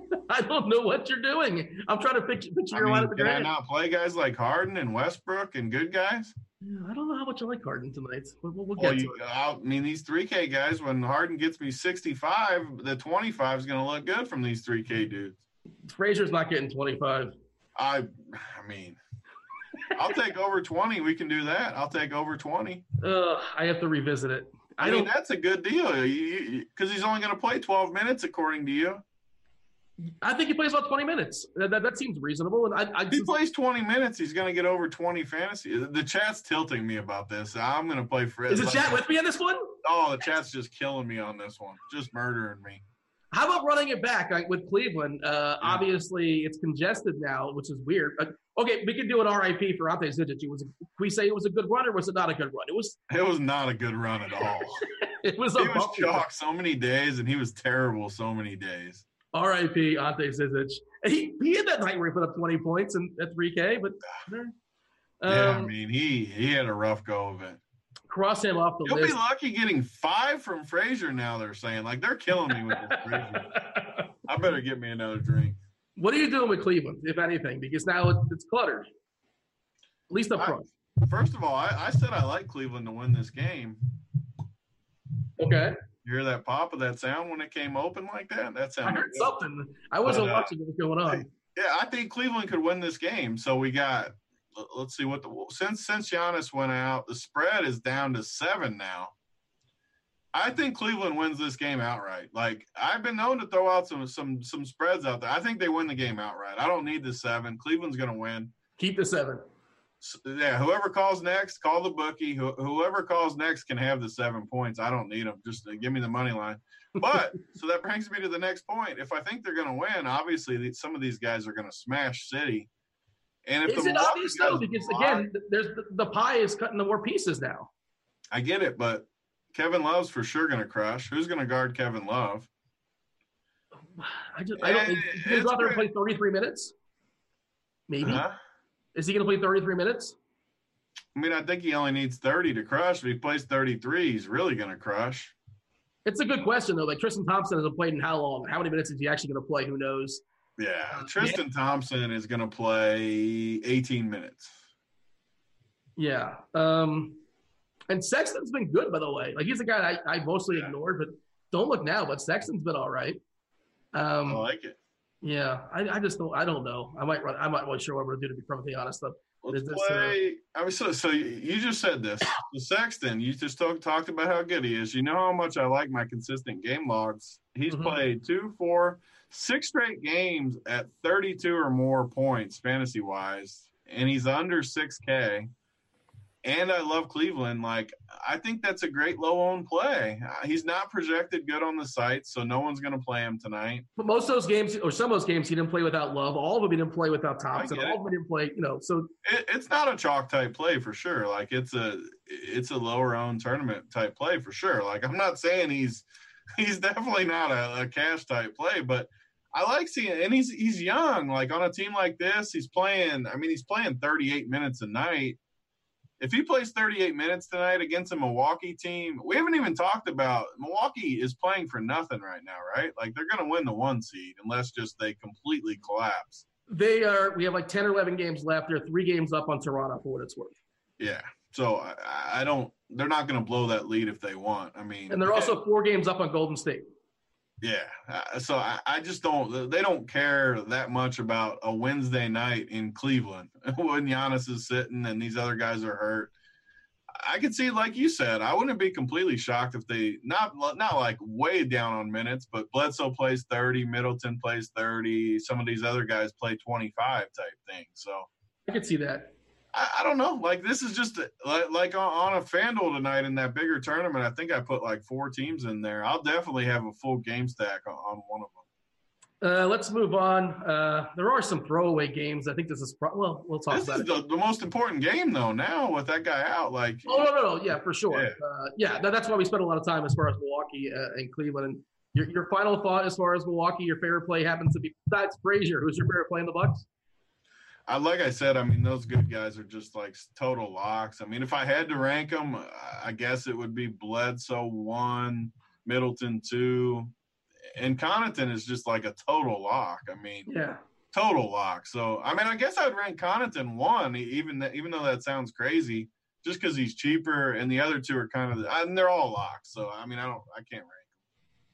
I don't know what you're doing. I'm trying to picture, picture I your mean, lineup. in can your I not play guys like Harden and Westbrook and good guys? Yeah, I don't know how much I like Harden tonight. We'll, we'll get Well, to it. I mean, these 3K guys, when Harden gets me 65, the 25 is going to look good from these 3K dudes. Frazier's not getting 25. I, I mean, I'll take over 20. We can do that. I'll take over 20. Ugh, I have to revisit it. I, I mean, don't. that's a good deal because he's only going to play 12 minutes, according to you. I think he plays about 20 minutes. That, that, that seems reasonable. And I, I If he plays 20 minutes, he's going to get over 20 fantasy. The chat's tilting me about this. I'm going to play Fred. is the chat with me on this one? Oh, the chat's just killing me on this one, just murdering me. How about running it back like, with Cleveland? Uh, Obviously, it's congested now, which is weird. But okay, we can do an RIP for Ante Zizic. It was. We say it was a good run or was it not a good run? It was. It was not a good run at all. It was he was chalk so many days, and he was terrible so many days. R.I.P. Ante Zizic. He he had that night where he put up 20 points in, at 3K, but um, yeah, I mean, he he had a rough go of it. cross him off the He'll list. be lucky getting five from Frazier now. They're saying like they're killing me with this Frazier. I better get me another drink. what are you doing with Cleveland, if anything? Because now it's cluttered. At least up I- front. First of all, I, I said I like Cleveland to win this game. Okay. You hear that pop of that sound when it came open like that? That I heard good. something. I wasn't But, uh, watching what was going on. Yeah, I think Cleveland could win this game. So we got let- let's see what the since since Giannis went out, the spread is down to seven now. I think Cleveland wins this game outright. Like I've been known to throw out some some some spreads out there. I think they win the game outright. I don't need the seven. Cleveland's going to win. Keep the seven. Yeah, whoever calls next, call the bookie. Who, whoever calls next can have the seven points. I don't need them. Just uh, give me the money line. But so that brings me to the next point. If I think they're going to win, obviously the, some of these guys are going to smash City. And if Is the it obvious though? Because block- again, there's the, the pie is cutting to more pieces now. I get it, but Kevin Love's for sure going to crush. Who's going to guard Kevin Love? I just I don't. Eh, Is he going to out there and play 33 minutes? Maybe. Huh? Is he going to play 33 minutes? I mean, I think he only needs 30 to crush. If he plays 33, he's really going to crush. It's a good question though. Like Tristan Thompson hasn't played in how long? How many minutes is he actually going to play? Who knows? Yeah, Tristan Thompson is going to play 18 minutes. Yeah. Um, and Sexton's been good, by the way. Like he's a guy I, I mostly Yeah. ignored, but don't look now. But Sexton's been all right. Um, I like it. Yeah, I, I just don't. I don't know. I might run. I'm not really sure what we're gonna do. To be perfectly honest, though. Let's Is this, uh. I mean, so, so you just said this. The Sexton, you just talk, talked about how good he is. You know how much I like my consistent game logs. He's Mhm. played two, four, six straight games at 32 or more points fantasy wise, and he's under 6K. And I love Cleveland. Like, I think that's a great low owned play. Uh, He's not projected good on the site, so no one's going to play him tonight. But most of those games, or some of those games, he didn't play without Love. All of them he didn't play without Thompson. All of them he didn't play. You know, so it, it's not a chalk type play for sure. Like it's a it's a lower owned tournament type play for sure. Like I'm not saying he's he's definitely not a, a cash type play, but I like seeing and he's he's young. Like on a team like this, he's playing. I mean, he's playing 38 minutes a night. If he plays 38 minutes tonight against a Milwaukee team, we haven't even talked about Milwaukee is playing for nothing right now, right? Like they're going to win the one seed unless just they completely collapse. They are. We have like 10 or 11 games left. They're three games up on Toronto for what it's worth. Yeah. So I, I don't. They're not going to blow that lead if they want. I mean, and they're also four games up on Golden State. Yeah. Uh, so I, I, just don't. They don't care that much about a Wednesday night in Cleveland when Giannis is sitting and these other guys are hurt. I could see, like you said, I wouldn't be completely shocked if they not not like way down on minutes, but Bledsoe plays thirty, Middleton plays thirty, some of these other guys play twenty five type thing. So I could see that. I, I, don't know. Like this is just like, like on, a FanDuel tonight in that bigger tournament. I think I put like four teams in there. I'll definitely have a full game stack on, on one of them. Uh, let's move on. Uh, there are some throwaway games. I think this is pro- well. We'll talk this about is the, the, most important game though. Now with that guy out, like oh no no no yeah for sure yeah, uh, yeah that, that's why we spent a lot of time as far as Milwaukee uh, and Cleveland. And your your final thought as far as Milwaukee, your favorite play happens to be besides Frazier. Who's your favorite play in the Bucks? I, like I said, I mean, those good guys are just like total locks. I mean, if I had to rank them, I guess it would be Bledsoe one, Middleton two, and Connaughton is just like a total lock. I mean, yeah, total lock. So, I mean, I guess I would rank Connaughton one, even even though that sounds crazy, just because he's cheaper, and the other two are kind of, and they're all locks. So, I mean, I don't, I can't rank.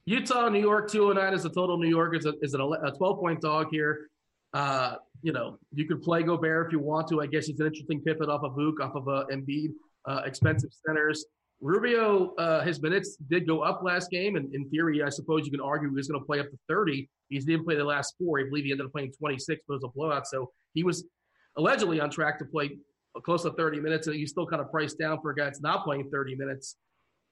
Utah, New York, 209 is a total. New York is a, is a 12 point dog here. Uh, you know, you could play Gobert if you want to. I guess he's an interesting pivot off of Vuk, off of uh, Embiid, uh, expensive centers. Rubio, uh, his minutes did go up last game, and in theory, I suppose you can argue he was going to play up to 30. He didn't play the last four. I believe he ended up playing 26, but it was a blowout. So he was allegedly on track to play close to 30 minutes, and he's still kind of priced down for a guy that's not playing 30 minutes.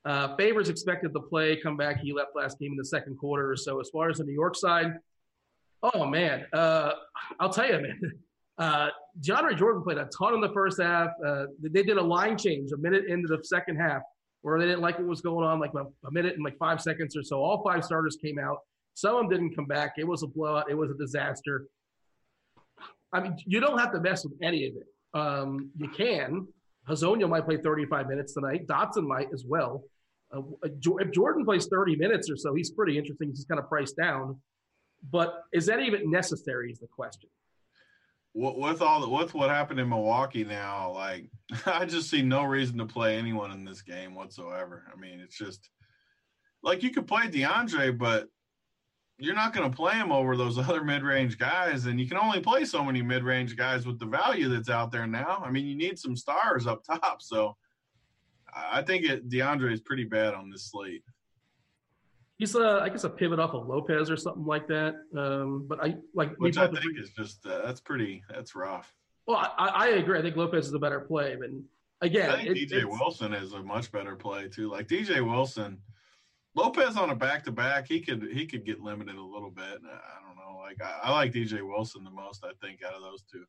Uh, Favors expected to play, come back. He left last game in the second quarter so. As far as the New York side, Oh man, uh, I'll tell you, man. Uh, DeAndre Jordan played a ton in the first half. Uh, they did a line change a minute into the second half where they didn't like what was going on, like a, a, minute and like five seconds or so. All five starters came out. Some of them didn't come back. It was a blowout. It was a disaster. I mean, you don't have to mess with any of it. Um, you can. Hezonja might play 35 minutes tonight. Dotson might as well. Uh, if Jordan plays 30 minutes or so, he's pretty interesting. He's kind of priced down. But is that even necessary? Is the question. With all the, with what happened in Milwaukee now, like I just see no reason to play anyone in this game whatsoever. I mean, it's just like you could play DeAndre, but you're not going to play him over those other mid-range guys, and you can only play so many mid-range guys with the value that's out there now. I mean, you need some stars up top, so I think it, DeAndre is pretty bad on this slate. He's a, I guess, a pivot off of Lopez or something like that. Um, but I like which I think agree. is just uh, that's pretty that's rough. Well, I, I, agree. I think Lopez is a better play, but again, I think it, DJ Wilson is a much better play too. Like DJ Wilson, Lopez on a back to back, he could he could get limited a little bit. I don't know. Like I, I, like DJ Wilson the most. I think out of those two.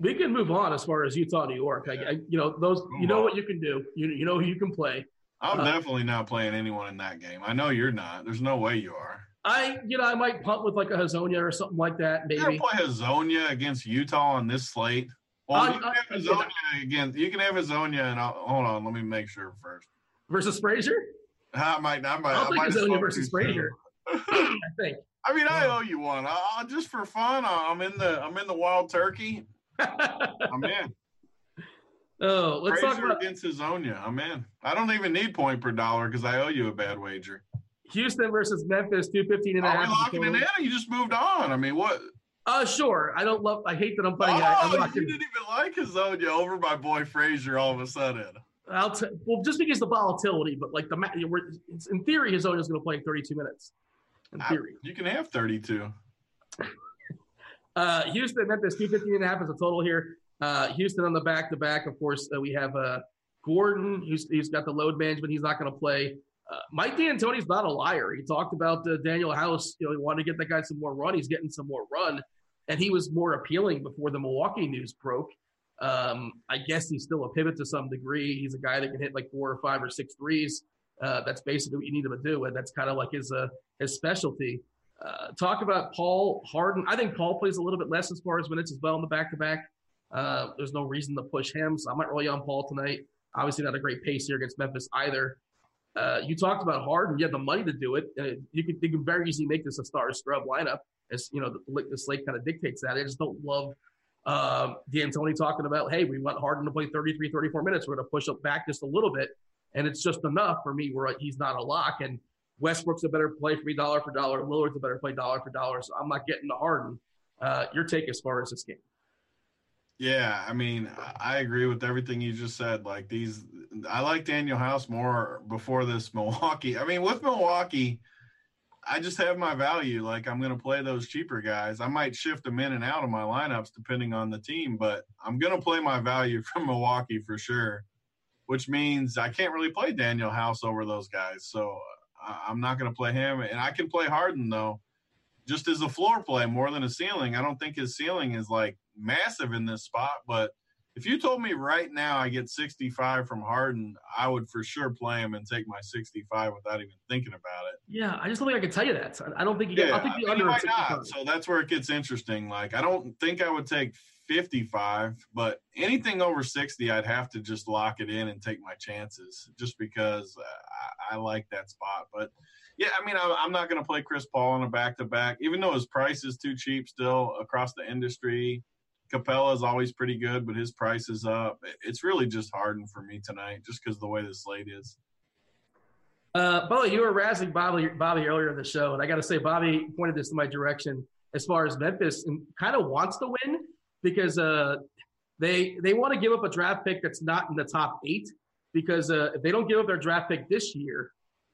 We can move on as far as Utah, New York. Yeah. I, you know those. Move you know on. what you can do. You you know who you can play. I'm uh, definitely not playing anyone in that game. I know you're not. There's no way you are. I, you know, I might punt with like a Hezonja or something like that. Maybe you play Hezonja against Utah on this slate. Well, uh, you can have uh, against. You can have Hezonja, and I'll, hold on. Let me make sure first. Versus Frazier. I might. I might. I'll I think Hezonja versus Frazier. I think. I mean, I owe you one. I'll, just for fun. I'm in the. I'm in the wild turkey. I'm in. Oh, let's Frazier talk about against Hezonja. I'm in. I don't even need point per dollar because I owe you a bad wager. Houston versus Memphis, 215 and a half. Are locking it in? You just moved on. I mean, what? Uh, sure. I don't love. I hate that I'm playing. Oh, I'm you didn't even like Hezonja over my boy Frazier all of a sudden. I'll t- well, just because the volatility, but like the in theory, Hezonja is going to play 32 minutes. In theory, I, you can have 32. uh, Houston, Memphis, 215 and a half is a total here. Uh, Houston on the back to back. Of course, uh, we have uh, Gordon. He's, he's got the load management. He's not going to play. Uh, Mike D'Antoni's not a liar. He talked about uh, Danuel House. You know, he wanted to get that guy some more run. He's getting some more run, and he was more appealing before the Milwaukee news broke. Um, I guess he's still a pivot to some degree. He's a guy that can hit like four or five or six threes. Uh, that's basically what you need him to do, and that's kind of like his uh, his specialty. Uh, talk about Paul Harden. I think Paul plays a little bit less as far as minutes as well in the back to back. Uh, there's no reason to push him, so I might roll you on Paul tonight. Obviously, not a great pace here against Memphis either. Uh, you talked about Harden. You had the money to do it. Uh, you could you can very easily make this a star scrub lineup, as you know the, the slate kind of dictates that. I just don't love uh, D'Antoni talking about, hey, we want Harden to play 33, 34 minutes. We're going to push up back just a little bit, and it's just enough for me where he's not a lock. And Westbrook's a better play for me dollar for dollar. Lillard's a better play dollar for dollar. So I'm not getting to Harden. Uh, your take as far as this game? Yeah, I mean, I agree with everything you just said. Like these, I like Danuel House more before this Milwaukee. I mean, with Milwaukee, I just have my value. Like I'm going to play those cheaper guys. I might shift them in and out of my lineups depending on the team, but I'm going to play my value from Milwaukee for sure. Which means I can't really play Danuel House over those guys. So I'm not going to play him, and I can play Harden though, just as a floor play more than a ceiling. I don't think his ceiling is like massive in this spot. But if you told me right now I get 65 from Harden, I would for sure play him and take my 65 without even thinking about it. Yeah, I just don't think I can tell you that. I don't think you. Get, I think the under might not. So that's where it gets interesting. Like I don't think I would take 55, but anything over 60, I'd have to just lock it in and take my chances, just because I, I like that spot. But yeah, I mean, I, am not going to play Chris Paul on a back to back, even though his price is too cheap still across the industry. Capela is always pretty good, but his price is up. It's really just Harden for me tonight, just because the way the slate is. Uh, Bo, you were razzing Bobby, Bobby earlier in the show, and I got to say, Bobby pointed this in my direction as far as Memphis and kind of wants to win because uh, they they want to give up a draft pick that's not in the top eight because uh, if they don't give up their draft pick this year,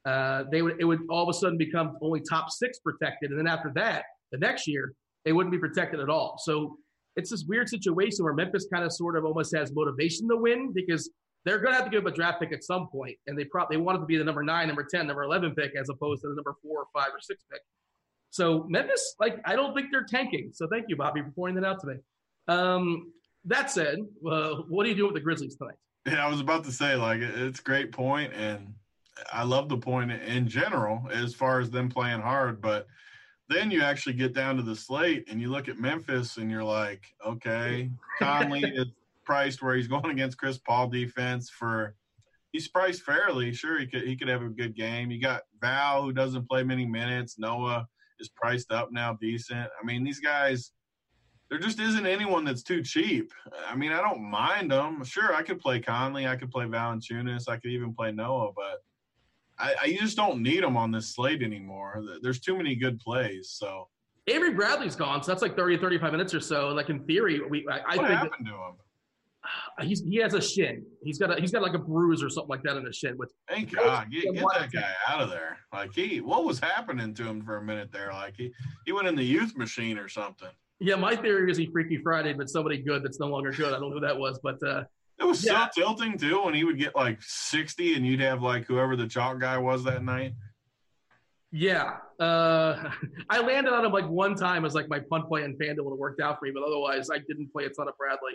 uh, they would it would all of a sudden become only top six protected, and then after that, the next year they wouldn't be protected at all. So it's this weird situation where Memphis kind of sort of almost has motivation to win because they're going to have to give up a draft pick at some point, and they probably they wanted to be the number nine, number ten, number eleven pick as opposed to the number four or five or six pick. So Memphis, like I don't think they're tanking. So thank you, Bobby, for pointing that out to me. Um, that said, uh, what do you do with the Grizzlies tonight? Yeah, I was about to say like it's great point, and I love the point in general as far as them playing hard, but then you actually get down to the slate and you look at Memphis and you're like, okay, Conley is priced where he's going against Chris Paul defense for he's priced fairly. Sure, he could he could have a good game. You got Val who doesn't play many minutes. Noah is priced up now, decent. I mean, these guys. There just isn't anyone that's too cheap. I mean, I don't mind them. Sure, I could play Conley, I could play Valanciunas, I could even play Noah, but I, I just don't need them on this slate anymore. There's too many good plays. So Avery Bradley's gone, so that's like 30, 35 minutes or so. Like in theory, we I, I what think happened that, to him? He's he has a shin. He's got a he's got like a bruise or something like that in his shin. Which thank God, get, get that guy out of there. Like he, what was happening to him for a minute there? Like he he went in the youth machine or something. Yeah, my theory is he Freaky Friday, but somebody good that's no longer good. I don't know who that was, but uh, it was yeah. so tilting too when he would get like 60 and you'd have like whoever the chalk guy was that night. Yeah. Uh, I landed on him like one time as like my punt play and FanDuel it worked out for me, but otherwise I didn't play a ton of Bradley.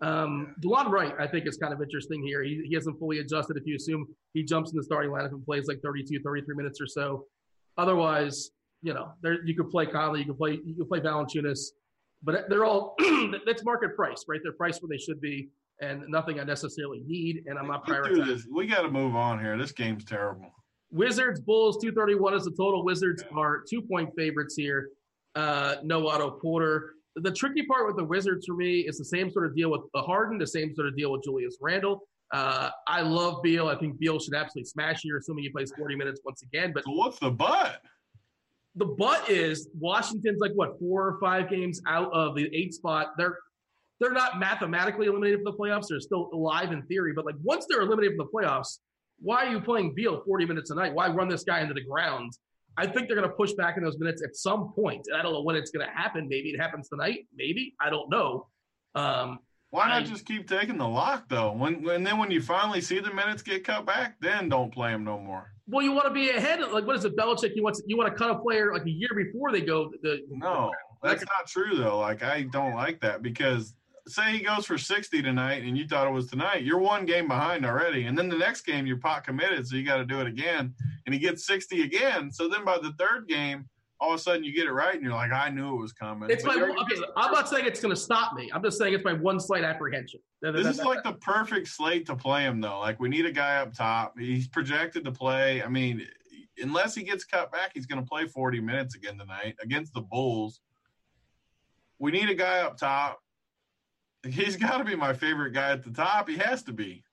Um, Delon Wright, I think, is kind of interesting here. He, he hasn't fully adjusted. If you assume he jumps in the starting lineup and plays like 32, 33 minutes or so. Otherwise, you know, there you could play Conley, you could play you could play Valanciunas, but they're all that's market price, right? They're priced where they should be and nothing I necessarily need, and I'm not prioritizing. We got to move on here. This game's terrible. Wizards Bulls 231 is the total. Wizards are two point favorites here. Uh, no Otto Porter. The tricky part with the Wizards for me is the same sort of deal with the Harden, the same sort of deal with Julius Randle. Uh, I love Beal. I think Beal should absolutely smash here, assuming he plays 40 minutes once again. But so what's the but? The but is Washington's like what four or five games out of the eight spot. They're they're not mathematically eliminated from the playoffs. They're still alive in theory, but like once they're eliminated from the playoffs, why are you playing Beal 40 minutes a night? Why run this guy into the ground? I think they're going to push back in those minutes at some point. And I don't know when it's going to happen. Maybe it happens tonight. Maybe I don't know. Um, why not I, just keep taking the lock though? When and then when you finally see the minutes get cut back, then don't play them no more. Well, you want to be ahead. Like what is it, Belichick? You want you want to cut a player like a year before they go. The, no, that's not true though. Like I don't like that because say he goes for 60 tonight and you thought it was tonight, you're one game behind already. And then the next game, you're pot committed, so you got to do it again. And he gets 60 again. So then by the third game, all of a sudden you get it right, and you're like, I knew it was coming. It's But my. Okay, I'm not saying it's going to stop me. I'm just saying it's my one slight apprehension. This is like the perfect slate to play him, though. Like we need a guy up top. He's projected to play. I mean, unless he gets cut back, he's going to play 40 minutes again tonight against the Bulls. We need a guy up top. He's got to be my favorite guy at the top. He has to be.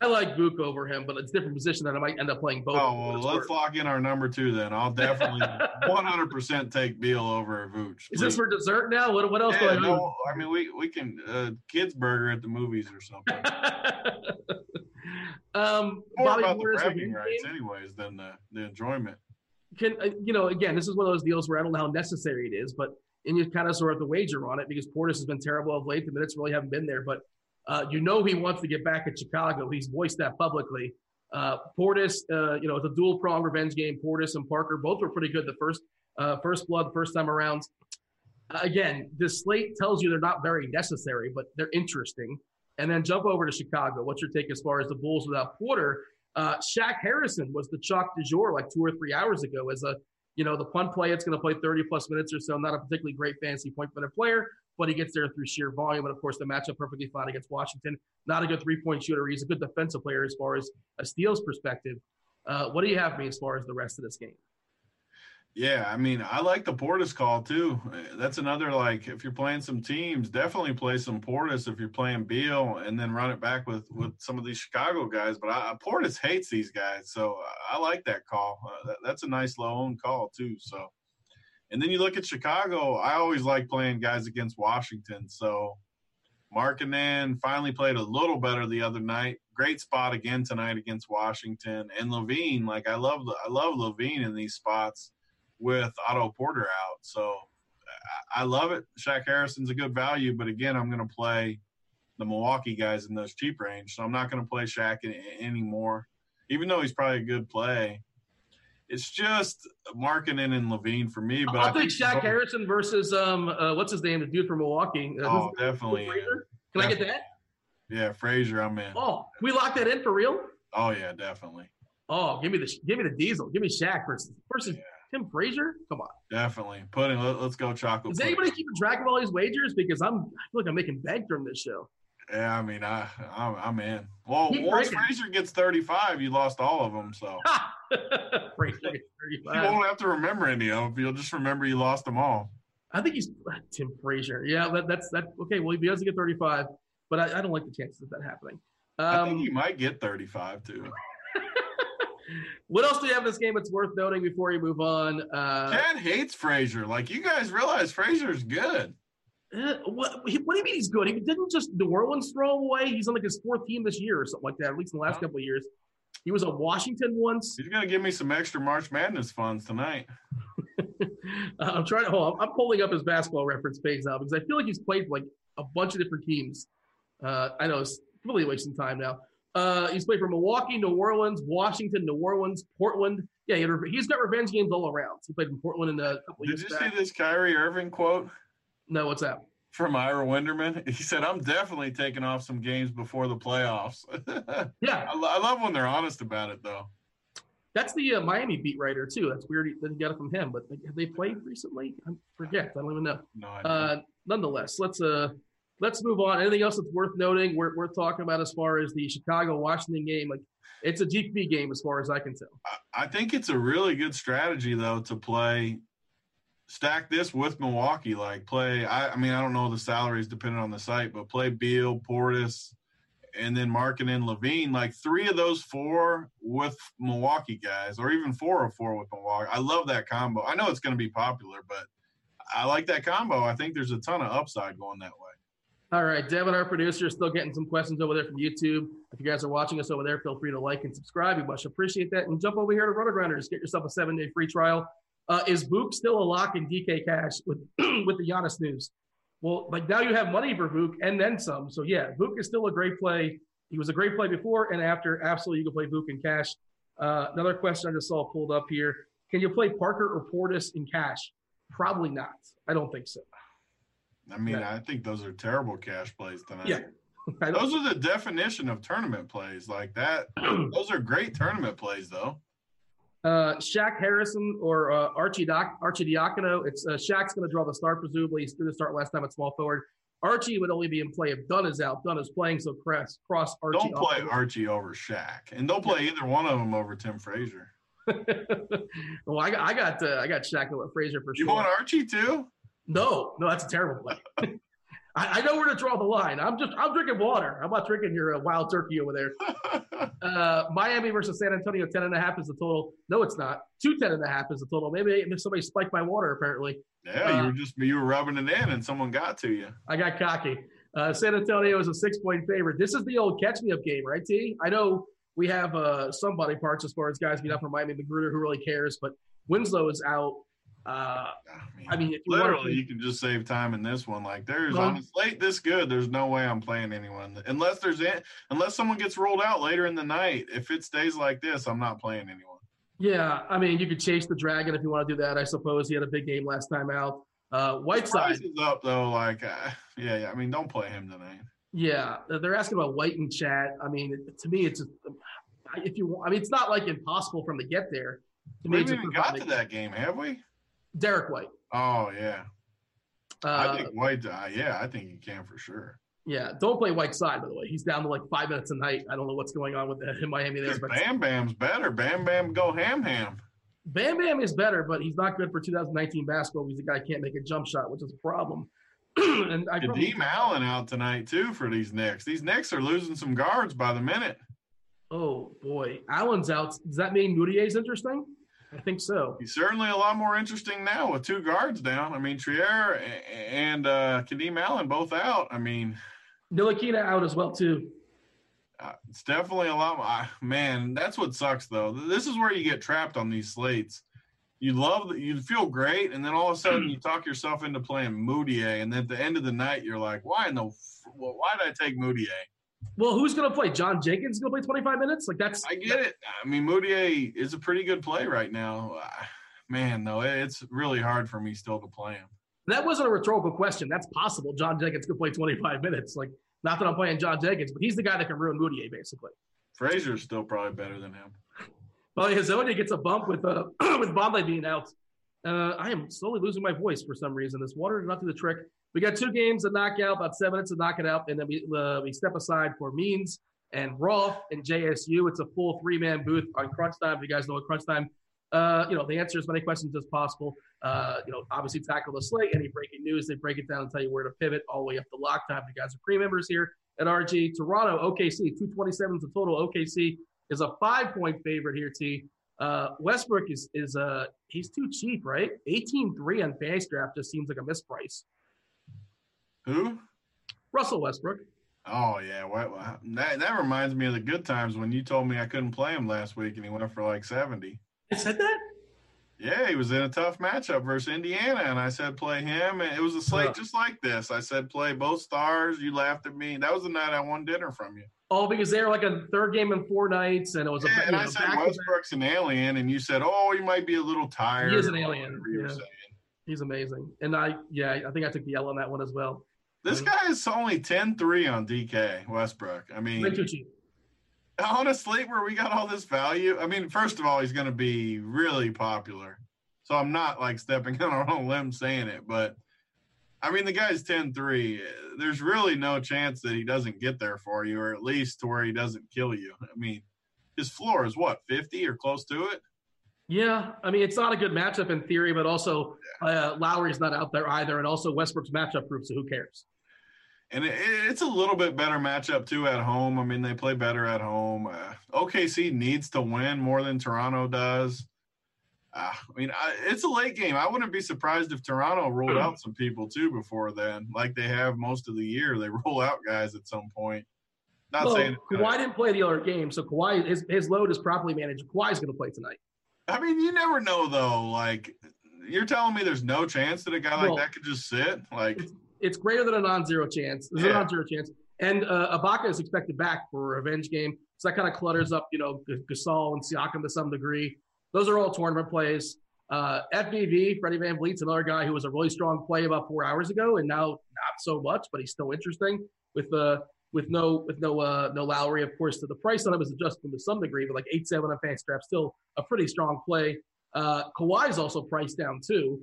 I like Vuk over him, but it's a different position that I might end up playing both. Oh well, let's lock in our number two then. I'll definitely 100% take Beal over Vooch. Is this for dessert now? What what else do Yeah, I do? no, I mean, we we can uh, kids burger at the movies or something. um, More Bobby about the bragging rights, game? anyways, than the, the enjoyment. Can uh, you know? Again, this is one of those deals where I don't know how necessary it is, but and you kind of sort of to wager on it because Portis has been terrible of late. The minutes really haven't been there, but uh, you know he wants to get back at Chicago. He's voiced that publicly. Uh, Portis, uh, you know, it's a dual prong revenge game. Portis and Parker both were pretty good the first uh, first blood, first time around. Again, this slate tells you they're not very necessary, but they're interesting. And then jump over to Chicago. What's your take as far as the Bulls without Porter? Uh, Shaq Harrison was the chalk du jour like two or three hours ago as a, you know, the fun play. It's going to play 30 plus minutes or so. Not a particularly great fantasy point per minute player, but he gets there through sheer volume. And of course, the matchup perfectly fine against Washington. Not a good three point shooter. He's a good defensive player as far as a steals perspective. Uh, what do you have for me as far as the rest of this game? Yeah, I mean, I like the Portis call too. Uh, That's another like if you're playing some teams, definitely play some Portis if you're playing Beal, and then run it back with with some of these Chicago guys. But I, Portis hates these guys, so I like that call. Uh, that, that's a nice low owned call too. So, and then you look at Chicago. I always like playing guys against Washington. So, Markkanen finally played a little better the other night. Great spot again tonight against Washington, and LaVine. Like I love I love LaVine in these spots with Otto Porter out. So I I love it. Shaq Harrison's a good value, but again, I'm going to play the Milwaukee guys in those cheap range. So I'm not going to play Shaq any, anymore, even though he's probably a good play. It's just Markkanen and LaVine for me. But I'll I take think Shaq Harrison versus um, uh, what's his name, the dude from Milwaukee. Uh, Oh, definitely. Can I get that? Yeah, Frazier, I'm in. Oh, can we lock that in for real? Oh yeah, definitely, Oh, give me the give me the diesel. Give me Shaq versus versus Yeah. Tim Frazier. Come on. definitely. Pudding. Let, us go chocolate. Is pudding. anybody keeping track of all these wagers? Because I'm I feel like I'm making bank from this show. Yeah, I mean, I I'm, I'm in. Well, Keep once breaking. Frazier gets 35, you lost all of them. So. Frazier gets You won't have to remember any of them. You'll just remember you lost them all. I think he's Tim Frazier. Yeah, that, that's that. Okay, well he doesn't get 35, but I, I don't like the chances of that happening. I think Um, he might get 35 too. What else do you have in this game that's worth noting before you move on? Uh, Chad hates Frazier. Like you guys realize Frazier's good. Uh, what, what do you mean he's good? He didn't just New Orleans throw him away. He's on like his fourth team this year or something like that, at least in the last couple of years. He was on Washington once. He's gonna give me some extra March Madness funds tonight. Uh, I'm trying to hold on. I'm pulling up his basketball reference page now because I feel like he's played like a bunch of different teams. Uh, I know it's really wasting time now. Uh, he's played for Milwaukee, New Orleans, Washington, New Orleans, Portland. Yeah, he had, he's got revenge games all around. He played in Portland in a couple Did you back. see this Kyrie Irving quote No, what's that? from Ira Winderman? He said, "I'm definitely taking off some games before the playoffs." Yeah, I, I love when they're honest about it, though. That's the uh, Miami beat writer too. That's weird that he got it from him. But have they played recently? I forget. I don't even know. No. Uh, nonetheless, let's uh let's move on. Anything else that's worth noting? We're we're talking about as far as the Chicago Washington game. Like it's a GP game as far as I can tell. I- think it's a really good strategy though to play stack this with Milwaukee. Like play I, I mean I don't know the salaries depending on the site, but play Beal, Portis, and then Markkanen and LaVine. Like three of those four with Milwaukee guys, or even four of four with Milwaukee. I love that combo. I know it's gonna be popular, but I like that combo. I think there's a ton of upside going that way. All right, Devin, our producer, is still getting some questions over there from YouTube. If you guys are watching us over there, feel free to like and subscribe. We much appreciate that. And jump over here to RotoGrinders. Get yourself a seven day free trial. Uh, is Book still a lock in DK Cash with with the Giannis news? Well, like now you have money for Book and then some. So yeah, Book is still a great play. He was a great play before and after. Absolutely, you can play Book in cash. Uh, another question I just saw pulled up here: Can you play Parker or Portis in cash? Probably not. I don't think so. I mean, Yeah. I think those are terrible cash plays tonight. Yeah. Those are the definition of tournament plays like that. Those are great tournament plays, though. Uh, Shaq Harrison or uh, Archie Doc, Arcidiacono. It's uh, Shaq's going to draw the start. Presumably, he's through the start last time at small forward. Archie would only be in play if Dunn is out. Dunn is playing, so cross cross Archie. Don't play off. Archie over Shaq, and don't play either one of them over Tim Frazier. well, I got I got uh, I got Shaq over Frazier for You sure. You want Archie too? No, no, that's a terrible play. I, I know where to draw the line. I'm just I'm drinking water. I'm not drinking your uh, wild turkey over there. Uh, Miami versus San Antonio, 10 and a half is the total. No, it's not. Two 10 and a half is the total. Maybe if somebody spiked my water, apparently. Yeah, Uh, you were just you were rubbing it in, and someone got to you. I got cocky. Uh, San Antonio is a six point favorite. This is the old catch me up game, right, T? I know we have uh, some body parts as far as guys being up from Miami McGruder who really cares, but Winslow is out. Uh, I mean, if you want literally, you can just save time in this one. Like, there's Well- on a slate this good. There's no way I'm playing anyone unless there's in, unless someone gets rolled out later in the night. If it stays like this, I'm not playing anyone. Yeah, I mean, you could chase the dragon if you want to do that. I suppose he had a big game last time out. Uh, Whiteside, is up though. Like, uh, yeah, yeah. I mean, don't play him tonight. yeah, they're asking about White in chat. I mean, to me, it's just if you. I mean, it's not like impossible from him to get there. To we me, haven't even got to that game, have we? Derrick White. Oh yeah, Uh, I think White. Uh, yeah, I think he can for sure. yeah, don't play White side by the way. He's down to like five minutes a night. I don't know what's going on with the, in Miami there, but Bam Bam's better. Bam Bam go ham ham. Bam Bam is better, but he's not good for 2019 basketball He's a guy can't make a jump shot, which is a problem. and I Kadeem Allen out tonight too for these Knicks. These Knicks are losing some guards by the minute. oh boy, Allen's out. Does that mean Mudiay's interesting? I think so. He's certainly a lot more interesting now with two guards down. I mean, Trier and uh, Kadeem Allen both out. I mean, Ntilikina out as well too. uh, it's definitely a lot. Man, that's what sucks though. This is where you get trapped on these slates. You love that you feel great, and then all of a sudden you talk yourself into playing Mudiay, and then at the end of the night you're like, why in the well, why did I take Mudiay? Well, who's going to play? John Jenkins going to play 25 minutes? Like that's I get it. I mean, Mudiay is a pretty good play right now. Uh, Man, though, it's really hard for me still to play him. That wasn't a rhetorical question. That's possible. John Jenkins could play 25 minutes. Like, not that I'm playing John Jenkins, but he's the guy that can ruin Mudiay, basically. Frazier's still probably better than him. Well, Hezonja gets a bump with uh, with Vonleh being out. Uh, I am slowly losing my voice for some reason. This water did not do the trick. We got two games to knock out, about seven minutes to knock it out, and then we uh, we step aside for Means and Roth and JSU. It's a full three man booth on Crunch Time. If you guys know what Crunch Time, uh, you know, they answer as many questions as possible. Uh, you know, obviously tackle the slate, any breaking news, they break it down and tell you where to pivot all the way up to lock time. You guys are pre members here at RG. Toronto, OKC, 227 is the total. OKC is a five point favorite here, T. Uh, Westbrook is is uh he's too cheap, right? 18-3 on fantasy draft just seems like a misprice. Who? Russell Westbrook. Oh yeah, that that reminds me of the good times when you told me I couldn't play him last week and he went up for like seventy. I said that? Yeah, he was in a tough matchup versus Indiana, and I said play him, and it was a slate just like this. I said play both stars. You laughed at me. That was the night I won dinner from you. Oh, because they were like a third game in four nights, and it was a Yeah, you and know, I said. Westbrook's an alien, and you said, oh, he might be a little tired. He is an alien, whatever you were yeah. He's amazing. And I yeah, I think I took the L on that one as well. This guy is only 10-3 on DK Westbrook. I mean, Way too cheap. on a slate where we got all this value. I mean, first of all, he's going to be really popular. So I'm not like stepping on our own limb saying it, but I mean, the guy's 10 3. There's really no chance that he doesn't get there for you, or at least to where he doesn't kill you. I mean, his floor is what, 50 or close to it? Yeah, I mean it's not a good matchup in theory, but also uh, Lowry's not out there either, and also Westbrook's matchup proof. So who cares? And it, it's a little bit better matchup too at home. I mean, they play better at home. Uh, OKC needs to win more than Toronto does. Uh, I mean, I, it's a late game. I wouldn't be surprised if Toronto rolled out some people too before then, like they have most of the year. They roll out guys at some point. Not well, saying. Kawhi didn't play the other game, so Kawhi his his load is properly managed. Kawhi's going to play tonight. I mean, you never know though. Like, you're telling me there's no chance that a guy like Well, that could just sit? Like, It's greater than a non-zero chance. There's Yeah. a non-zero chance, and uh, Ibaka is expected back for a revenge game, so that kind of clutters up, you know, Gasol and Siakam to some degree. Those are all tournament plays. Uh, FVV, Freddie VanVleet's another guy who was a really strong play about four hours ago, and now not so much, but he's still interesting with the with no with no uh, no Lowry. Of course, So the price on him is adjusting to some degree, but like eight seven on FanStrap, still a pretty strong play. Uh, Kawhi's also priced down too.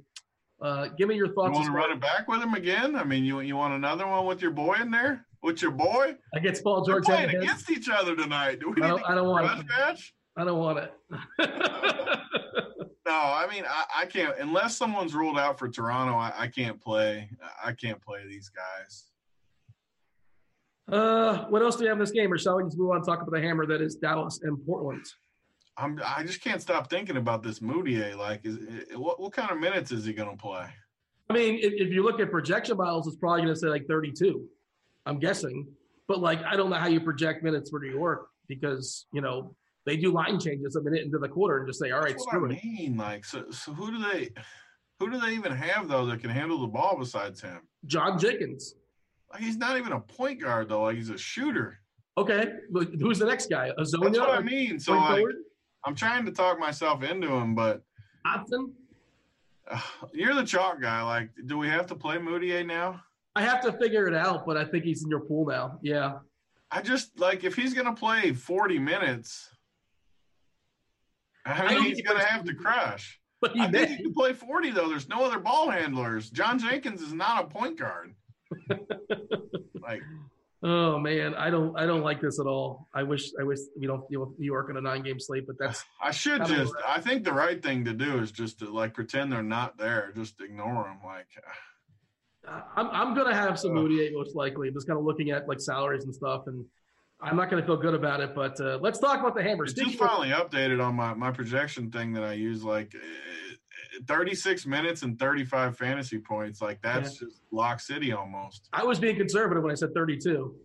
Uh, give me your thoughts. You want to run it back with him again? I mean, you you want another one with your boy in there? With your boy? Against Paul George? We're playing against each other tonight. Do we I don't- I don't want it. match? I don't want it. No, I mean I, I can't unless someone's ruled out for Toronto. I, I can't play. I can't play these guys. uh, what else do we have in this game? Or shall we just move on and talk about the hammer that is Dallas and Portland? I'm I just can't stop thinking about this Mudiay. Like, is what what kind of minutes is he going to play? I mean, if, if you look at projection models, it's probably going to say like 32. I'm guessing, but like I don't know how you project minutes for New York because you know they do line changes a minute into the quarter and just say, all right, That's what screw I it. mean. Like, so so who do they who do they even have though that can handle the ball besides him? John Jenkins. Like, he's not even a point guard though. Like, he's a shooter. Okay, but who's the next guy? Hezonja? That's what I mean. So like, forward? I'm trying to talk myself into him, but Hudson? uh, you're the chalk guy. Like, do we have to play Mudiay now? I have to figure it out, but I think he's in your pool now. Yeah. I just like if he's gonna play 40 minutes. I I mean, don't he's gonna have to crush. But he I think he can play 40 though. There's no other ball handlers. John Jenkins is not a point guard. like Oh man, I don't I don't like this at all. I wish I wish we don't deal with New York on a nine game slate, but that's I should just. I think the right thing to do is just to like pretend they're not there. Just ignore them. Like I'm I'm gonna have some. Mudiay most likely. I'm just kind of looking at like salaries and stuff, and I'm not gonna feel good about it. But uh, let's talk about the Hammers. Just finally updated on my my projection thing that I use. Like eh, 36 minutes and 35 fantasy points. Like that's just lock city almost. I was being conservative when I said 32.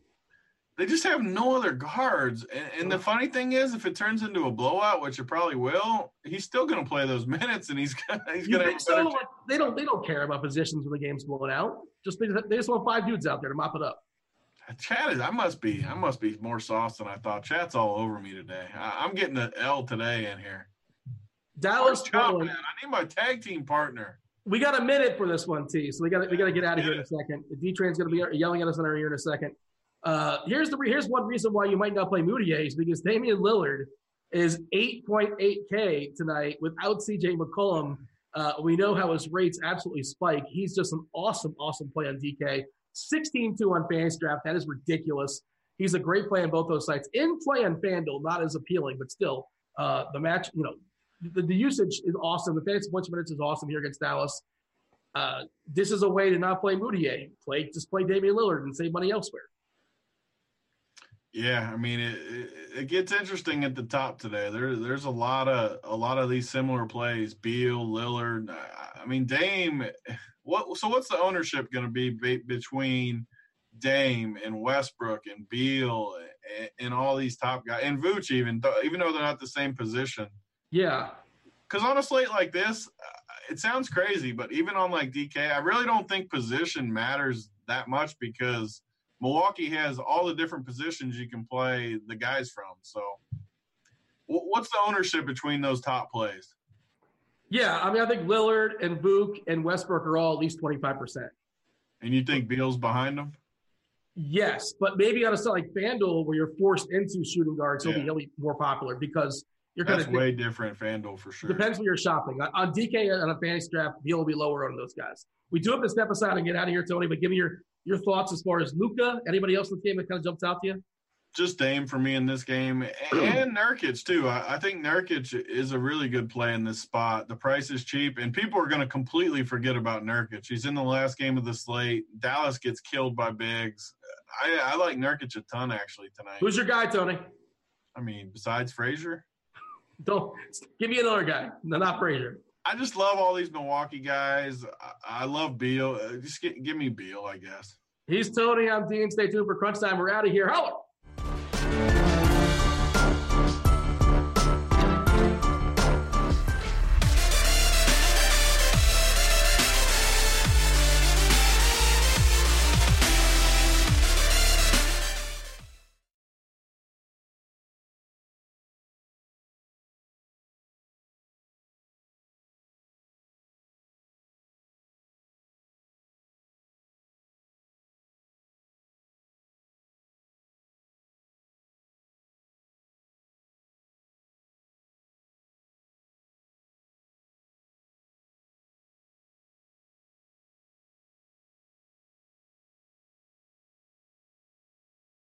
They just have no other guards. And, and the funny thing is, if it turns into a blowout, which it probably will, he's still going to play those minutes, and he's gonna, he's going to have so? Like, they don't they don't care about positions when the game's blowing out. Just they, they just want five dudes out there to mop it up. Chad is. I must be. I must be more sauce than I thought. Chat's all over me today. I, I'm getting an L today in here. Dallas, Chop Portland. I need my tag team partner. We got a minute for this one, T. So we got we got to get out of here in a second. D Train's going to be yelling at us in our ear in a second. Uh, here's the here's one reason why you might not play Mudiay is because Damian Lillard is 8.8k tonight without CJ McCollum. Uh, we know how his rates absolutely spike. He's just an awesome, awesome play on DK. 16-2 on FanStrap. That is ridiculous. He's a great play on both those sites. In play on FanDuel, not as appealing, but still, uh, the match, you know, the, the usage is awesome. The fantasy points minutes is awesome here against Dallas. Uh, this is a way to not play Mudiay. Play just play Damian Lillard and save money elsewhere. Yeah, I mean it, it, it gets interesting at the top today. There, there's a lot of a lot of these similar plays. Beal, Lillard. I- mean Dame. What? So what's the ownership going to be be between Dame and Westbrook and Beal and, and all these top guys and Vooch even even though they're not the same position. Yeah, Because on a slate like this, uh, it sounds crazy, but even on like DK, I really don't think position matters that much because Milwaukee has all the different positions you can play the guys from. So, what's the ownership between those top plays? yeah. I mean, I think Lillard and Vooch and Westbrook are all at least twenty five percent. And you think Beal's behind them? Yes, but maybe on a site like FanDuel where you're forced into shooting guards, he'll, be, Yeah. he'll be more popular because you're going That's to way different, FanDuel for sure. depends where you're shopping. On- On DK and a fantasy draft, Beal will be lower on those guys. We do have to step aside and get out of here, Tony. But give me your your thoughts as far as Luka. Anybody else in the game that kind of jumps out to you? Just Dame for me in this game, and Nurkic too. I, I think Nurkic is a really good play in this spot. The price is cheap, and people are going to completely forget about Nurkic. He's in the last game of the slate. Dallas gets killed by bigs. I, I like Nurkic a ton actually tonight. Who's your guy, Tony? I mean, besides Frazier, Don't give me another guy. No, not Frazier. I just love all these Milwaukee guys. I, I love Beal. Uh, just get, give me Beal, I guess. He's Tony. I'm Dean. Stay tuned for Crunch Time. We're out of here. Holla!